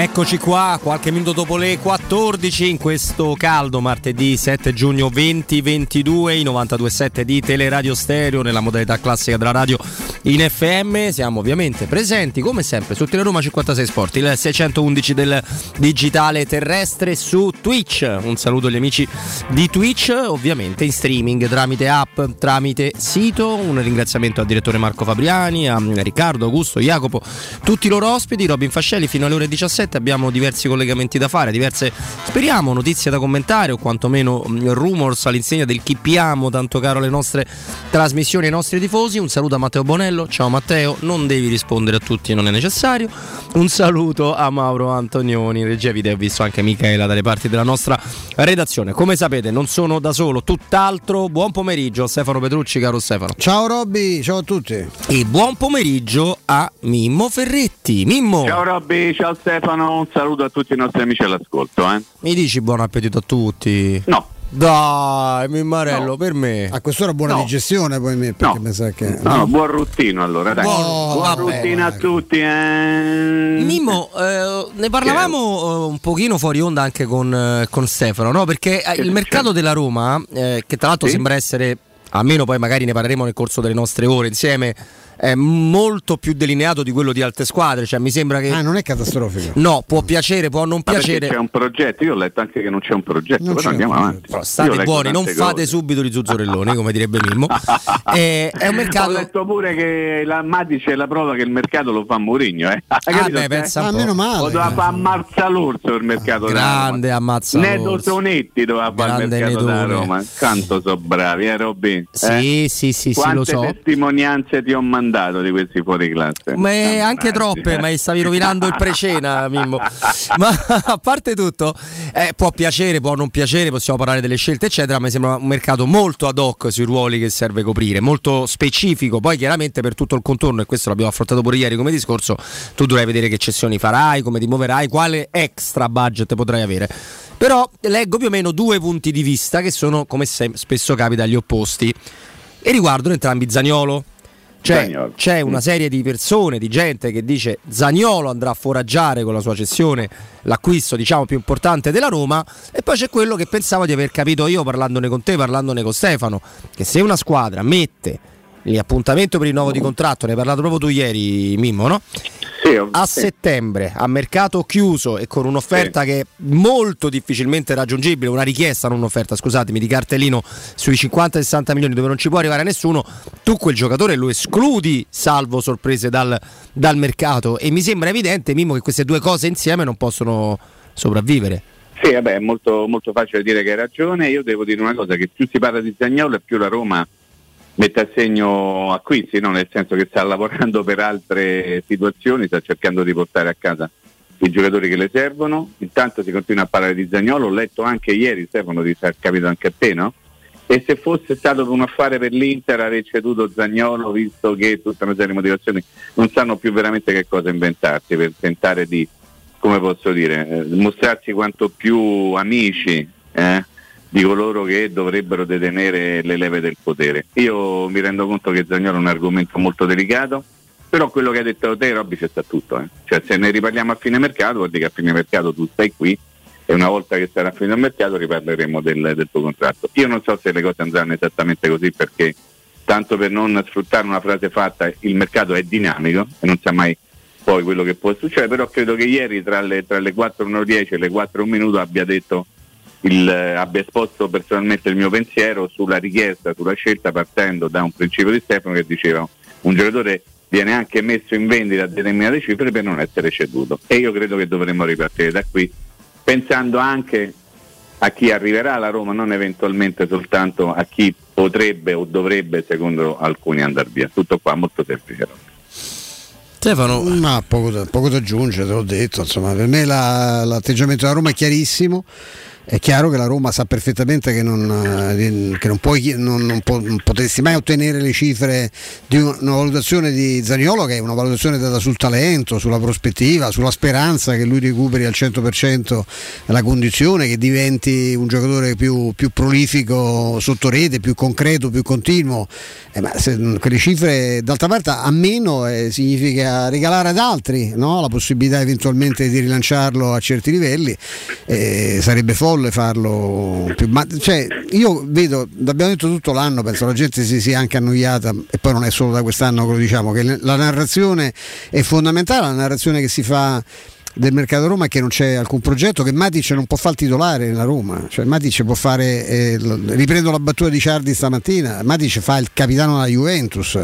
Eccoci qua, qualche minuto dopo le 14 in questo caldo martedì 7 giugno 2022, i 92.7 di Teleradio Stereo nella modalità classica della radio in FM. Siamo ovviamente presenti come sempre su Teleroma 56 Sport, il 611 del digitale terrestre su Twitch. Un saluto agli amici di Twitch, ovviamente in streaming tramite app, tramite sito. Un ringraziamento al direttore Marco Fabriani, a Riccardo, Augusto, Jacopo, tutti i loro ospiti, Robin Fascelli fino alle ore 17 abbiamo diversi collegamenti da fare, diverse speriamo notizie da commentare o quantomeno rumors all'insegna del chi piamo tanto caro alle nostre trasmissioni ai nostri tifosi. Un saluto a Matteo Bonello, ciao Matteo, non devi rispondere a tutti, non è necessario. Un saluto a Mauro Antonioni, regia video, ho visto anche Michela dalle parti della nostra redazione. Come sapete, non sono da solo, tutt'altro. Buon pomeriggio Stefano Petrucci, caro Stefano. Ciao Robby, ciao a tutti. E buon pomeriggio a Mimmo Ferretti. Mimmo. Ciao Robby, ciao Stefano, un saluto a tutti i nostri amici all'ascolto. Eh. Mi dici buon appetito a tutti? No. Dai, Mimmarello, No. per me. A quest'ora buona No. digestione poi me, perché No. mi sa che... No, buon ruttino allora, dai. Buon vabbè, ruttino a tutti. Eh. Mimmo, eh, ne parlavamo eh, un pochino fuori onda anche con, eh, con Stefano, no? Perché eh, Che il mercato della Roma, eh, che tra l'altro Sì. sembra essere, almeno poi magari ne parleremo nel corso delle nostre ore insieme, è molto più delineato di quello di altre squadre. Cioè, mi sembra che. Ah, non è catastrofico. No, può piacere, può non Ma perché piacere. c'è un progetto, io ho letto anche che non c'è un progetto, Non però c'è un andiamo avanti. Però state buoni, non fate cose. subito gli zuzzurelloni, come direbbe Mimmo. Eh, è un Ho mercato. letto pure che la Mati c'è la prova che il mercato lo fa Mourinho, eh. Capito beh, pensa un Ah, po'. meno Lo male. doveva fare ammazza l'orso il mercato della Grande ammazza l'orso. Tonetti doveva fare il Grande mercato della Nedone. Roma. Quanto sono bravi, eh Robby? Eh? Sì, sì, sì, sì, Quante lo so. testimonianze ti ho mandato di questi fuori classe? Ma è anche troppe, ma stavi rovinando il precena, Mimmo. Ma a parte tutto, eh, può piacere, può non piacere, possiamo parlare delle scelte, eccetera. Mi sembra un mercato molto ad hoc sui ruoli che serve coprire, molto specifico. Poi, chiaramente, per tutto il contorno, e questo l'abbiamo affrontato pure ieri come discorso, tu dovrai vedere che cessioni farai, come ti muoverai, quale extra budget potrai avere. Però leggo più o meno due punti di vista che sono, come spesso capita, gli opposti. E riguardano entrambi Zagnolo. Cioè, Zaniolo. c'è una Mm. serie di persone, di gente che dice Zagnolo andrà a foraggiare con la sua cessione l'acquisto diciamo più importante della Roma e poi c'è quello che pensavo di aver capito io parlandone con te, parlandone con Stefano, che se una squadra mette l'appuntamento per il nuovo di contratto, ne hai parlato proprio tu ieri Mimmo, no? Sì, A sì. settembre, a mercato chiuso e con un'offerta che è molto difficilmente raggiungibile, una richiesta, non un'offerta, scusatemi, di cartellino sui 50-60 milioni dove non ci può arrivare nessuno, tu quel giocatore lo escludi salvo sorprese dal, dal mercato e mi sembra evidente, Mimmo, che queste due cose insieme non possono sopravvivere. Sì, vabbè, è molto, molto facile dire che hai ragione. Io devo dire una cosa, che più si parla di Zagnolo e più la Roma mette a segno acquisti, no? nel senso che sta lavorando per altre situazioni, sta cercando di portare a casa i giocatori che le servono. Intanto si continua a parlare di Zagnolo, ho letto anche ieri, Stefano, ti è capito anche a te, no? E se fosse stato un affare per l'Inter aver ceduto Zagnolo, visto che tutta una serie di motivazioni non sanno più veramente che cosa inventarsi per tentare di, come posso dire, eh, mostrarsi quanto più amici eh, di coloro che dovrebbero detenere le leve del potere. Io mi rendo conto che Zagnolo è un argomento molto delicato, però quello che hai detto te, Robby, c'è sta tutto. eh. Cioè, se ne riparliamo a fine mercato, vuol dire che a fine mercato tu stai qui e una volta che sarà finito il mercato riparleremo del, del tuo contratto. Io non so se le cose andranno esattamente così perché, tanto per non sfruttare una frase fatta, il mercato è dinamico e non sa mai poi quello che può succedere, però credo che ieri tra le, tra le 4.10 e le 4 minuto abbia detto il, eh, abbia esposto personalmente il mio pensiero sulla richiesta, sulla scelta partendo da un principio di Stefano che diceva un giocatore viene anche messo in vendita a determinate cifre per non essere ceduto e io credo che dovremmo ripartire da qui pensando anche a chi arriverà alla Roma, non eventualmente soltanto a chi potrebbe o dovrebbe secondo alcuni andare via. Tutto qua, molto semplice. Stefano, Ma poco da, poco da aggiungere, te l'ho detto, insomma, per me la- l'atteggiamento della Roma è chiarissimo. È chiaro che la Roma sa perfettamente che non, eh, che non, puoi, non, non, po- potresti mai ottenere le cifre di una valutazione di Zaniolo che è una valutazione data sul talento, sulla prospettiva, sulla speranza che lui recuperi al 100% la condizione, che diventi un giocatore più, più prolifico sotto rete, più concreto, più continuo. Eh, ma se, quelle cifre d'altra parte a meno eh, significa regalare ad altri no? la possibilità eventualmente di rilanciarlo a certi livelli. Eh, sarebbe folle folle farlo più, ma cioè, io vedo, l'abbiamo detto tutto l'anno, penso la gente si sia anche annoiata e poi non è solo da quest'anno che lo diciamo, che la narrazione è fondamentale, la narrazione che si fa del mercato Roma è che non c'è alcun progetto, che Matic non può fare il titolare nella Roma, cioè Matic può fare, eh, riprendo la battuta di Ciardi stamattina, Matic fa il capitano della Juventus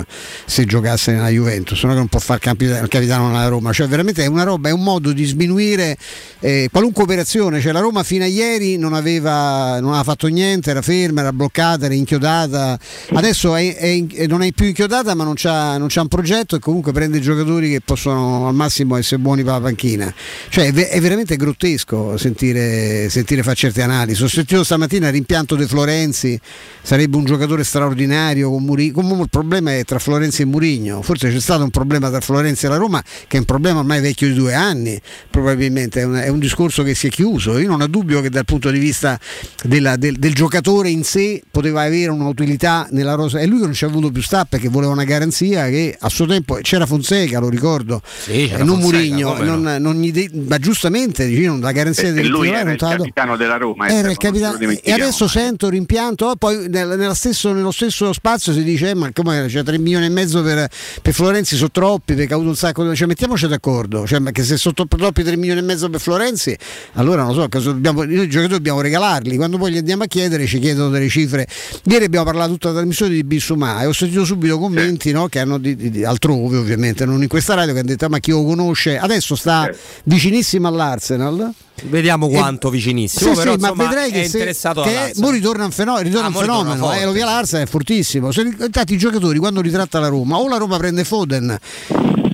se giocasse nella Juventus, non è che non può fare il capitano nella Roma, cioè veramente è una roba, è un modo di sminuire eh, qualunque operazione, cioè la Roma fino a ieri non aveva, non aveva, fatto niente, era ferma, era bloccata, era inchiodata, adesso è, è, non è più inchiodata ma non c'ha un progetto e comunque prende giocatori che possono al massimo essere buoni per la panchina. Cioè, è veramente grottesco sentire, sentire fare certe analisi. Ho sentito stamattina rimpianto di Florenzi, sarebbe un giocatore straordinario con Murigno. Comunque il problema è tra Florenzi e Murigno. Forse c'è stato un problema tra Florenzi e la Roma, che è un problema ormai vecchio di due anni, probabilmente è un, è un discorso che si è chiuso. Io non ho dubbio che dal punto di vista della, del, del, giocatore in sé poteva avere un'utilità nella rosa. E lui che non ci ha avuto più sta perché voleva una garanzia che a suo tempo c'era Fonseca, lo ricordo, sì, e non Murigno, non, non, gli de- ma giustamente dicevano la garanzia del lui era il capitano della Roma era il capitano, e adesso sento rimpianto oh, poi nel, stesso, nello stesso spazio si dice eh, ma come c'è 3 milioni e mezzo per, per Florenzi sono troppi perché ha avuto un sacco cioè mettiamoci d'accordo cioè, che se sono troppi 3 milioni e mezzo per Florenzi allora non so cosa dobbiamo, noi giocatori dobbiamo regalarli quando poi gli andiamo a chiedere ci chiedono delle cifre. Ieri abbiamo parlato tutta la trasmissione di Bissumà e ho sentito subito commenti no, che hanno di, di, di, altrove ovviamente non in questa radio che hanno detto ah, ma chi lo conosce? Adesso sta vicinissimo all'Arsenal Vediamo quanto e, vicinissimo. Sì, però, sì, insomma, ma vedrei che, se, che mo ritorna un fenomeno, ritorna ah, un fenomeno eh, lo via Larsa è fortissimo. Se, infatti i giocatori quando ritratta la Roma, o la Roma prende Foden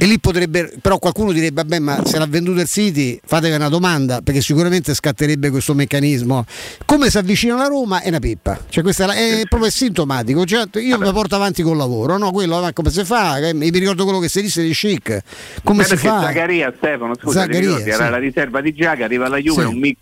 e lì potrebbe, però qualcuno direbbe, vabbè, ma se l'ha venduto il City, fatevi una domanda, perché sicuramente scatterebbe questo meccanismo. Come si avvicina la Roma è una pippa, cioè questo è, proprio sintomatico. Cioè, io mi porto avanti col lavoro, no? Quello ma come si fa? Mi ricordo quello che si disse di chic. Come Beh, si fa? Zaccaria, Stefano, scusa, Zaccaria, sì. era la riserva di Giaga, arriva la Juve, sì. un mix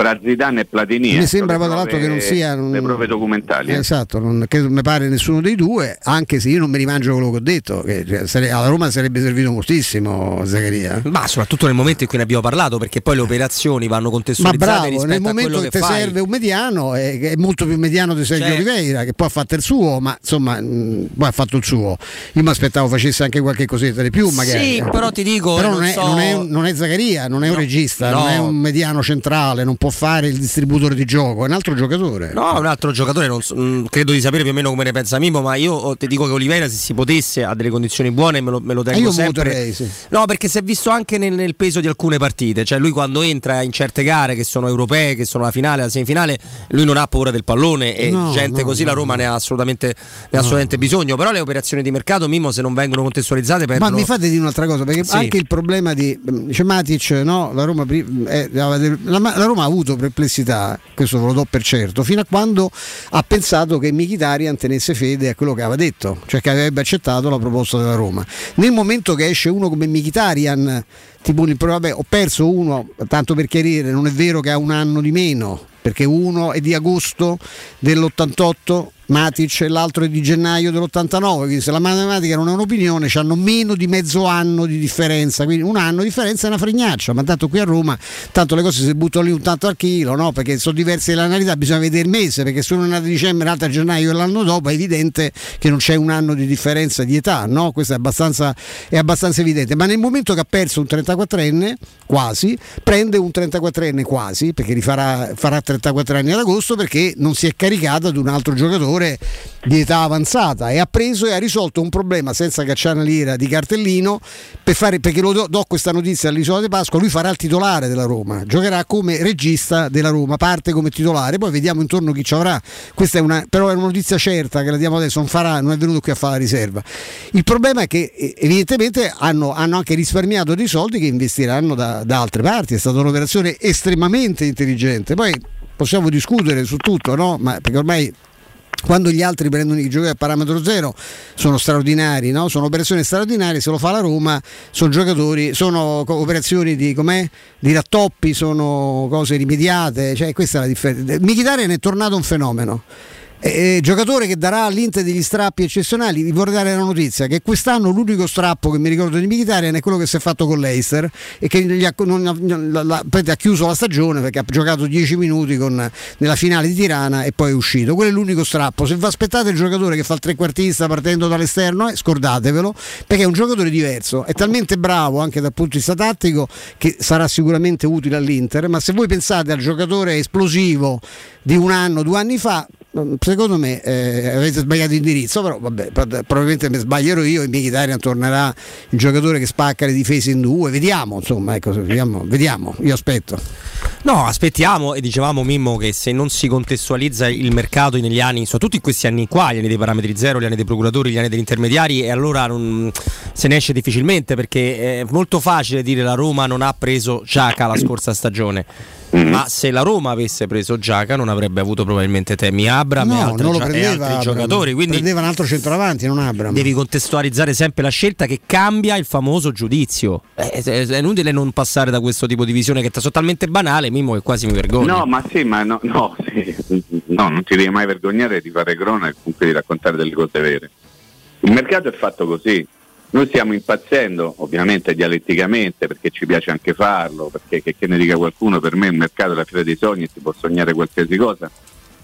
fra Zidane e Platini. Mi sembra poi tra l'altro che non sia un... le prove documentali. Eh. Esatto, non credo mi pare nessuno dei due, anche se io non mi rimangio quello che ho detto, che cioè, sare... alla Roma sarebbe servito moltissimo Zaccaria. Ma soprattutto nel momento in cui ne abbiamo parlato, perché poi le operazioni vanno contestualizzate Ma bravo, nel momento che, che ti serve un mediano, è, è, molto più mediano di Sergio cioè... Oliveira, che poi ha fatto il suo, ma insomma, mh, poi ha fatto il suo. Io mi aspettavo facesse anche qualche cosetta di più, magari. Sì, però ti dico. Però non, non, è, so... non, è, non, è, Zaccaria, non è no, un regista, no. non è un mediano centrale, non può fare il distributore di gioco, è un altro giocatore. No, un altro giocatore, non so, mm, credo di sapere più o meno come ne pensa Mimo, ma io oh, ti dico che Oliveira se si potesse ha delle condizioni buone me lo, me lo tengo io sempre. Voterei, sì. No, perché si è visto anche nel, nel, peso di alcune partite, cioè lui quando entra in certe gare che sono europee, che sono la finale, la semifinale, lui non ha paura del pallone e no, gente no, così no, la Roma ne ha assolutamente, ne ha assolutamente bisogno, però le operazioni di mercato Mimo se non vengono contestualizzate perdono... Ma mi fate dire un'altra cosa, perché sì. anche il problema di dice Matic, no, la Roma, eh, la, la Roma ha avuto perplessità, questo ve lo do per certo, fino a quando ha pensato che Michitarian tenesse fede a quello che aveva detto, cioè che avrebbe accettato la proposta della Roma. Nel momento che esce uno come Michitarian, ti pone il problema, vabbè, ho perso uno, tanto per chiarire, non è vero che ha un anno di meno, perché uno è di agosto dell'88 Matic e l'altro è di gennaio dell'89, quindi se la matematica non è un'opinione, hanno meno di mezzo anno di differenza, quindi un anno di differenza è una fregnaccia, ma tanto qui a Roma, tanto le cose si buttano lì un tanto al chilo, no? perché sono diverse le analità, bisogna vedere il mese, perché se uno è nato a dicembre, l'altro a gennaio e l'anno dopo è evidente che non c'è un anno di differenza di età, no? questo è abbastanza, è abbastanza evidente, ma nel momento che ha perso un 34enne, quasi, prende un 34enne quasi, perché rifarà, farà 34 anni ad agosto, perché non si è caricato ad un altro giocatore giocatore di età avanzata e ha preso e ha risolto un problema senza cacciare una lira di cartellino. Per fare, perché lo do, do questa notizia all'isola di Pasqua lui farà il titolare della Roma giocherà come regista della Roma parte come titolare poi vediamo intorno chi ci avrà. Questa è una, però è una notizia certa che la diamo adesso non farà non è venuto qui a fare la riserva. Il problema è che evidentemente hanno, hanno anche risparmiato dei soldi che investiranno da, da altre parti è stata un'operazione estremamente intelligente. Poi possiamo discutere su tutto, no? Ma perché ormai quando gli altri prendono i giocatori a parametro zero sono straordinari, no? sono operazioni straordinarie, se lo fa la Roma sono giocatori, sono operazioni di, di rattoppi, sono cose rimediate, cioè questa è la differenza. Mkhitaryan è tornato un fenomeno eh, giocatore che darà all'Inter degli strappi eccezionali, vi vorrei dare la notizia che quest'anno l'unico strappo che mi ricordo di Mkhitaryan è quello che si è fatto con l'Eister e che ha, non, la, la, ha, chiuso la stagione perché ha giocato 10 minuti con, nella finale di Tirana e poi è uscito. Quello è l'unico strappo. Se vi aspettate il giocatore che fa il trequartista partendo dall'esterno, eh, scordatevelo perché è un giocatore diverso, è talmente bravo anche dal punto di vista tattico che sarà sicuramente utile all'Inter, ma se voi pensate al giocatore esplosivo di un anno, due anni fa, secondo me eh, avete sbagliato indirizzo, però vabbè, probabilmente mi sbaglierò io e Mkhitaryan tornerà il giocatore che spacca le difese in due, vediamo, insomma, ecco, vediamo, vediamo, io aspetto. No, aspettiamo e dicevamo Mimmo che se non si contestualizza il mercato negli anni, soprattutto in questi anni qua, gli anni dei parametri zero, gli anni dei procuratori, gli anni degli intermediari, e allora non, se ne esce difficilmente perché è molto facile dire la Roma non ha preso Ciaca la scorsa stagione Mm. Ma se la Roma avesse preso Giaca non avrebbe avuto probabilmente Temi Abram no, e, altri, gio- e altri Abram. giocatori. Quindi prendeva un altro centravanti, non Abram. Devi contestualizzare sempre la scelta che cambia il famoso giudizio. È, è, è inutile non passare da questo tipo di visione che è talmente banale, Mimo, che quasi mi vergogno. No, ma sì, ma no, no, sì. no non ti devi mai vergognare di fare cronaca e comunque di raccontare delle cose vere. Il mercato è fatto così noi stiamo impazzendo, ovviamente dialetticamente, perché ci piace anche farlo, perché che, che ne dica qualcuno, per me il mercato è la fiera dei sogni si può sognare qualsiasi cosa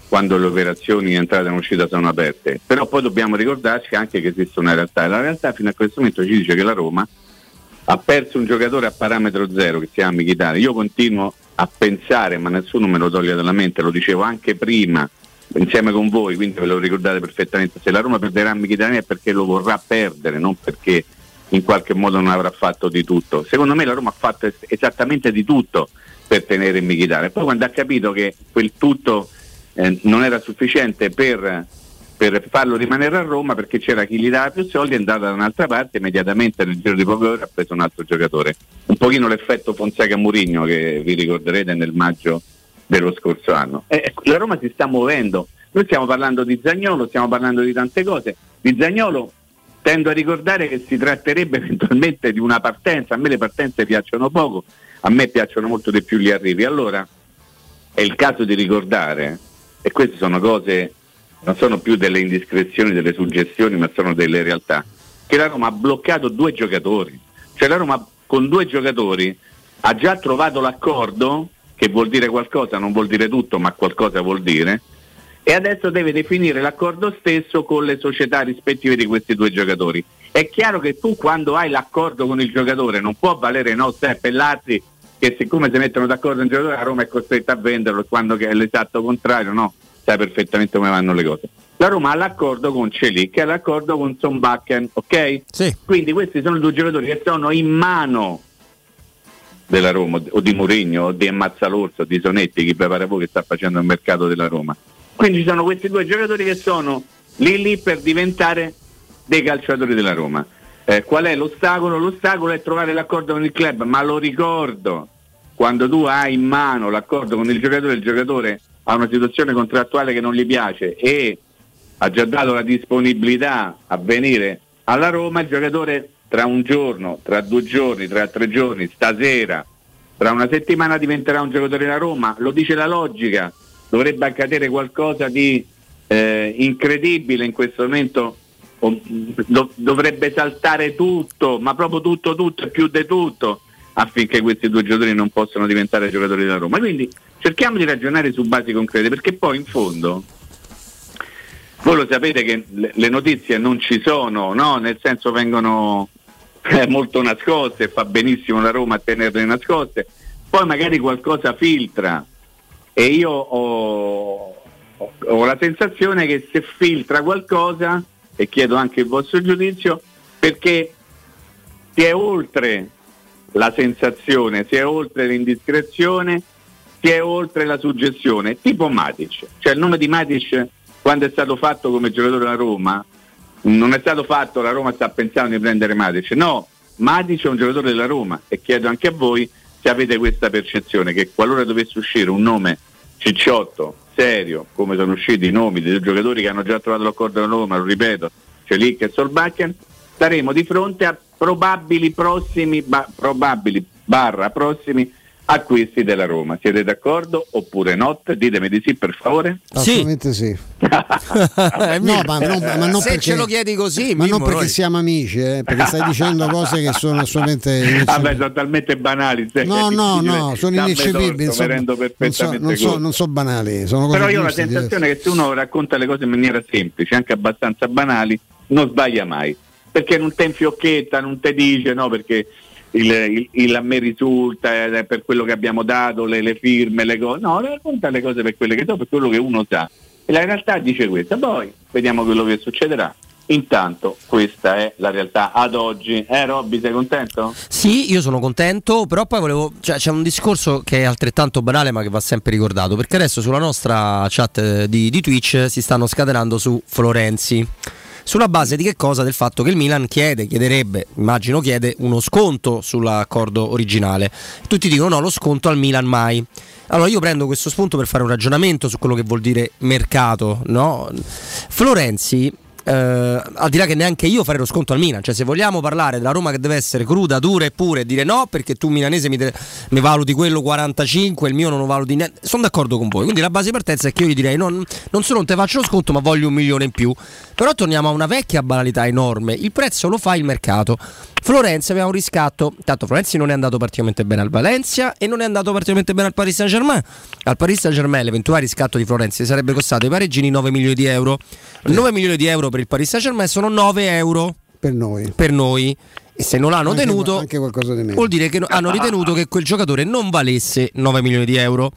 quando le operazioni in entrata e uscita sono aperte. Però poi dobbiamo ricordarci anche che esiste una realtà e la realtà fino a questo momento ci dice che la Roma ha perso un giocatore a parametro zero che si chiama Michitano. Io continuo a pensare, ma nessuno me lo toglie dalla mente, lo dicevo anche prima insieme con voi, quindi ve lo ricordate perfettamente, se la Roma perderà Mkhitaryan è perché lo vorrà perdere, non perché in qualche modo non avrà fatto di tutto. Secondo me la Roma ha fatto es- esattamente di tutto per tenere Mkhitaryan. Poi quando ha capito che quel tutto eh, non era sufficiente per, per, farlo rimanere a Roma perché c'era chi gli dava più soldi, è andata da un'altra parte, immediatamente nel giro di poche ore ha preso un altro giocatore. Un pochino l'effetto Fonseca-Murigno che vi ricorderete nel maggio dello scorso anno. Eh, la Roma si sta muovendo. Noi stiamo parlando di Zagnolo, stiamo parlando di tante cose. Di Zagnolo tendo a ricordare che si tratterebbe eventualmente di una partenza. A me le partenze piacciono poco, a me piacciono molto di più gli arrivi. Allora è il caso di ricordare, e queste sono cose, non sono più delle indiscrezioni, delle suggestioni, ma sono delle realtà, che la Roma ha bloccato due giocatori. Cioè la Roma con due giocatori ha già trovato l'accordo che vuol dire qualcosa, non vuol dire tutto, ma qualcosa vuol dire, e adesso deve definire l'accordo stesso con le società rispettive di questi due giocatori. È chiaro che tu quando hai l'accordo con il giocatore non può valere no e l'altri che siccome si mettono d'accordo un giocatore la Roma è costretta a venderlo quando è l'esatto contrario, no, sai perfettamente come vanno le cose. La Roma ha l'accordo con Celic che ha l'accordo con Son Bakken, ok? Sì. Quindi questi sono due giocatori che sono in mano della Roma o di Mourinho o di Mazzalorso o di Sonetti chi prepara voi che sta facendo il mercato della Roma quindi ci sono questi due giocatori che sono lì lì per diventare dei calciatori della Roma eh, qual è l'ostacolo? l'ostacolo è trovare l'accordo con il club ma lo ricordo quando tu hai in mano l'accordo con il giocatore il giocatore ha una situazione contrattuale che non gli piace e ha già dato la disponibilità a venire alla Roma il giocatore tra un giorno, tra due giorni, tra tre giorni, stasera, tra una settimana diventerà un giocatore da Roma, lo dice la logica, dovrebbe accadere qualcosa di eh, incredibile in questo momento, do, dovrebbe saltare tutto, ma proprio tutto, tutto e più di tutto affinché questi due giocatori non possano diventare giocatori da Roma. Quindi cerchiamo di ragionare su basi concrete, perché poi in fondo voi lo sapete che le notizie non ci sono, no? nel senso vengono eh, molto nascoste, fa benissimo la Roma a tenerle nascoste, poi magari qualcosa filtra. E io ho, ho la sensazione che se filtra qualcosa, e chiedo anche il vostro giudizio, perché si è oltre la sensazione, si è oltre l'indiscrezione, si è oltre la suggestione, tipo Matic, cioè il nome di Matic quando è stato fatto come giocatore della Roma, non è stato fatto, la Roma sta pensando di prendere Matic, no, Matic è un giocatore della Roma e chiedo anche a voi se avete questa percezione che qualora dovesse uscire un nome Cicciotto, Serio, come sono usciti i nomi dei giocatori che hanno già trovato l'accordo con Roma, lo ripeto, Celic e Solbakken, staremo di fronte a probabili prossimi, ba- probabili barra prossimi acquisti della Roma. Siete d'accordo oppure no? Ditemi di sì per favore. Assolutamente sì. no, ma, non, ma non Se perché, ce lo chiedi così, ma non perché noi. siamo amici, eh, perché stai dicendo cose che sono assolutamente Vabbè, sono talmente banali. No, no, no, sono ineccepibili. Non so, non, so, non so banali. Però io ho la sensazione che se uno racconta le cose in maniera semplice, anche abbastanza banali, non sbaglia mai. Perché non te infiocchetta, non te dice, no, perché il, il, il, a me risulta eh, per quello che abbiamo dato, le, le firme, le cose. No, racconta le cose per quelle che so, per quello che uno sa. E la realtà dice questo, poi vediamo quello che succederà. Intanto questa è la realtà ad oggi. Eh Robby, sei contento? Sì, io sono contento, però poi volevo. Cioè, c'è un discorso che è altrettanto banale ma che va sempre ricordato, perché adesso sulla nostra chat eh, di, di Twitch si stanno scatenando su Florenzi sulla base di che cosa? Del fatto che il Milan chiede, chiederebbe, immagino chiede uno sconto sull'accordo originale. Tutti dicono no, lo sconto al Milan mai. Allora io prendo questo spunto per fare un ragionamento su quello che vuol dire mercato, no? Florenzi eh, al di là che neanche io farei lo sconto al Milan, cioè se vogliamo parlare della Roma che deve essere cruda, dura e pura e dire no perché tu milanese mi, de- mi valuti quello 45, il mio non lo valuti niente, sono d'accordo con voi, quindi la base di partenza è che io gli direi non, non solo non te faccio lo sconto ma voglio un milione in più, però torniamo a una vecchia banalità enorme, il prezzo lo fa il mercato. Florenzi aveva un riscatto, tanto Florenzi non è andato particolarmente bene al Valencia e non è andato particolarmente bene al Paris Saint Germain. Al Paris Saint Germain l'eventuale riscatto di Florenzi sarebbe costato i pareggini 9 milioni di euro. 9 milioni di euro per il Paris Saint Germain sono 9 euro per noi. Per noi. E se non l'hanno anche, tenuto, anche vuol dire che hanno ritenuto che quel giocatore non valesse 9 milioni di euro.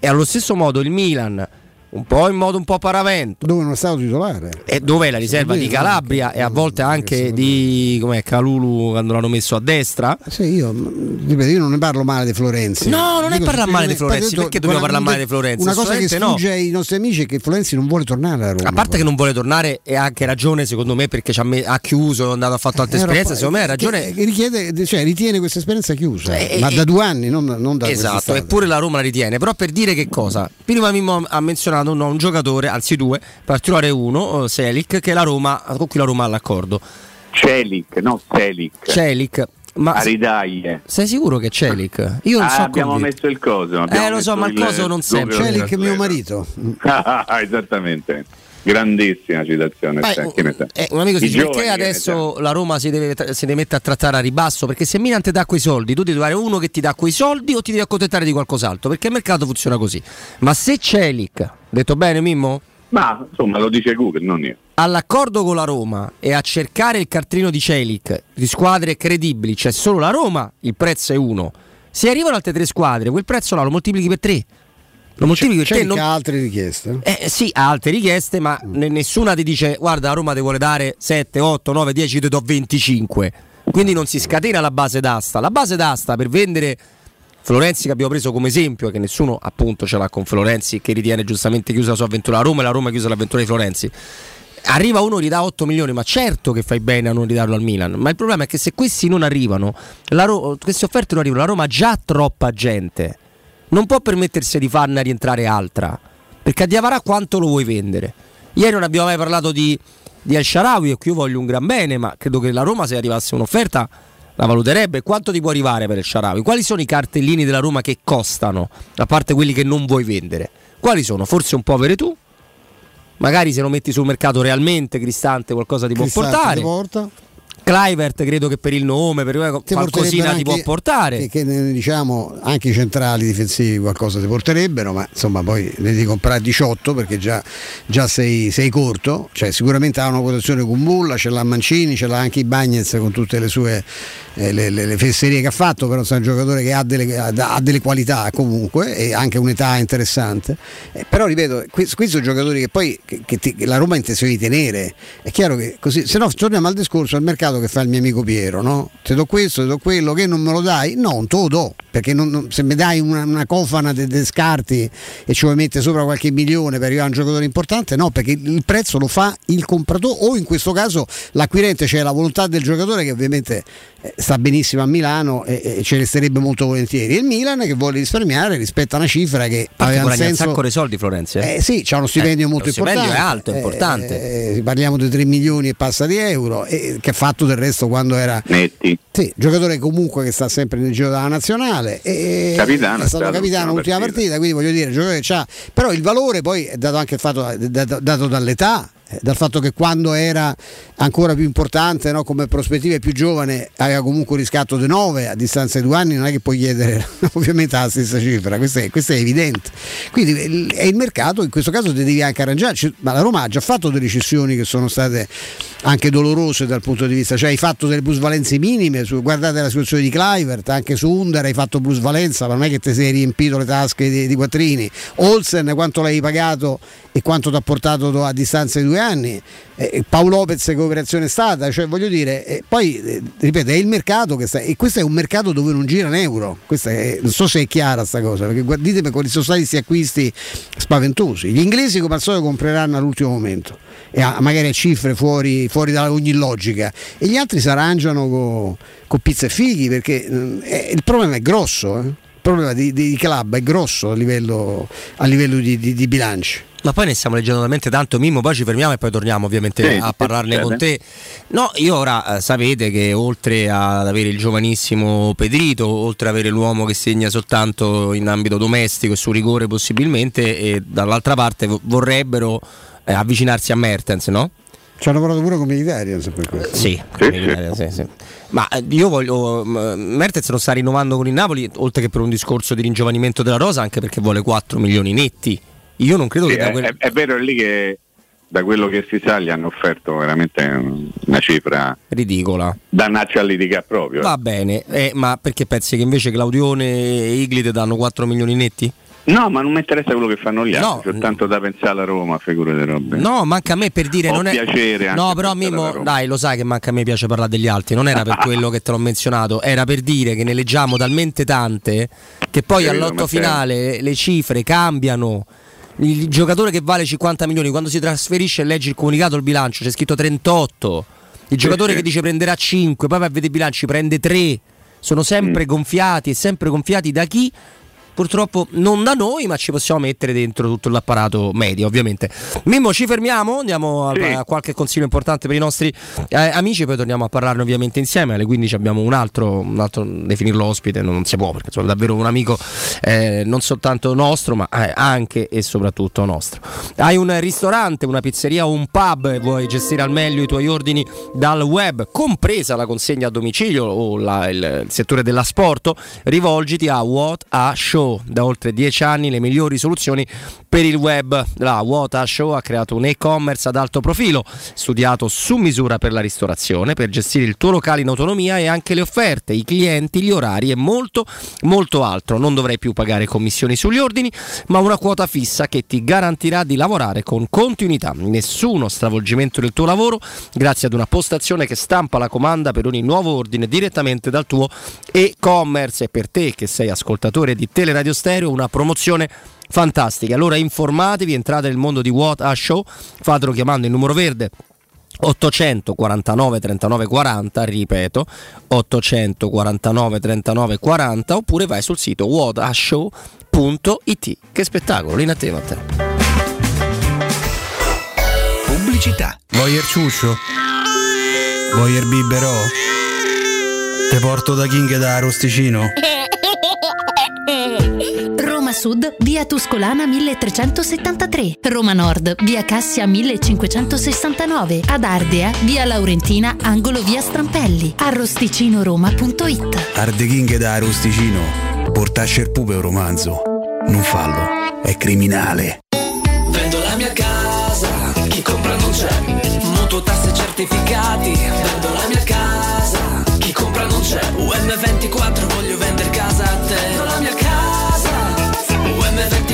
E allo stesso modo il Milan un po' in modo un po' paravento. Dove non è stato titolare. E dove è la riserva di Calabria e a volte anche di com'è, Calulu quando l'hanno messo a destra. Sì, io, ripeto, io non ne parlo male di Florenzi. No, non Dico, è parlare male di Florenzi, perché dobbiamo parlare male di Florenzi? Una cosa che sfugge no. ai nostri amici è che Florenzi non vuole tornare a Roma. A parte poi. che non vuole tornare e ha anche ragione secondo me perché ha, chiuso, è andato a fare altre eh, esperienze, secondo me ha ragione. Richiede, cioè, ritiene questa esperienza chiusa, eh, ma eh, da due anni, non, non da Esatto, eppure la Roma la ritiene, però per dire che cosa? Prima Mimmo ha menzionato no, un giocatore anzi due, particolare uno, eh, Selic, che la Roma, con cui la Roma ha l'accordo. Celic, no Selic. Celic. Ma Aridaglie. sei sicuro che Celic? Io non ah, so abbiamo convinto. messo il coso. Eh lo so, ma il coso non sempre. Celic è mio marito. Esattamente. Grandissima citazione. Beh, eh, un amico si dice perché adesso la Roma si deve, si deve, mettere a trattare a ribasso? Perché se Milan ti dà quei soldi, tu devi trovare uno che ti dà quei soldi o ti devi accontentare di qualcos'altro? Perché il mercato funziona così. Ma se Celic, detto bene Mimmo? Ma insomma lo dice Google, non io. All'accordo con la Roma e a cercare il cartellino di Celic di squadre credibili, c'è cioè solo la Roma, il prezzo è uno. Se arrivano altre tre squadre, quel prezzo là lo moltiplichi per tre. Lo moltiplichi c'è, c'è non... altre richieste? Eh, sì, ha altre richieste, ma mm. nessuna ti dice guarda la Roma ti vuole dare 7, 8, 9, 10, ti do 25. Quindi non si scatena la base d'asta. La base d'asta per vendere Florenzi che abbiamo preso come esempio, che nessuno appunto ce l'ha con Florenzi, che ritiene giustamente chiusa la sua avventura a Roma e la Roma chiusa l'avventura di Florenzi. Arriva uno, gli dà 8 milioni, ma certo che fai bene a non ridarlo al Milan. Ma il problema è che se questi non arrivano, Ro- queste offerte non arrivano, la Roma ha già troppa gente non può permettersi di farne rientrare altra, perché a Diavara quanto lo vuoi vendere? Ieri non abbiamo mai parlato di, di El Sharawi, e qui io voglio un gran bene, ma credo che la Roma se arrivasse un'offerta la valuterebbe. Quanto ti può arrivare per El Sharawi? Quali sono i cartellini della Roma che costano, a parte quelli che non vuoi vendere? Quali sono? Forse un po' avere tu? Magari se lo metti sul mercato realmente Cristante qualcosa ti Cristante può portare. Ti porta. Clivert credo che per il nome, per qualcosina ti può portare. Che, che, diciamo anche i centrali difensivi qualcosa ti porterebbero, ma insomma poi ne devi comprare 18 perché già, già sei, sei, corto, cioè sicuramente ha una quotazione con Bulla, ce l'ha Mancini, ce l'ha anche i Bagnets con tutte le sue eh, le, le, le, fesserie che ha fatto, però è un giocatore che ha delle, ha delle, qualità comunque e anche un'età interessante. Eh, però ripeto, questi, questi sono giocatori che poi che, che ti, la Roma ha intenzione di tenere. È chiaro che così, se no torniamo al discorso, il mercato mercato che fa il mio amico Piero, no? Ti do questo, ti do quello, che non me lo dai? No, non te lo do, perché non, non, se mi dai una, una cofana di scarti e ci vuoi mettere sopra qualche milione per arrivare a un giocatore importante, no, perché il prezzo lo fa il compratore o in questo caso l'acquirente, cioè la volontà del giocatore che ovviamente eh, sta benissimo a Milano e, e ce ne resterebbe molto volentieri. E il Milan che vuole risparmiare rispetto a una cifra che aveva un senso... un sacco di soldi Florenzi. Eh? eh sì, c'ha uno stipendio eh, molto importante. Stipendio è alto, è importante. Eh, parliamo di 3 milioni e passa di euro e che ha fatto del resto quando era Netti. Sì, giocatore comunque che sta sempre nel giro della nazionale e capitano, è stato capitano l'ultima partita. partita, quindi voglio dire, giocatore che c'ha, però il valore poi è dato anche il fatto dato, dato dall'età dal fatto che quando era ancora più importante no, come prospettiva e più giovane aveva comunque un riscatto di 9 a distanza di due anni non è che puoi chiedere ovviamente la stessa cifra questo è, questo è evidente quindi è il mercato in questo caso ti devi anche arrangiarci ma la Roma ha già fatto delle cessioni che sono state anche dolorose dal punto di vista cioè hai fatto delle plusvalenze minime su, guardate la situazione di Clivert anche su Under hai fatto plusvalenza ma non è che ti sei riempito le tasche di, di quattrini Olsen quanto l'hai pagato e quanto ti ha portato a distanza di due anni. Eh, Paolo Lopez che operazione è stata, cioè voglio dire, eh, poi eh, ripeto, è il mercato che sta, e questo è un mercato dove non gira un euro, è, non so se è chiara sta cosa, perché ditemi quali sono stati questi acquisti spaventosi. Gli inglesi come al solito compreranno all'ultimo momento e a, magari a cifre fuori, fuori, da ogni logica e gli altri si arrangiano con co pizza e fighi perché eh, il problema è grosso, eh. il problema di, di, club è grosso a livello, a livello di, di, di bilanci. Ma poi ne stiamo leggendo talmente tanto, Mimmo, poi ci fermiamo e poi torniamo ovviamente sì, a parlarne con te. No, io ora eh, sapete che oltre ad avere il giovanissimo Pedrito, oltre ad avere l'uomo che segna soltanto in ambito domestico e su rigore possibilmente, e dall'altra parte vorrebbero eh, avvicinarsi a Mertens, no? Ci hanno parlato pure con Militarian per questo. Sì, sì, sì, sì. Ma eh, io voglio. Mertens non sta rinnovando con il Napoli, oltre che per un discorso di ringiovanimento della rosa, anche perché vuole 4 milioni netti io non credo sì, che da quel... è, è vero, è lì che da quello che si sa gli hanno offerto veramente una cifra ridicola da a litigare proprio. Va bene, eh, ma perché pensi che invece Claudione e Iglite danno 4 milioni netti? No, ma non mi interessa quello che fanno gli altri, no, tanto da pensare alla Roma, figure di robe. No, manca a me per dire Ho non è piacere No, però Mimmo, dai, lo sai che manca a me piace parlare degli altri, non era per quello che te l'ho menzionato, era per dire che ne leggiamo talmente tante che poi all'otto finale le cifre cambiano il giocatore che vale 50 milioni quando si trasferisce leggi il comunicato il bilancio c'è scritto 38 il giocatore sì, che dice prenderà 5 poi va a vedere i bilanci prende 3 sono sempre mm. gonfiati e sempre gonfiati da chi purtroppo non da noi, ma ci possiamo mettere dentro tutto l'apparato medio, ovviamente. Mimmo, ci fermiamo, andiamo a, sì. a qualche consiglio importante per i nostri eh, amici, poi torniamo a parlarne ovviamente insieme. Alle 15 abbiamo un altro, un altro definirlo ospite, non si può perché è davvero un amico eh, non soltanto nostro, ma eh, anche e soprattutto nostro. Hai un ristorante, una pizzeria o un pub e vuoi gestire al meglio i tuoi ordini dal web, compresa la consegna a domicilio o la, il, il settore dell'asporto, rivolgiti a What a Show Da oltre dieci anni le migliori soluzioni per il web. La Wota Show ha creato un e-commerce ad alto profilo, studiato su misura per la ristorazione, per gestire il tuo locale in autonomia e anche le offerte, i clienti, gli orari e molto, molto altro. Non dovrai più pagare commissioni sugli ordini, ma una quota fissa che ti garantirà di lavorare con continuità. Nessuno stravolgimento del tuo lavoro grazie ad una postazione che stampa la comanda per ogni nuovo ordine direttamente dal tuo e-commerce. E per te che sei ascoltatore di Teleradio Radio Stereo, una promozione fantastica. Allora informatevi, entrate nel mondo di What a Show, fatelo chiamando il numero verde 849 39 40, ripeto, 849 39 40 oppure vai sul sito whatashow.it. Che spettacolo, in a te Matteo. Pubblicità. Voyer ciuscio? Voyer biberò? Te porto da King da Rosticino? Sud, via Tuscolana 1373. Roma Nord, via Cassia 1569. Ad Ardea, via Laurentina, angolo via Strampelli. Arrosticinoroma.it Arde King da Arosticino. Portasce il pupe un romanzo. Non fallo, è criminale. Vendo la mia casa, chi compra non c'è. Mutuo tasse certificati. Vendo la mia casa, chi compra non c'è. UM24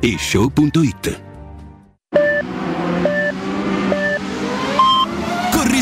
whatishow.it. Corri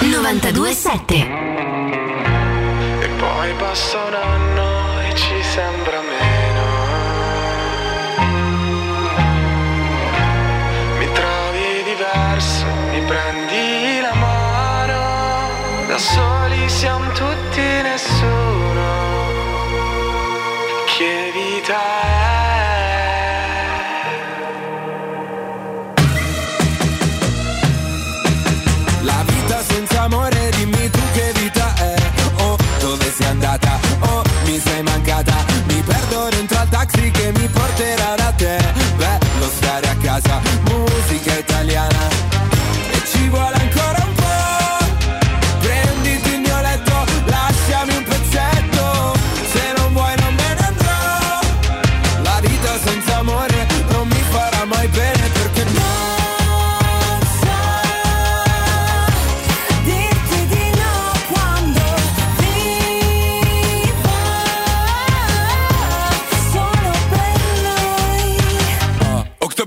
927 E poi passa un anno e ci sembra meno. Mi trovi diverso, mi prendi la mano. Da soli siamo tutti nessuno.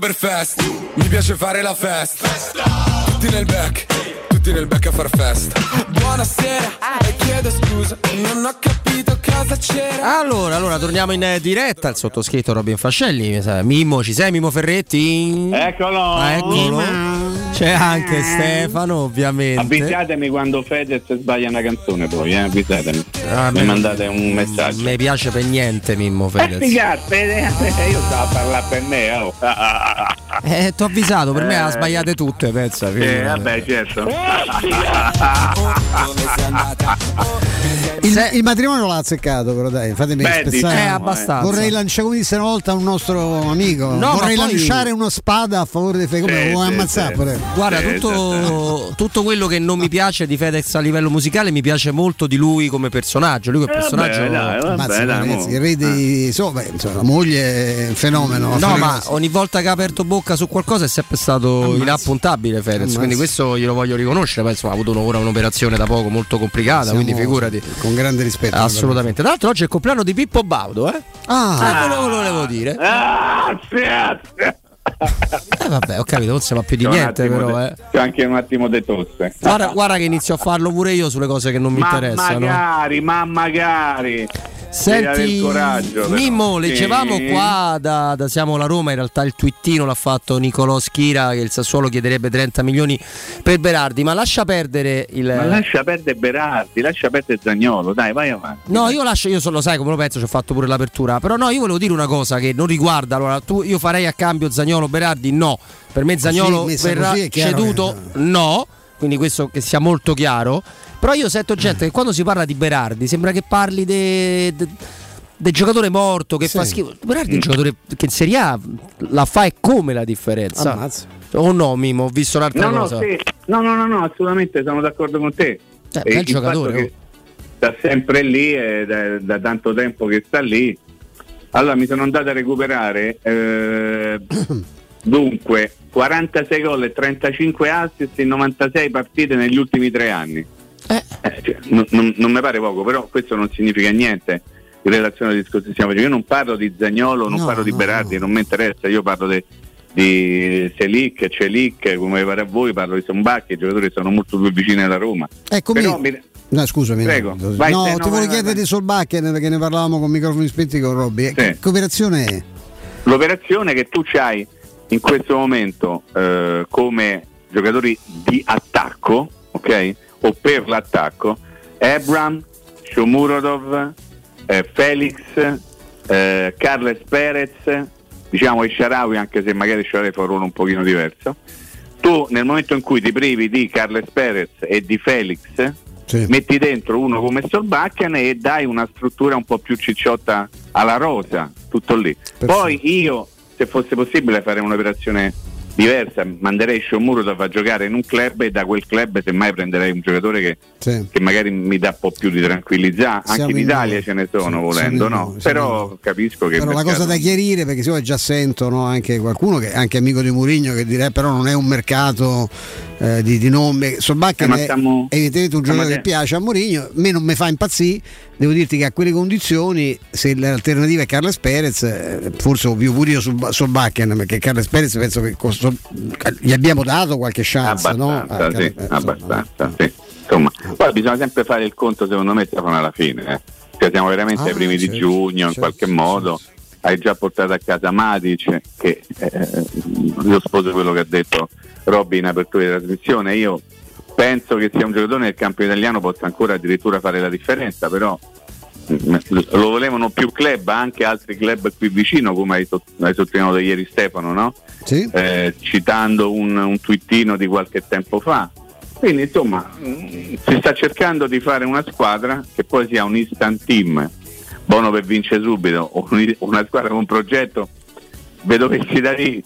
Oktoberfest, mi piace fare la festa. Tutti nel back, tutti nel back a far festa. Buonasera, e chiedo scusa, non ho capito cosa c'era. Allora, allora torniamo in eh, diretta. Il sottoscritto Robin Fascelli. Mimmo, ci sei Mimmo Ferretti? Eccolo! Ah, eccolo. C'è anche Stefano, ovviamente. Avvisatemi quando Fedez sbaglia una canzone poi, eh? avvisatemi. Ah, Mi mandate un messaggio. Mi piace per niente Mimmo Fedez. Eh, Fede, io stavo a parlare per me, oh. Eh, ti ho avvisato, per me Eh. ha sbagliate tutte, pensa. Eh, vabbè, certo. Il, il matrimonio l'ha azzeccato, però dai, fatemi Beh, spezzare. diciamo, Eh, abbastanza. Vorrei lanciare, come disse una volta un nostro amico, No, vorrei poi- lanciare una spada a favore dei fei. Come Sì, lo vuoi sì, ammazzare sì. Pure? Guarda, tutto, tutto quello che non mi piace di Fedez a livello musicale mi piace molto di lui come personaggio. Lui come Eh, personaggio. vabbè, dai, vabbè, Ammazza, dai, ragazzi, il re dei- insomma, beh, insomma, la moglie è un fenomeno. No, ma cose. ogni volta che ha aperto bocca su qualcosa è sempre stato Ammazza. inappuntabile Fedez, Ammazza. quindi questo glielo voglio riconoscere, poi insomma ha avuto ora un'operazione da poco molto complicata, Siamo quindi figurati. Con grande rispetto. Assolutamente. Tra l'altro oggi è il compleanno di Pippo Baudo, eh? Ah, Eh, quello lo volevo dire. Ah, sì, Eh vabbè, ho capito, non si fa più di un niente però, de- eh. C'ho anche un attimo di tosse. Guarda, guarda che inizio a farlo pure io sulle cose che non mi ma interessano. magari, ma magari. Senti, coraggio. Mimmo, leggevamo Sì. qua da, da Siamo la Roma, in realtà il twittino l'ha fatto Nicolò Schira che il Sassuolo chiederebbe 30 milioni per Berardi, ma lascia perdere il... Ma lascia perdere Berardi, lascia perdere Zagnolo, dai, vai avanti. No, io lascio, io solo sai come lo penso, ci ho fatto pure l'apertura. Però no, io volevo dire una cosa che non riguarda. Allora, tu, io farei a cambio Zagnolo Berardi? No. Per me Zagnolo messa verrà così è chiaro ceduto? No. Quindi questo che sia molto chiaro. Però io sento gente che quando si parla di Berardi sembra che parli de- de- del giocatore morto che Sì. fa schifo. Berardi è un giocatore che in Serie A la fa e come la differenza. Ammazza. O no, Mimo, ho visto un'altra No, no, cosa. sì. no, no, no, no, assolutamente sono d'accordo con te. Cioè, E bel il giocatore, che sta sempre lì e da, da tanto tempo che sta lì. Allora mi sono andato a recuperare eh, dunque 46 gol e 35 assist in 96 partite negli ultimi tre anni. Eh. Eh, cioè, non, non- non mi pare poco, però questo non significa niente in relazione al discorso che stiamo facendo. Io non parlo di Zagnolo, non No, parlo di no, Berardi, no. non mi interessa, io parlo de- di Selic, Celic, come pare a voi, parlo di Sombacchi, i giocatori sono molto più vicini alla Roma. Eccomi. Però mi- No, scusami. Prego, no, vai, no, ti volevo chiedere vai. di Solbakken perché ne parlavamo con microfoni spenti con Robby. Che, che operazione è? L'operazione che tu hai in questo momento eh, come giocatori di attacco, ok? O per l'attacco, Ebram, Shomurodov, eh, Felix, eh, Carles Perez, diciamo e Sharawi, anche se magari Sharawi fa un ruolo un pochino diverso. Tu nel momento in cui ti privi di Carles Perez e di Felix, metti dentro uno come Solbakken e dai una struttura un po' più cicciotta alla rosa, tutto lì. Poi io, se fosse possibile, farei un'operazione diversa, manderei Shomurodov a giocare in un club e da quel club semmai prenderei un giocatore che, Sì. che magari mi dà un po' più di tranquillità, anche Siamo in in Italia due. ce ne sono Siamo volendo, in no? siamo Però capisco che... Però il la cosa mercato- da chiarire, perché se io già sento no, anche qualcuno che è anche amico di Murigno che dirà però non è un mercato eh, di, di nome. Solbakken Eh, è stiamo- evidentemente un giocatore che piace a Mourinho, a me non mi fa impazzire, devo dirti che a quelle condizioni se l'alternativa è Carles Perez, eh, forse più pure io su Solbakken, perché Carles Perez penso che con Sol- gli abbiamo dato qualche chance, no? Abbastanza, Ah, sì, Carles- abbastanza, sì. Insomma, poi bisogna sempre fare il conto, secondo me, Stefano, alla fine. eh. Cioè, siamo veramente Ah, ai primi certo, di giugno, in certo, qualche modo. hai già portato a casa Matic, che eh, io sposo quello che ha detto Robby in apertura di trasmissione, io penso che sia un giocatore nel campo italiano possa ancora addirittura fare la differenza, però mm, lo volevano più club, anche altri club qui vicino, come hai, hai sottolineato ieri Stefano, no? Sì. Eh, citando un, un twittino di qualche tempo fa. Quindi insomma mh, si sta cercando di fare una squadra che poi sia un instant team, buono per vincere subito, una squadra con un progetto, vedo che ci da lì,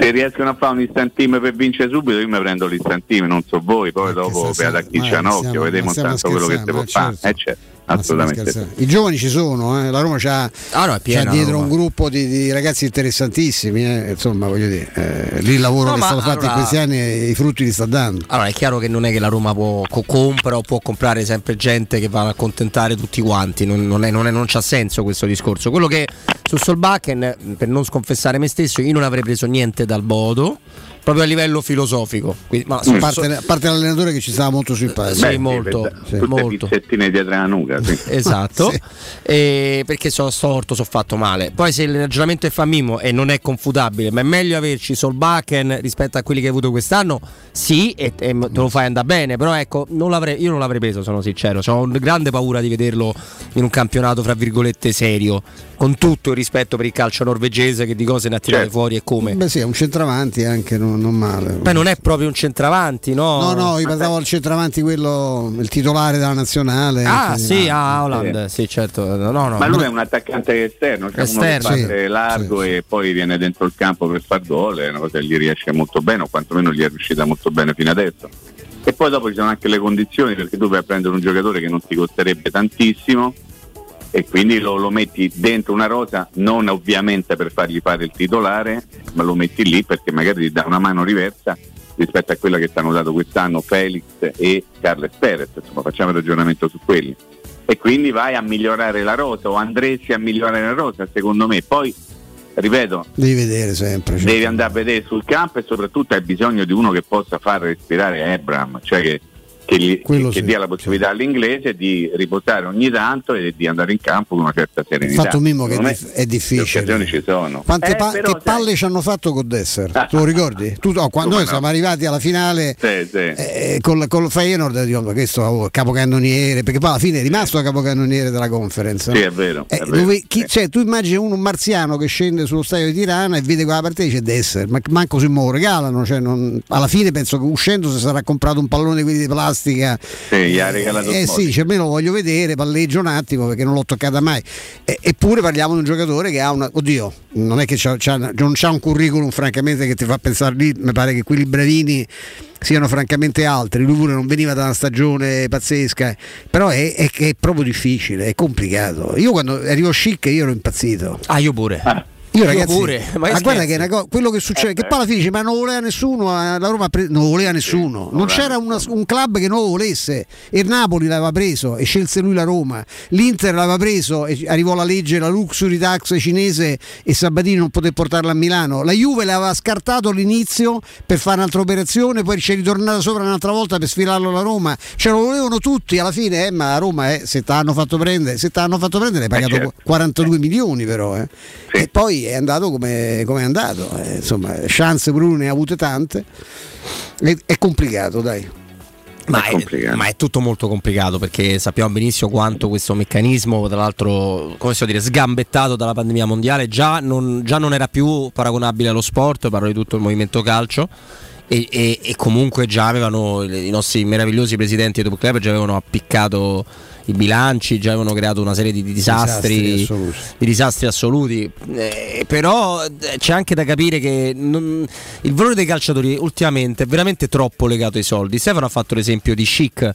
se riescono a fare un instant team per vincere subito io mi prendo l'instant team, non so voi, poi dopo per chi c'è ma occhio, ma stiamo intanto quello che si può ma fare. certo. Eh, certo, Ma stiamo assolutamente. scherzando. I giovani ci sono, eh. la Roma c'ha, Ah, no, è piena c'ha dietro un gruppo di, di ragazzi interessantissimi, eh. insomma voglio dire, eh, lì il lavoro No, che è stato fatto in allora- questi anni i frutti li sta dando. Allora è chiaro che non è che la Roma può, co- compra o può comprare sempre gente che va a accontentare tutti quanti, non, non, è- non è- non c'ha senso questo discorso. Quello che su Solbakken, per non sconfessare me stesso, io non avrei preso niente dal Bodo, proprio a livello filosofico. Quindi, ma A su- parte, a parte l'allenatore che ci stava molto simpatico. Sì, molto, Sì. Tutte molto. pizzettine dietro la nuca. sì. Esatto, Sì. E perché sono storto, sono fatto male. Poi se il ragionamento è fa Mimo e non è confutabile, ma è meglio averci Solbakken rispetto a quelli che hai avuto quest'anno, sì, e, e te lo fai andare bene, però ecco, non l'avrei- io non l'avrei preso, sono sincero, ho grande paura di vederlo in un campionato, fra virgolette, serio, con tutto il rispetto per il calcio norvegese che di cose ne ha tirate Certo. fuori e come. Beh sì, è un centravanti anche, non, non male. Poi non è proprio un centravanti, no? No, no, io parlavo al centravanti quello, il titolare della nazionale. Ah, sì, ah, Holland, sì, certo. No, no, Ma no. lui è un attaccante esterno, cioè Esterno, uno che sì, parte largo e poi viene dentro il campo per far gol, è una cosa che gli riesce molto bene, o quantomeno gli è riuscita molto bene fino adesso. E poi dopo ci sono anche le condizioni perché tu vai a prendere un giocatore che non ti costerebbe tantissimo e quindi lo, lo metti dentro una rosa, non ovviamente per fargli fare il titolare, ma lo metti lì perché magari ti dà una mano diversa rispetto a quella che ti hanno dato quest'anno Felix e Carles Perez, insomma facciamo il ragionamento su quelli. E quindi vai a migliorare la rosa o andresti a migliorare la rosa secondo me. Poi, ripeto, Devi vedere sempre. cioè. devi andare a vedere sul campo e soprattutto hai bisogno di uno che possa far respirare Abram, cioè che, che gli- che sì, dia la possibilità all'inglese di riposare ogni tanto e di andare in campo con una certa Il serenità. fatto Mimmo che è, Secondo dif- me è difficile. Le occasioni ci sono. Quante, Eh, pa- però, che sai, palle ci hanno fatto con Desser? Tu lo ricordi? Tu- no, quando noi no? siamo arrivati alla finale Sì, sì. eh, con, con il Feyenoord, dico, ma questo oh, capocannoniere, perché poi alla fine è rimasto capocannoniere della conference. no? Sì, è vero. Eh, è vero. dove- chi- cioè, tu immagini uno un marziano che scende sullo stadio di Tirana e vede quella partita e dice Desser, ma manco se me lo regalano. cioè, non- alla fine penso che uscendo si sarà comprato un pallone di quelli di plastica. Sì, gli ha regalato Eh sì, dice, almeno lo voglio vedere, palleggio un attimo perché non l'ho toccata mai. E- eppure parliamo di un giocatore che ha una. Oddio, non è che c'ha, c'ha- non c'ha un curriculum francamente che ti fa pensare lì, mi pare che quelli bravini siano francamente altri, lui pure non veniva da una stagione pazzesca, però è, è che è proprio difficile, è complicato. Io quando arrivo chic io ero impazzito. Ah, io pure. Io Io ragazzi, pure, ma ma, guarda che è una co- quello che succede, che poi alla fine dice ma non voleva nessuno, eh, la Roma pre- non voleva nessuno, non c'era una- un club che non lo volesse, il Napoli l'aveva preso e scelse lui la Roma, l'Inter l'aveva preso e arrivò la legge, la luxury tax cinese e Sabatini non poté portarla a Milano, la Juve l'aveva scartato all'inizio per fare un'altra operazione, poi ci è ritornata sopra un'altra volta per sfilarlo alla Roma, ce lo volevano tutti alla fine, eh, ma la Roma eh, se ti hanno fatto prendere, se ti hanno fatto prendere hai pagato certo. 42 milioni però, eh. e poi è andato come come è andato, eh, insomma chance Bruno ne ha avute tante, è, è complicato dai. Ma è, ma è tutto molto complicato perché sappiamo benissimo quanto questo meccanismo, tra l'altro, come si può dire, sgambettato dalla pandemia mondiale, già non, già non era più paragonabile allo sport, parlo di tutto il movimento calcio. E, e- e comunque già avevano i nostri meravigliosi presidenti del club già avevano appiccato i bilanci, già avevano creato una serie di, di disastri, Disastri assoluti. di disastri assoluti. Eh, però eh, c'è anche da capire che non- il valore dei calciatori ultimamente è veramente troppo legato ai soldi. Stefano ha fatto l'esempio di Chic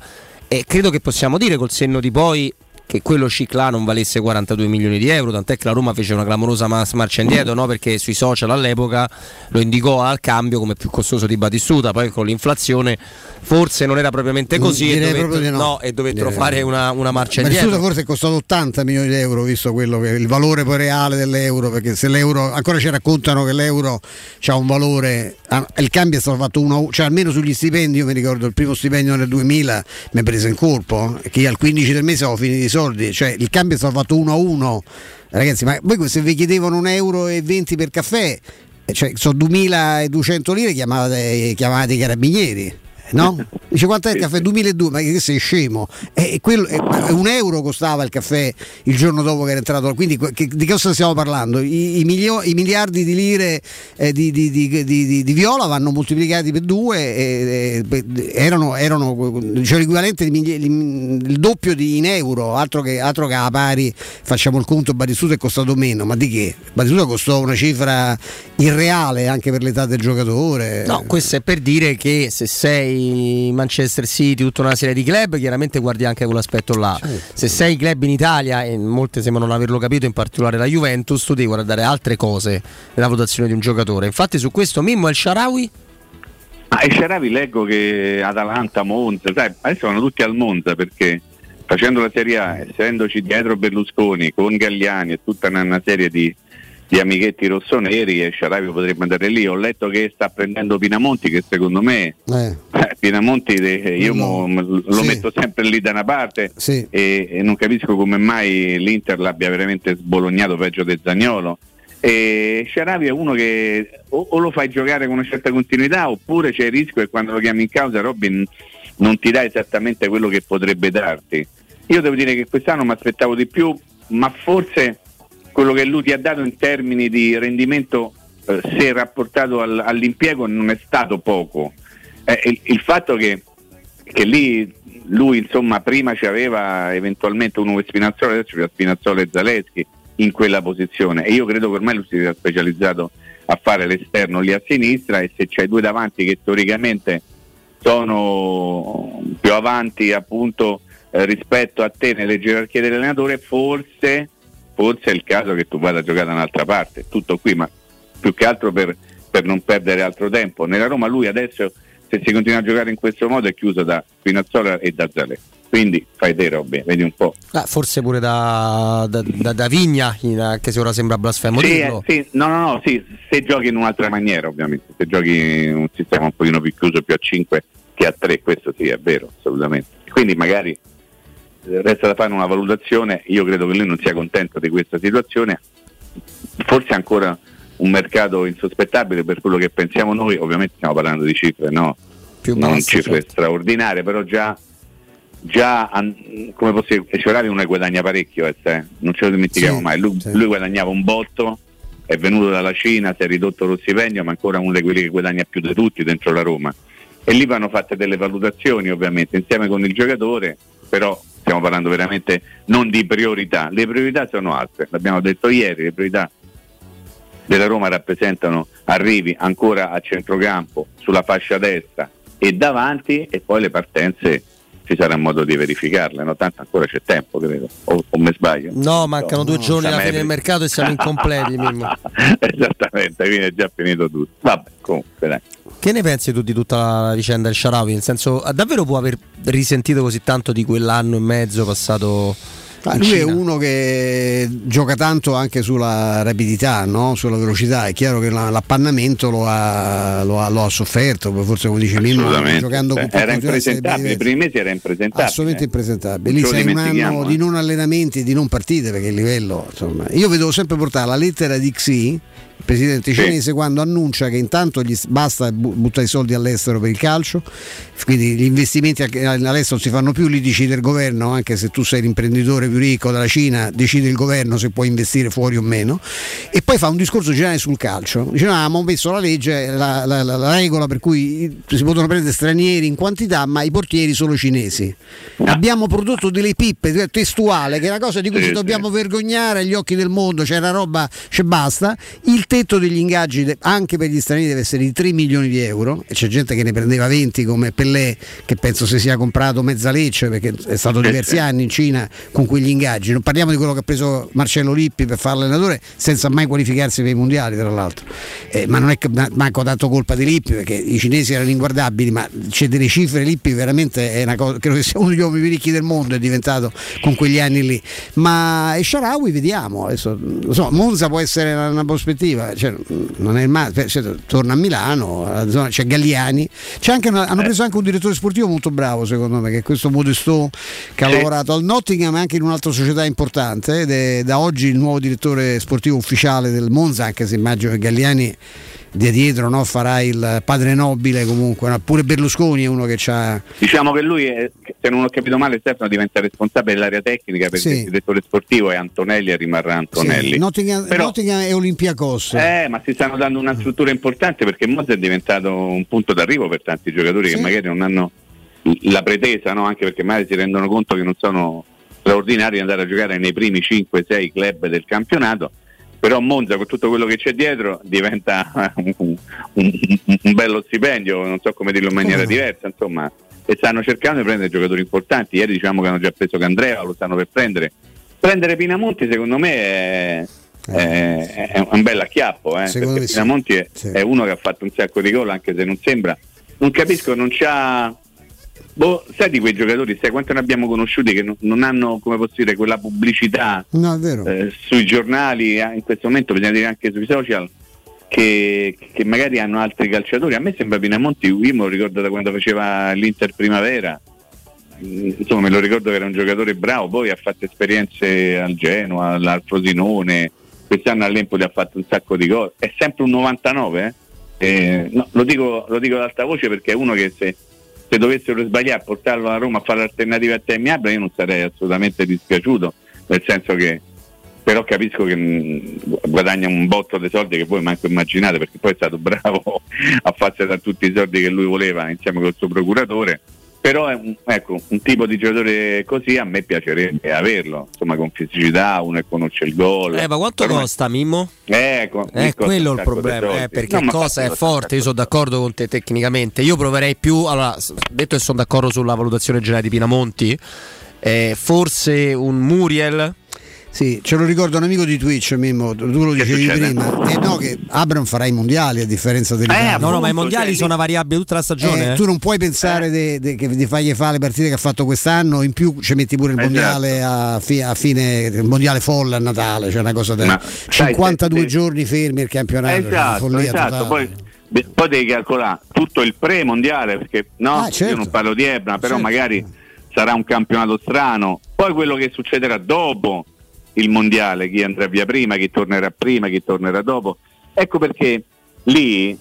e credo che possiamo dire col senno di poi che quello Chic là non valesse 42 milioni di euro, tant'è che la Roma fece una clamorosa marcia indietro, no? perché sui social all'epoca lo indicò al cambio come più costoso di Batistuta, poi con l'inflazione forse non era propriamente così e proprio di no. no, e dovettero Direi fare una, una marcia Ma indietro. Nessuno forse è costato 80 milioni di euro, visto quello che il valore poi reale dell'euro, perché se l'euro, ancora ci raccontano che l'euro ha un valore, ah, il cambio è stato fatto uno, cioè almeno sugli stipendi, io mi ricordo il primo stipendio nel 2000 mi prese in colpo, che io al 15 del mese avevo finito soldi, cioè il cambio è stato fatto 1 a 1. Ragazzi, ma voi se vi chiedevano un euro 20 per caffè, eh, cioè sono 2200 lire, chiamate, chiamate i carabinieri. No? Dice quanto è il caffè? 2002, ma che sei scemo? E quello, un euro costava il caffè il giorno dopo che era entrato. Quindi che, di cosa stiamo parlando? I, i, milio, i miliardi di lire eh, di, di, di, di, viola vanno moltiplicati per due, e, e, erano, erano cioè l'equivalente il doppio in euro, altro che, altro che a pari facciamo il conto, Batistuta è costato meno, ma di che? Batistuta costò una cifra irreale anche per l'età del giocatore. No, questo è per dire che se sei Manchester City, tutta una serie di club, chiaramente guardi anche quell'aspetto là. Certo. Se sei club in Italia, e molte sembrano non averlo capito, in particolare la Juventus, tu devi guardare altre cose nella votazione di un giocatore. Infatti su questo Mimmo El Sharawi Ah, e Sharawi leggo che Atalanta, Monza, sai, adesso vanno tutti al Monza perché facendo la Serie A, essendoci dietro Berlusconi, con Galliani e tutta una, una serie di, di amichetti rossoneri e Sciaravi potrebbe andare lì. Ho letto che sta prendendo Pinamonti che secondo me eh. Eh, Pinamonti io no. mo, lo sì. metto sempre lì da una parte sì. e, e, non capisco come mai l'Inter l'abbia veramente sbolognato peggio del Zagnolo. E Sciaravi è uno che o, o, lo fai giocare con una certa continuità oppure c'è il rischio che quando lo chiami in causa Robin non ti dà esattamente quello che potrebbe darti. Io devo dire che quest'anno mi aspettavo di più, ma forse quello che lui ti ha dato in termini di rendimento eh, se rapportato al, all'impiego non è stato poco. Eh, il, il, fatto che, che, lì lui insomma prima ci aveva eventualmente uno Spinazzola, adesso c'è Spinazzola e Zaleschi in quella posizione e io credo che ormai lui si sia specializzato a fare l'esterno lì a sinistra e se c'hai due davanti che teoricamente sono più avanti appunto eh, rispetto a te nelle gerarchie dell'allenatore forse forse è il caso che tu vada a giocare da un'altra parte, tutto qui, ma più che altro per, per non perdere altro tempo. Nella Roma lui adesso, se si continua a giocare in questo modo, è chiuso da Spinazzola e da Zalè. Quindi fai te Robby, vedi un po'. Ah, forse pure da, da, da, da Vigna, anche se ora sembra blasfemo sì, eh, sì, no, no, no, sì, se giochi in un'altra maniera ovviamente, se giochi in un sistema un pochino più chiuso, più a 5 che a 3, questo sì è vero, assolutamente. Quindi magari resta da fare una valutazione, io credo che lui non sia contento di questa situazione, forse ancora un mercato insospettabile per quello che pensiamo noi, ovviamente stiamo parlando di cifre, no? Più non basso, cifre certo. straordinarie, però già, già come posso dire, Cerari non ne guadagna parecchio, eh, non ce lo dimentichiamo sì, mai, lui, sì. lui, guadagnava un botto, è venuto dalla Cina, si è ridotto lo stipendio, ma ancora uno di quelli che guadagna più di tutti dentro la Roma. E lì vanno fatte delle valutazioni ovviamente insieme con il giocatore, però stiamo parlando veramente non di priorità, le priorità sono altre, l'abbiamo detto ieri, le priorità della Roma rappresentano arrivi ancora a centrocampo sulla fascia destra e davanti e poi le partenze ci sarà modo di verificarle, no? tanto ancora c'è tempo, credo, o, o me sbaglio? No, mancano no, due giorni alla fine del mercato e siamo incompleti. Esattamente, quindi è già finito tutto. Vabbè, comunque dai. Che ne pensi tu di tutta la vicenda del Sharawi? Nel senso, davvero può aver risentito così tanto di quell'anno e mezzo passato Ah, lui è uno che gioca tanto anche sulla rapidità, no? sulla velocità. È chiaro che l'appannamento lo ha, lo ha, lo ha sofferto, forse come dice Mimmo, giocando con era impresentabile, i primi mesi era impresentabile. Assolutamente impresentabile. Lì sei un anno eh. di non allenamenti e di non partite perché il livello, insomma. Io vedo sempre portare la lettera di Xi presidente cinese quando annuncia che intanto gli basta buttare i soldi all'estero per il calcio, quindi gli investimenti all'estero si fanno più, li decide il governo, anche se tu sei l'imprenditore più ricco della Cina, decide il governo se puoi investire fuori o meno, e poi fa un discorso generale sul calcio. Dice no, abbiamo messo la legge, la, la, la, la, regola per cui si possono prendere stranieri in quantità, ma i portieri solo cinesi. No. Abbiamo prodotto delle pippe testuale, che è una cosa di cui ci dobbiamo vergognare agli occhi del mondo, c'è una roba, c'è basta. Il tetto degli ingaggi anche per gli stranieri deve essere di 3 milioni di euro e c'è gente che ne prendeva 20 come Pellè che penso si sia comprato mezza lecce perché è stato diversi anni in Cina con quegli ingaggi. Non parliamo di quello che ha preso Marcello Lippi per fare allenatore senza mai qualificarsi per i mondiali tra l'altro. Eh, ma non è che manco dato colpa di Lippi perché i cinesi erano inguardabili ma c'è delle cifre Lippi veramente è una cosa, credo che sia uno degli uomini più ricchi del mondo è diventato con quegli anni lì. Ma e Sharawi vediamo, adesso, so, Monza può essere una, una prospettiva cioè, non è il ma- cioè, torna a Milano, c'è Galliani, c'è anche una- hanno preso anche un direttore sportivo molto bravo secondo me, che è questo Modesto che ha lavorato al Nottingham e anche in un'altra società importante ed è da oggi il nuovo direttore sportivo ufficiale del Monza, anche se immagino che Galliani dia dietro no? farà il padre nobile comunque, no? pure Berlusconi è uno che ha... Diciamo che lui, è, se non ho capito male, Stefano diventa responsabile dell'area tecnica perché Sì. il direttore sportivo è Antonelli e rimarrà Antonelli. Sì, Nottingham, Però- Nottingham e Olympiacos. Eh, ma si stanno dando una struttura importante perché Monza è diventato un punto d'arrivo per tanti giocatori che magari non hanno la pretesa, no? anche perché magari si rendono conto che non sono straordinari di andare a giocare nei primi 5-6 club del campionato. Però Monza con tutto quello che c'è dietro diventa un, un- un- bello stipendio, non so come dirlo in maniera diversa, insomma, e stanno cercando di prendere giocatori importanti. Ieri diciamo che hanno già preso Candrea, lo stanno per prendere. Prendere Pinamonti secondo me è, è- è un bel acchiappo, eh, perché me sì. Pinamonti è, Sì. è uno che ha fatto un sacco di gol anche se non sembra. Non capisco, non c'ha... Boh, sai di quei giocatori, sai quanto ne abbiamo conosciuti che non, non hanno, come posso dire, quella pubblicità No, è vero. eh, sui giornali, eh, in questo momento bisogna dire anche sui social, che, che magari hanno altri calciatori. A me sembra Pinamonti, io me lo ricordo da quando faceva l'Inter Primavera, Mm, insomma me lo ricordo che era un giocatore bravo, poi ha fatto esperienze al Genoa, al Frosinone, quest'anno all'Empoli ha fatto un sacco di gol, è sempre un 99, eh? Eh, no, lo, dico, lo dico ad alta voce perché è uno che se, se dovessero sbagliare a portarlo a Roma a fare l'alternativa a Temi Abra io non sarei assolutamente dispiaciuto, nel senso che però capisco che mh, guadagna un botto di soldi che voi manco immaginate perché poi è stato bravo a farsi da tutti i soldi che lui voleva insieme col suo procuratore però è un, ecco, un tipo di giocatore così a me piacerebbe averlo insomma con fisicità uno che conosce il gol. Eh, ma quanto Però- costa Mimmo? eh, co- È costa quello il problema, eh, perché No, cosa è forte, io sono d'accordo con te tecnicamente, io proverei più, allora, detto che sono d'accordo sulla valutazione generale di Pinamonti, eh, forse un Muriel, Sì, ce lo ricorda un amico di Twitch, Mimmo, tu lo dicevi succede? prima. Eh no, che Abram farà i mondiali a differenza dell'Italia. no no ma i mondiali sono variabili tutta la stagione. Eh, eh. tu non puoi pensare de- de- che di fargli fare le partite che ha fatto quest'anno, in più ci metti pure il Esatto. mondiale a, fi- a fine il mondiale folle a Natale, cioè una cosa sai, 52 se- se- giorni fermi il campionato, cioè una Esatto, follia esatto. totale. Poi, beh, poi devi calcolare tutto il pre-mondiale, perché no, Ah, certo. io non parlo di Ebra, però Certo. magari sarà un campionato strano. Poi quello che succederà dopo il mondiale, chi andrà via prima, chi tornerà prima, chi tornerà dopo. Ecco perché lì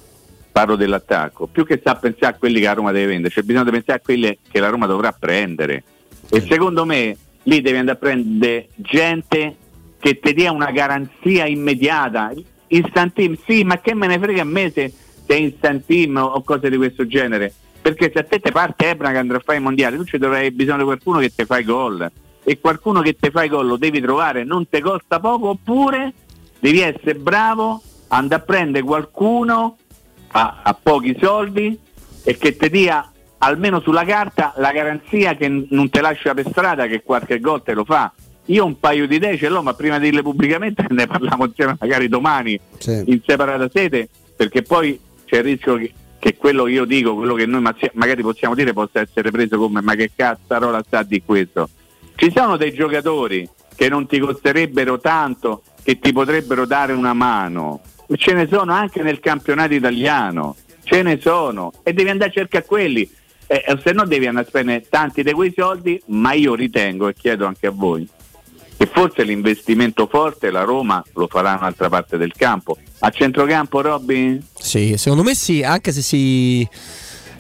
parlo dell'attacco, più che sta a pensare a quelli che la Roma deve vendere, c'è bisogno di pensare a quelli che la Roma dovrà prendere. E secondo me lì devi andare a prendere gente che ti dia una garanzia immediata. Instant team, sì, ma che me ne frega a me se, se è instant team o, o cose di questo genere. Perché se a te te parte Ebra che andrà a fare i mondiali, tu ci dovrai bisogno di qualcuno che ti fa i gol. E qualcuno che ti fa i gol lo devi trovare, non ti costa poco, oppure devi essere bravo, andare a prendere qualcuno a, a pochi soldi e che ti dia almeno sulla carta la garanzia che n- non ti lascia per strada che qualche gol te lo fa. Io un paio di idee ce l'ho, ma prima di dirle pubblicamente ne parliamo insieme magari domani in separata sede, perché poi c'è il rischio che, che quello che io dico, quello che noi magari possiamo dire possa essere preso come ma che cazzarola sta di questo. Ci sono dei giocatori che non ti costerebbero tanto, che ti potrebbero dare una mano. Ce ne sono anche nel campionato italiano, ce ne sono e devi andare a cercare quelli. Eh, eh, se no devi andare a spendere tanti di quei soldi, ma io ritengo e chiedo anche a voi che forse l'investimento forte la Roma lo farà un'altra parte del campo. A centrocampo Robby? Sì, secondo me sì, anche se si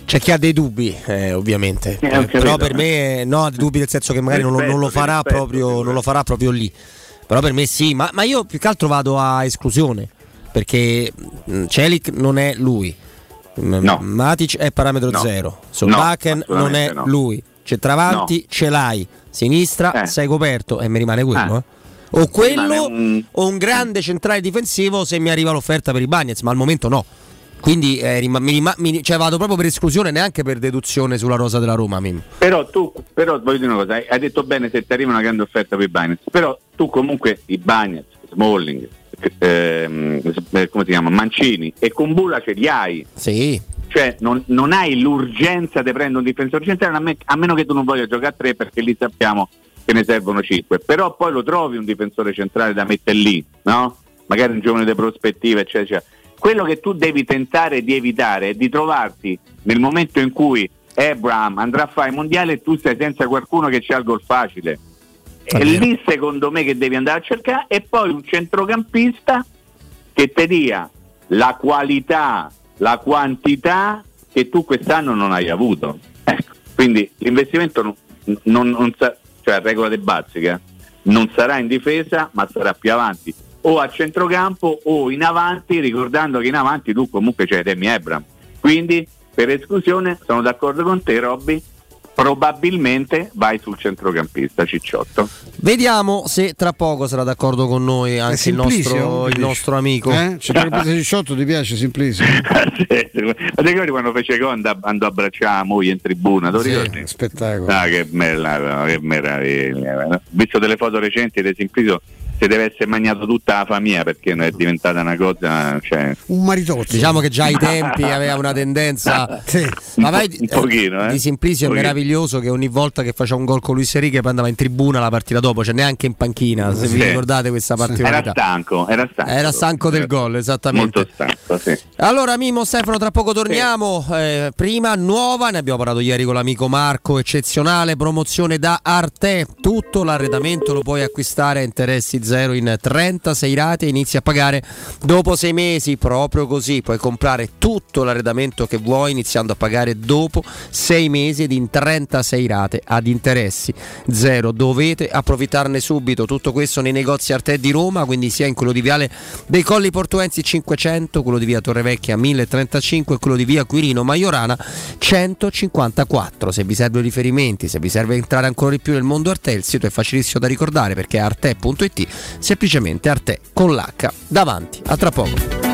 c'è chi ha dei dubbi, eh, ovviamente. Eh, Eh, però per me eh, no, dei dubbi nel senso che magari non, lo- non lo Rispetto, farà rispetto, proprio, non lo farà proprio lì. Però per me sì, ma, ma io più che altro vado a esclusione. Perché mh, Celic non è lui. M- Matic è parametro No. zero. Solbakken No, non è no. lui. Centravanti ce l'hai. Sinistra sei coperto e mi rimane quello. eh. O quello o un grande centrale difensivo se mi arriva l'offerta per i Bagnets, ma al momento no. Quindi eh, rima- mi rima- mi- cioè vado proprio per esclusione, neanche per deduzione sulla rosa della Roma. Mim. Però tu, però voglio dire una cosa, hai, hai detto bene se ti arriva una grande offerta per i Bagnets, però tu comunque i Bagnets, Smalling, ehm, eh, come si chiama, Mancini e Kumbula ce li hai. Sì. Cioè non, non hai l'urgenza di prendere un difensore centrale a, me- a meno che tu non voglia giocare a tre perché lì sappiamo che ne servono cinque. Però poi lo trovi un difensore centrale da mettere lì, no? magari un giovane di prospettiva, eccetera, eccetera. Quello che tu devi tentare di evitare è di trovarti nel momento in cui Abraham andrà a fare il mondiale e tu sei senza qualcuno che c'ha il gol facile. È lì secondo me che devi andare a cercare e poi un centrocampista che ti dia la qualità, la quantità che tu quest'anno non hai avuto. Ecco, quindi l'investimento non, non- non sa- cioè regola di bazzica, non sarà in difesa ma sarà più avanti o a centrocampo o in avanti, ricordando che in avanti tu comunque c'hai Demi Ebram. Quindi per esclusione sono d'accordo con te Robby, probabilmente vai sul centrocampista Cicciotto. Vediamo se tra poco sarà d'accordo con noi anche il nostro, il nostro amico. Eh? Centrocampista Cicciotto ti piace Simplicio? Ma ti ricordi quando fece Conda andò a abbracciare la moglie in tribuna? Lo Sì, ricordi? spettacolo. Ah, che, bella, che meraviglia. Ho visto delle foto recenti di Simplicio, si deve essere mangiato tutta la famiglia perché è diventata una cosa. Cioè, Un maritozzo. Diciamo che già ai tempi aveva una tendenza. Sì. Ma vai, un pochino, eh. di Simplicio è meraviglioso che ogni volta che faceva un gol con Luis Enrique poi andava in tribuna la partita dopo, cioè neanche in panchina, se vi Sì. ricordate questa Era particolarità. stanco, era stanco. Era stanco del gol, esattamente. Molto stanco, sì. Allora Mimo Stefano, tra poco torniamo. Eh, prima nuova, ne abbiamo parlato ieri con l'amico Marco, eccezionale promozione da Arte. Tutto l'arredamento lo puoi acquistare a interessi zero in 36 rate e inizi a pagare dopo sei mesi, proprio così. Puoi comprare tutto l'arredamento che vuoi iniziando a pagare dopo sei mesi ed in 36 rate ad interessi zero. Dovete approfittarne subito. Tutto questo nei negozi Arte di Roma, quindi sia in quello di Viale dei Colli Portuensi 500, quello di Via Torrevecchia 1035 e quello di Via Quirino Maiorana 154. Se vi servono riferimenti, se vi serve entrare ancora di più nel mondo Arte, il sito è facilissimo da ricordare perché è arte.it, semplicemente Arte con l'H davanti. A tra poco.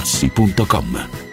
artigianamaterassi.com.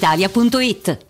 brispalitalia.it.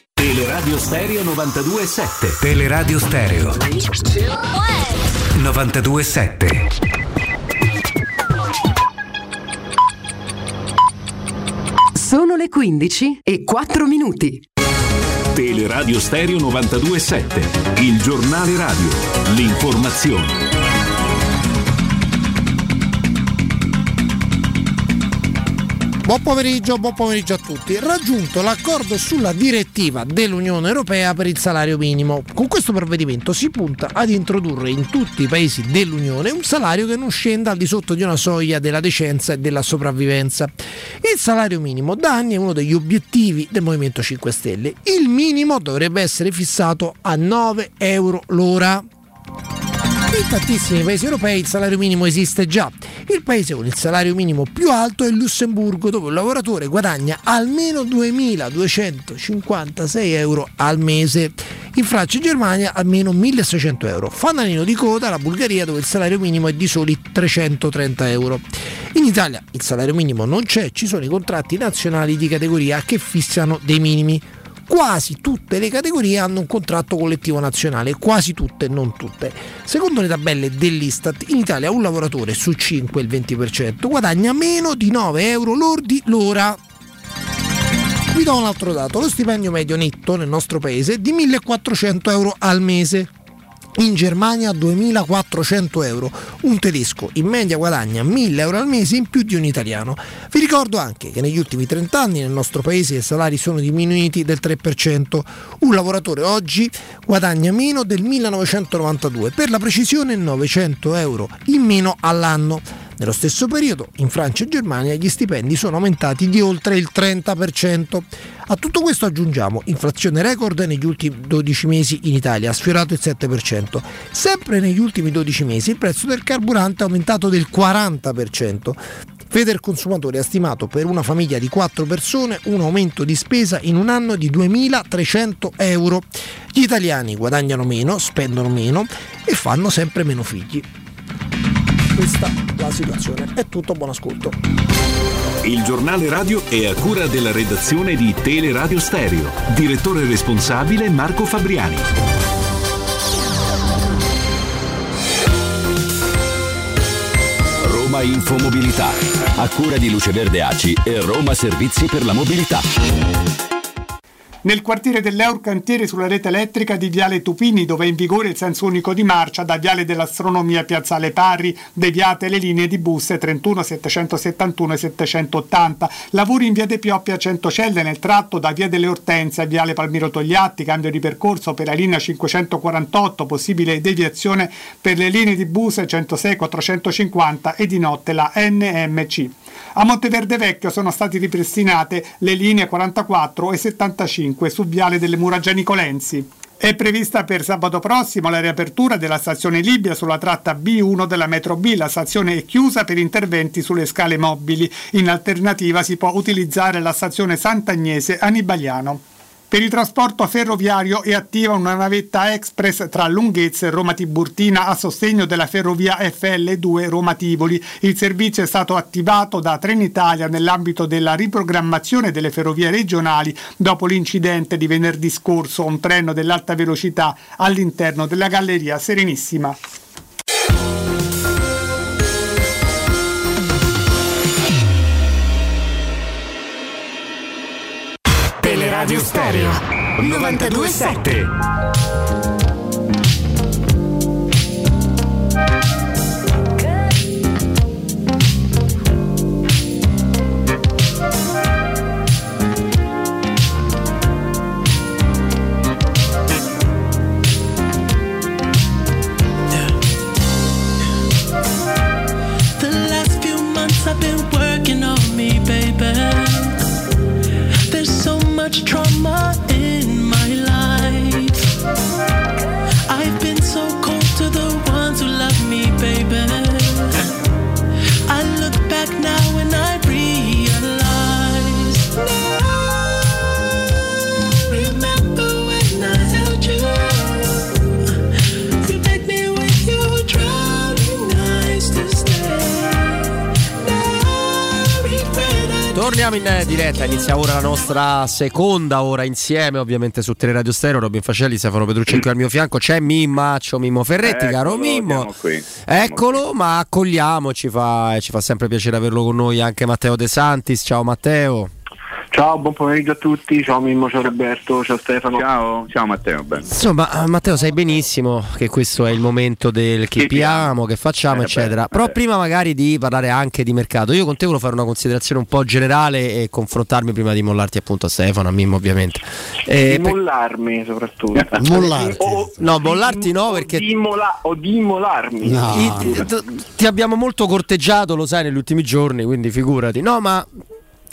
Teleradio Stereo 92.7 Teleradio Stereo 92.7 Sono le 15 e 4 minuti. Teleradio Stereo 92.7. Il giornale radio. L'informazione. Buon pomeriggio, buon pomeriggio a tutti. Raggiunto l'accordo sulla direttiva dell'Unione Europea per il salario minimo. Con questo provvedimento si punta ad introdurre in tutti i paesi dell'Unione un salario che non scenda al di sotto di una soglia della decenza e della sopravvivenza. Il salario minimo da anni è uno degli obiettivi del Movimento 5 Stelle. Il minimo dovrebbe essere fissato a 9 euro l'ora. In tantissimi paesi europei il salario minimo esiste già. Il paese con il salario minimo più alto è il Lussemburgo, dove un lavoratore guadagna almeno 2.256 euro al mese. In Francia e Germania almeno 1.600 euro. Fanalino di coda la Bulgaria, dove il salario minimo è di soli 330 euro. In Italia il salario minimo non c'è, ci sono i contratti nazionali di categoria che fissano dei minimi quasi tutte le categorie hanno un contratto collettivo nazionale, quasi tutte, non tutte. Secondo le tabelle dell'Istat, in Italia un lavoratore su 5, il 20%, guadagna meno di 9 euro lordi l'ora. Vi do un altro dato, lo stipendio medio netto nel nostro paese è di 1400 euro al mese. In Germania 2400 euro, un tedesco in media guadagna 1000 euro al mese in più di un italiano. Vi ricordo anche che negli ultimi 30 anni nel nostro paese i salari sono diminuiti del 3%. Un lavoratore oggi guadagna meno del 1992, per la precisione 900 euro in meno all'anno. Nello stesso periodo in Francia e Germania gli stipendi sono aumentati di oltre il 30%. A tutto questo aggiungiamo inflazione record negli ultimi 12 mesi in Italia, ha sfiorato il 7%. Sempre negli ultimi 12 mesi il prezzo del carburante è aumentato del 40%. Federconsumatori ha stimato per una famiglia di 4 persone un aumento di spesa in un anno di 2.300 euro. Gli italiani guadagnano meno, spendono meno e fanno sempre meno figli. Questa la situazione. È tutto, buon ascolto. Il giornale radio è a cura della redazione di Teleradio Stereo. Direttore responsabile Marco Fabriani. Roma Infomobilità. A cura di Luce Verde Aci e Roma Servizi per la Mobilità. Nel quartiere dell'Eur cantiere sulla rete elettrica di Viale Tupini, dove è in vigore il senso unico di marcia, da Viale dell'Astronomia Piazzale Parri, deviate le linee di bus 31 771 e 780. Lavori in via De Pioppi a Centocelle nel tratto da via delle Ortense a Viale Palmiro Togliatti, cambio di percorso per la linea 548, possibile deviazione per le linee di bus 106 450 e di notte la NMC. A Monteverde Vecchio sono state ripristinate le linee 44 e 75 su Viale delle Mura Nicolensi. È prevista per sabato prossimo la riapertura della stazione Libia sulla tratta B1 della metro B. La stazione è chiusa per interventi sulle scale mobili. In alternativa si può utilizzare la stazione Sant'Agnese a Nibaliano. Per il trasporto ferroviario è attiva una navetta express tra Lunghezza e Roma Tiburtina a sostegno della ferrovia FL2 Roma Tivoli. Il servizio è stato attivato da Trenitalia nell'ambito della riprogrammazione delle ferrovie regionali dopo l'incidente di venerdì scorso, un treno dell'alta velocità all'interno della galleria Serenissima. Stereo 927 much trauma Torniamo in diretta, inizia ora la nostra seconda ora insieme, ovviamente su Teleradio Stereo, Robin Facelli, Stefano Petrucci qui al mio fianco, c'è Mimmaccio, Mimmo Ferretti, caro Eccolo, Mimmo. siamo qui. Eccolo, ma accogliamo, ci fa, ci fa sempre piacere averlo con noi anche Matteo De Santis, ciao Matteo. Ciao, buon pomeriggio a tutti, ciao Mimmo, ciao Roberto, ciao Stefano. Ciao, ciao Matteo. Bene. Insomma, eh, Matteo, sai benissimo che questo è il momento del che piamo, che facciamo, Eh, eccetera. beh, Però eh. prima magari di parlare anche di mercato, io con te volevo fare una considerazione un po' generale e confrontarmi prima di mollarti appunto a Stefano, a Mimmo ovviamente. Eh, di per- mollarmi soprattutto. Mollarti. O, No, mollarti no perché di immola- o di immolarmi. I- t- ti abbiamo molto corteggiato, lo sai, negli ultimi giorni, quindi figurati. No, ma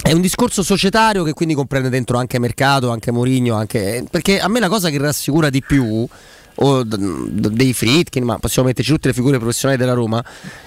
è un discorso societario che quindi comprende dentro anche mercato, anche Mourinho, anche... perché a me la cosa che rassicura di più o dei Fritkin, ma possiamo metterci tutte le figure professionali della Roma,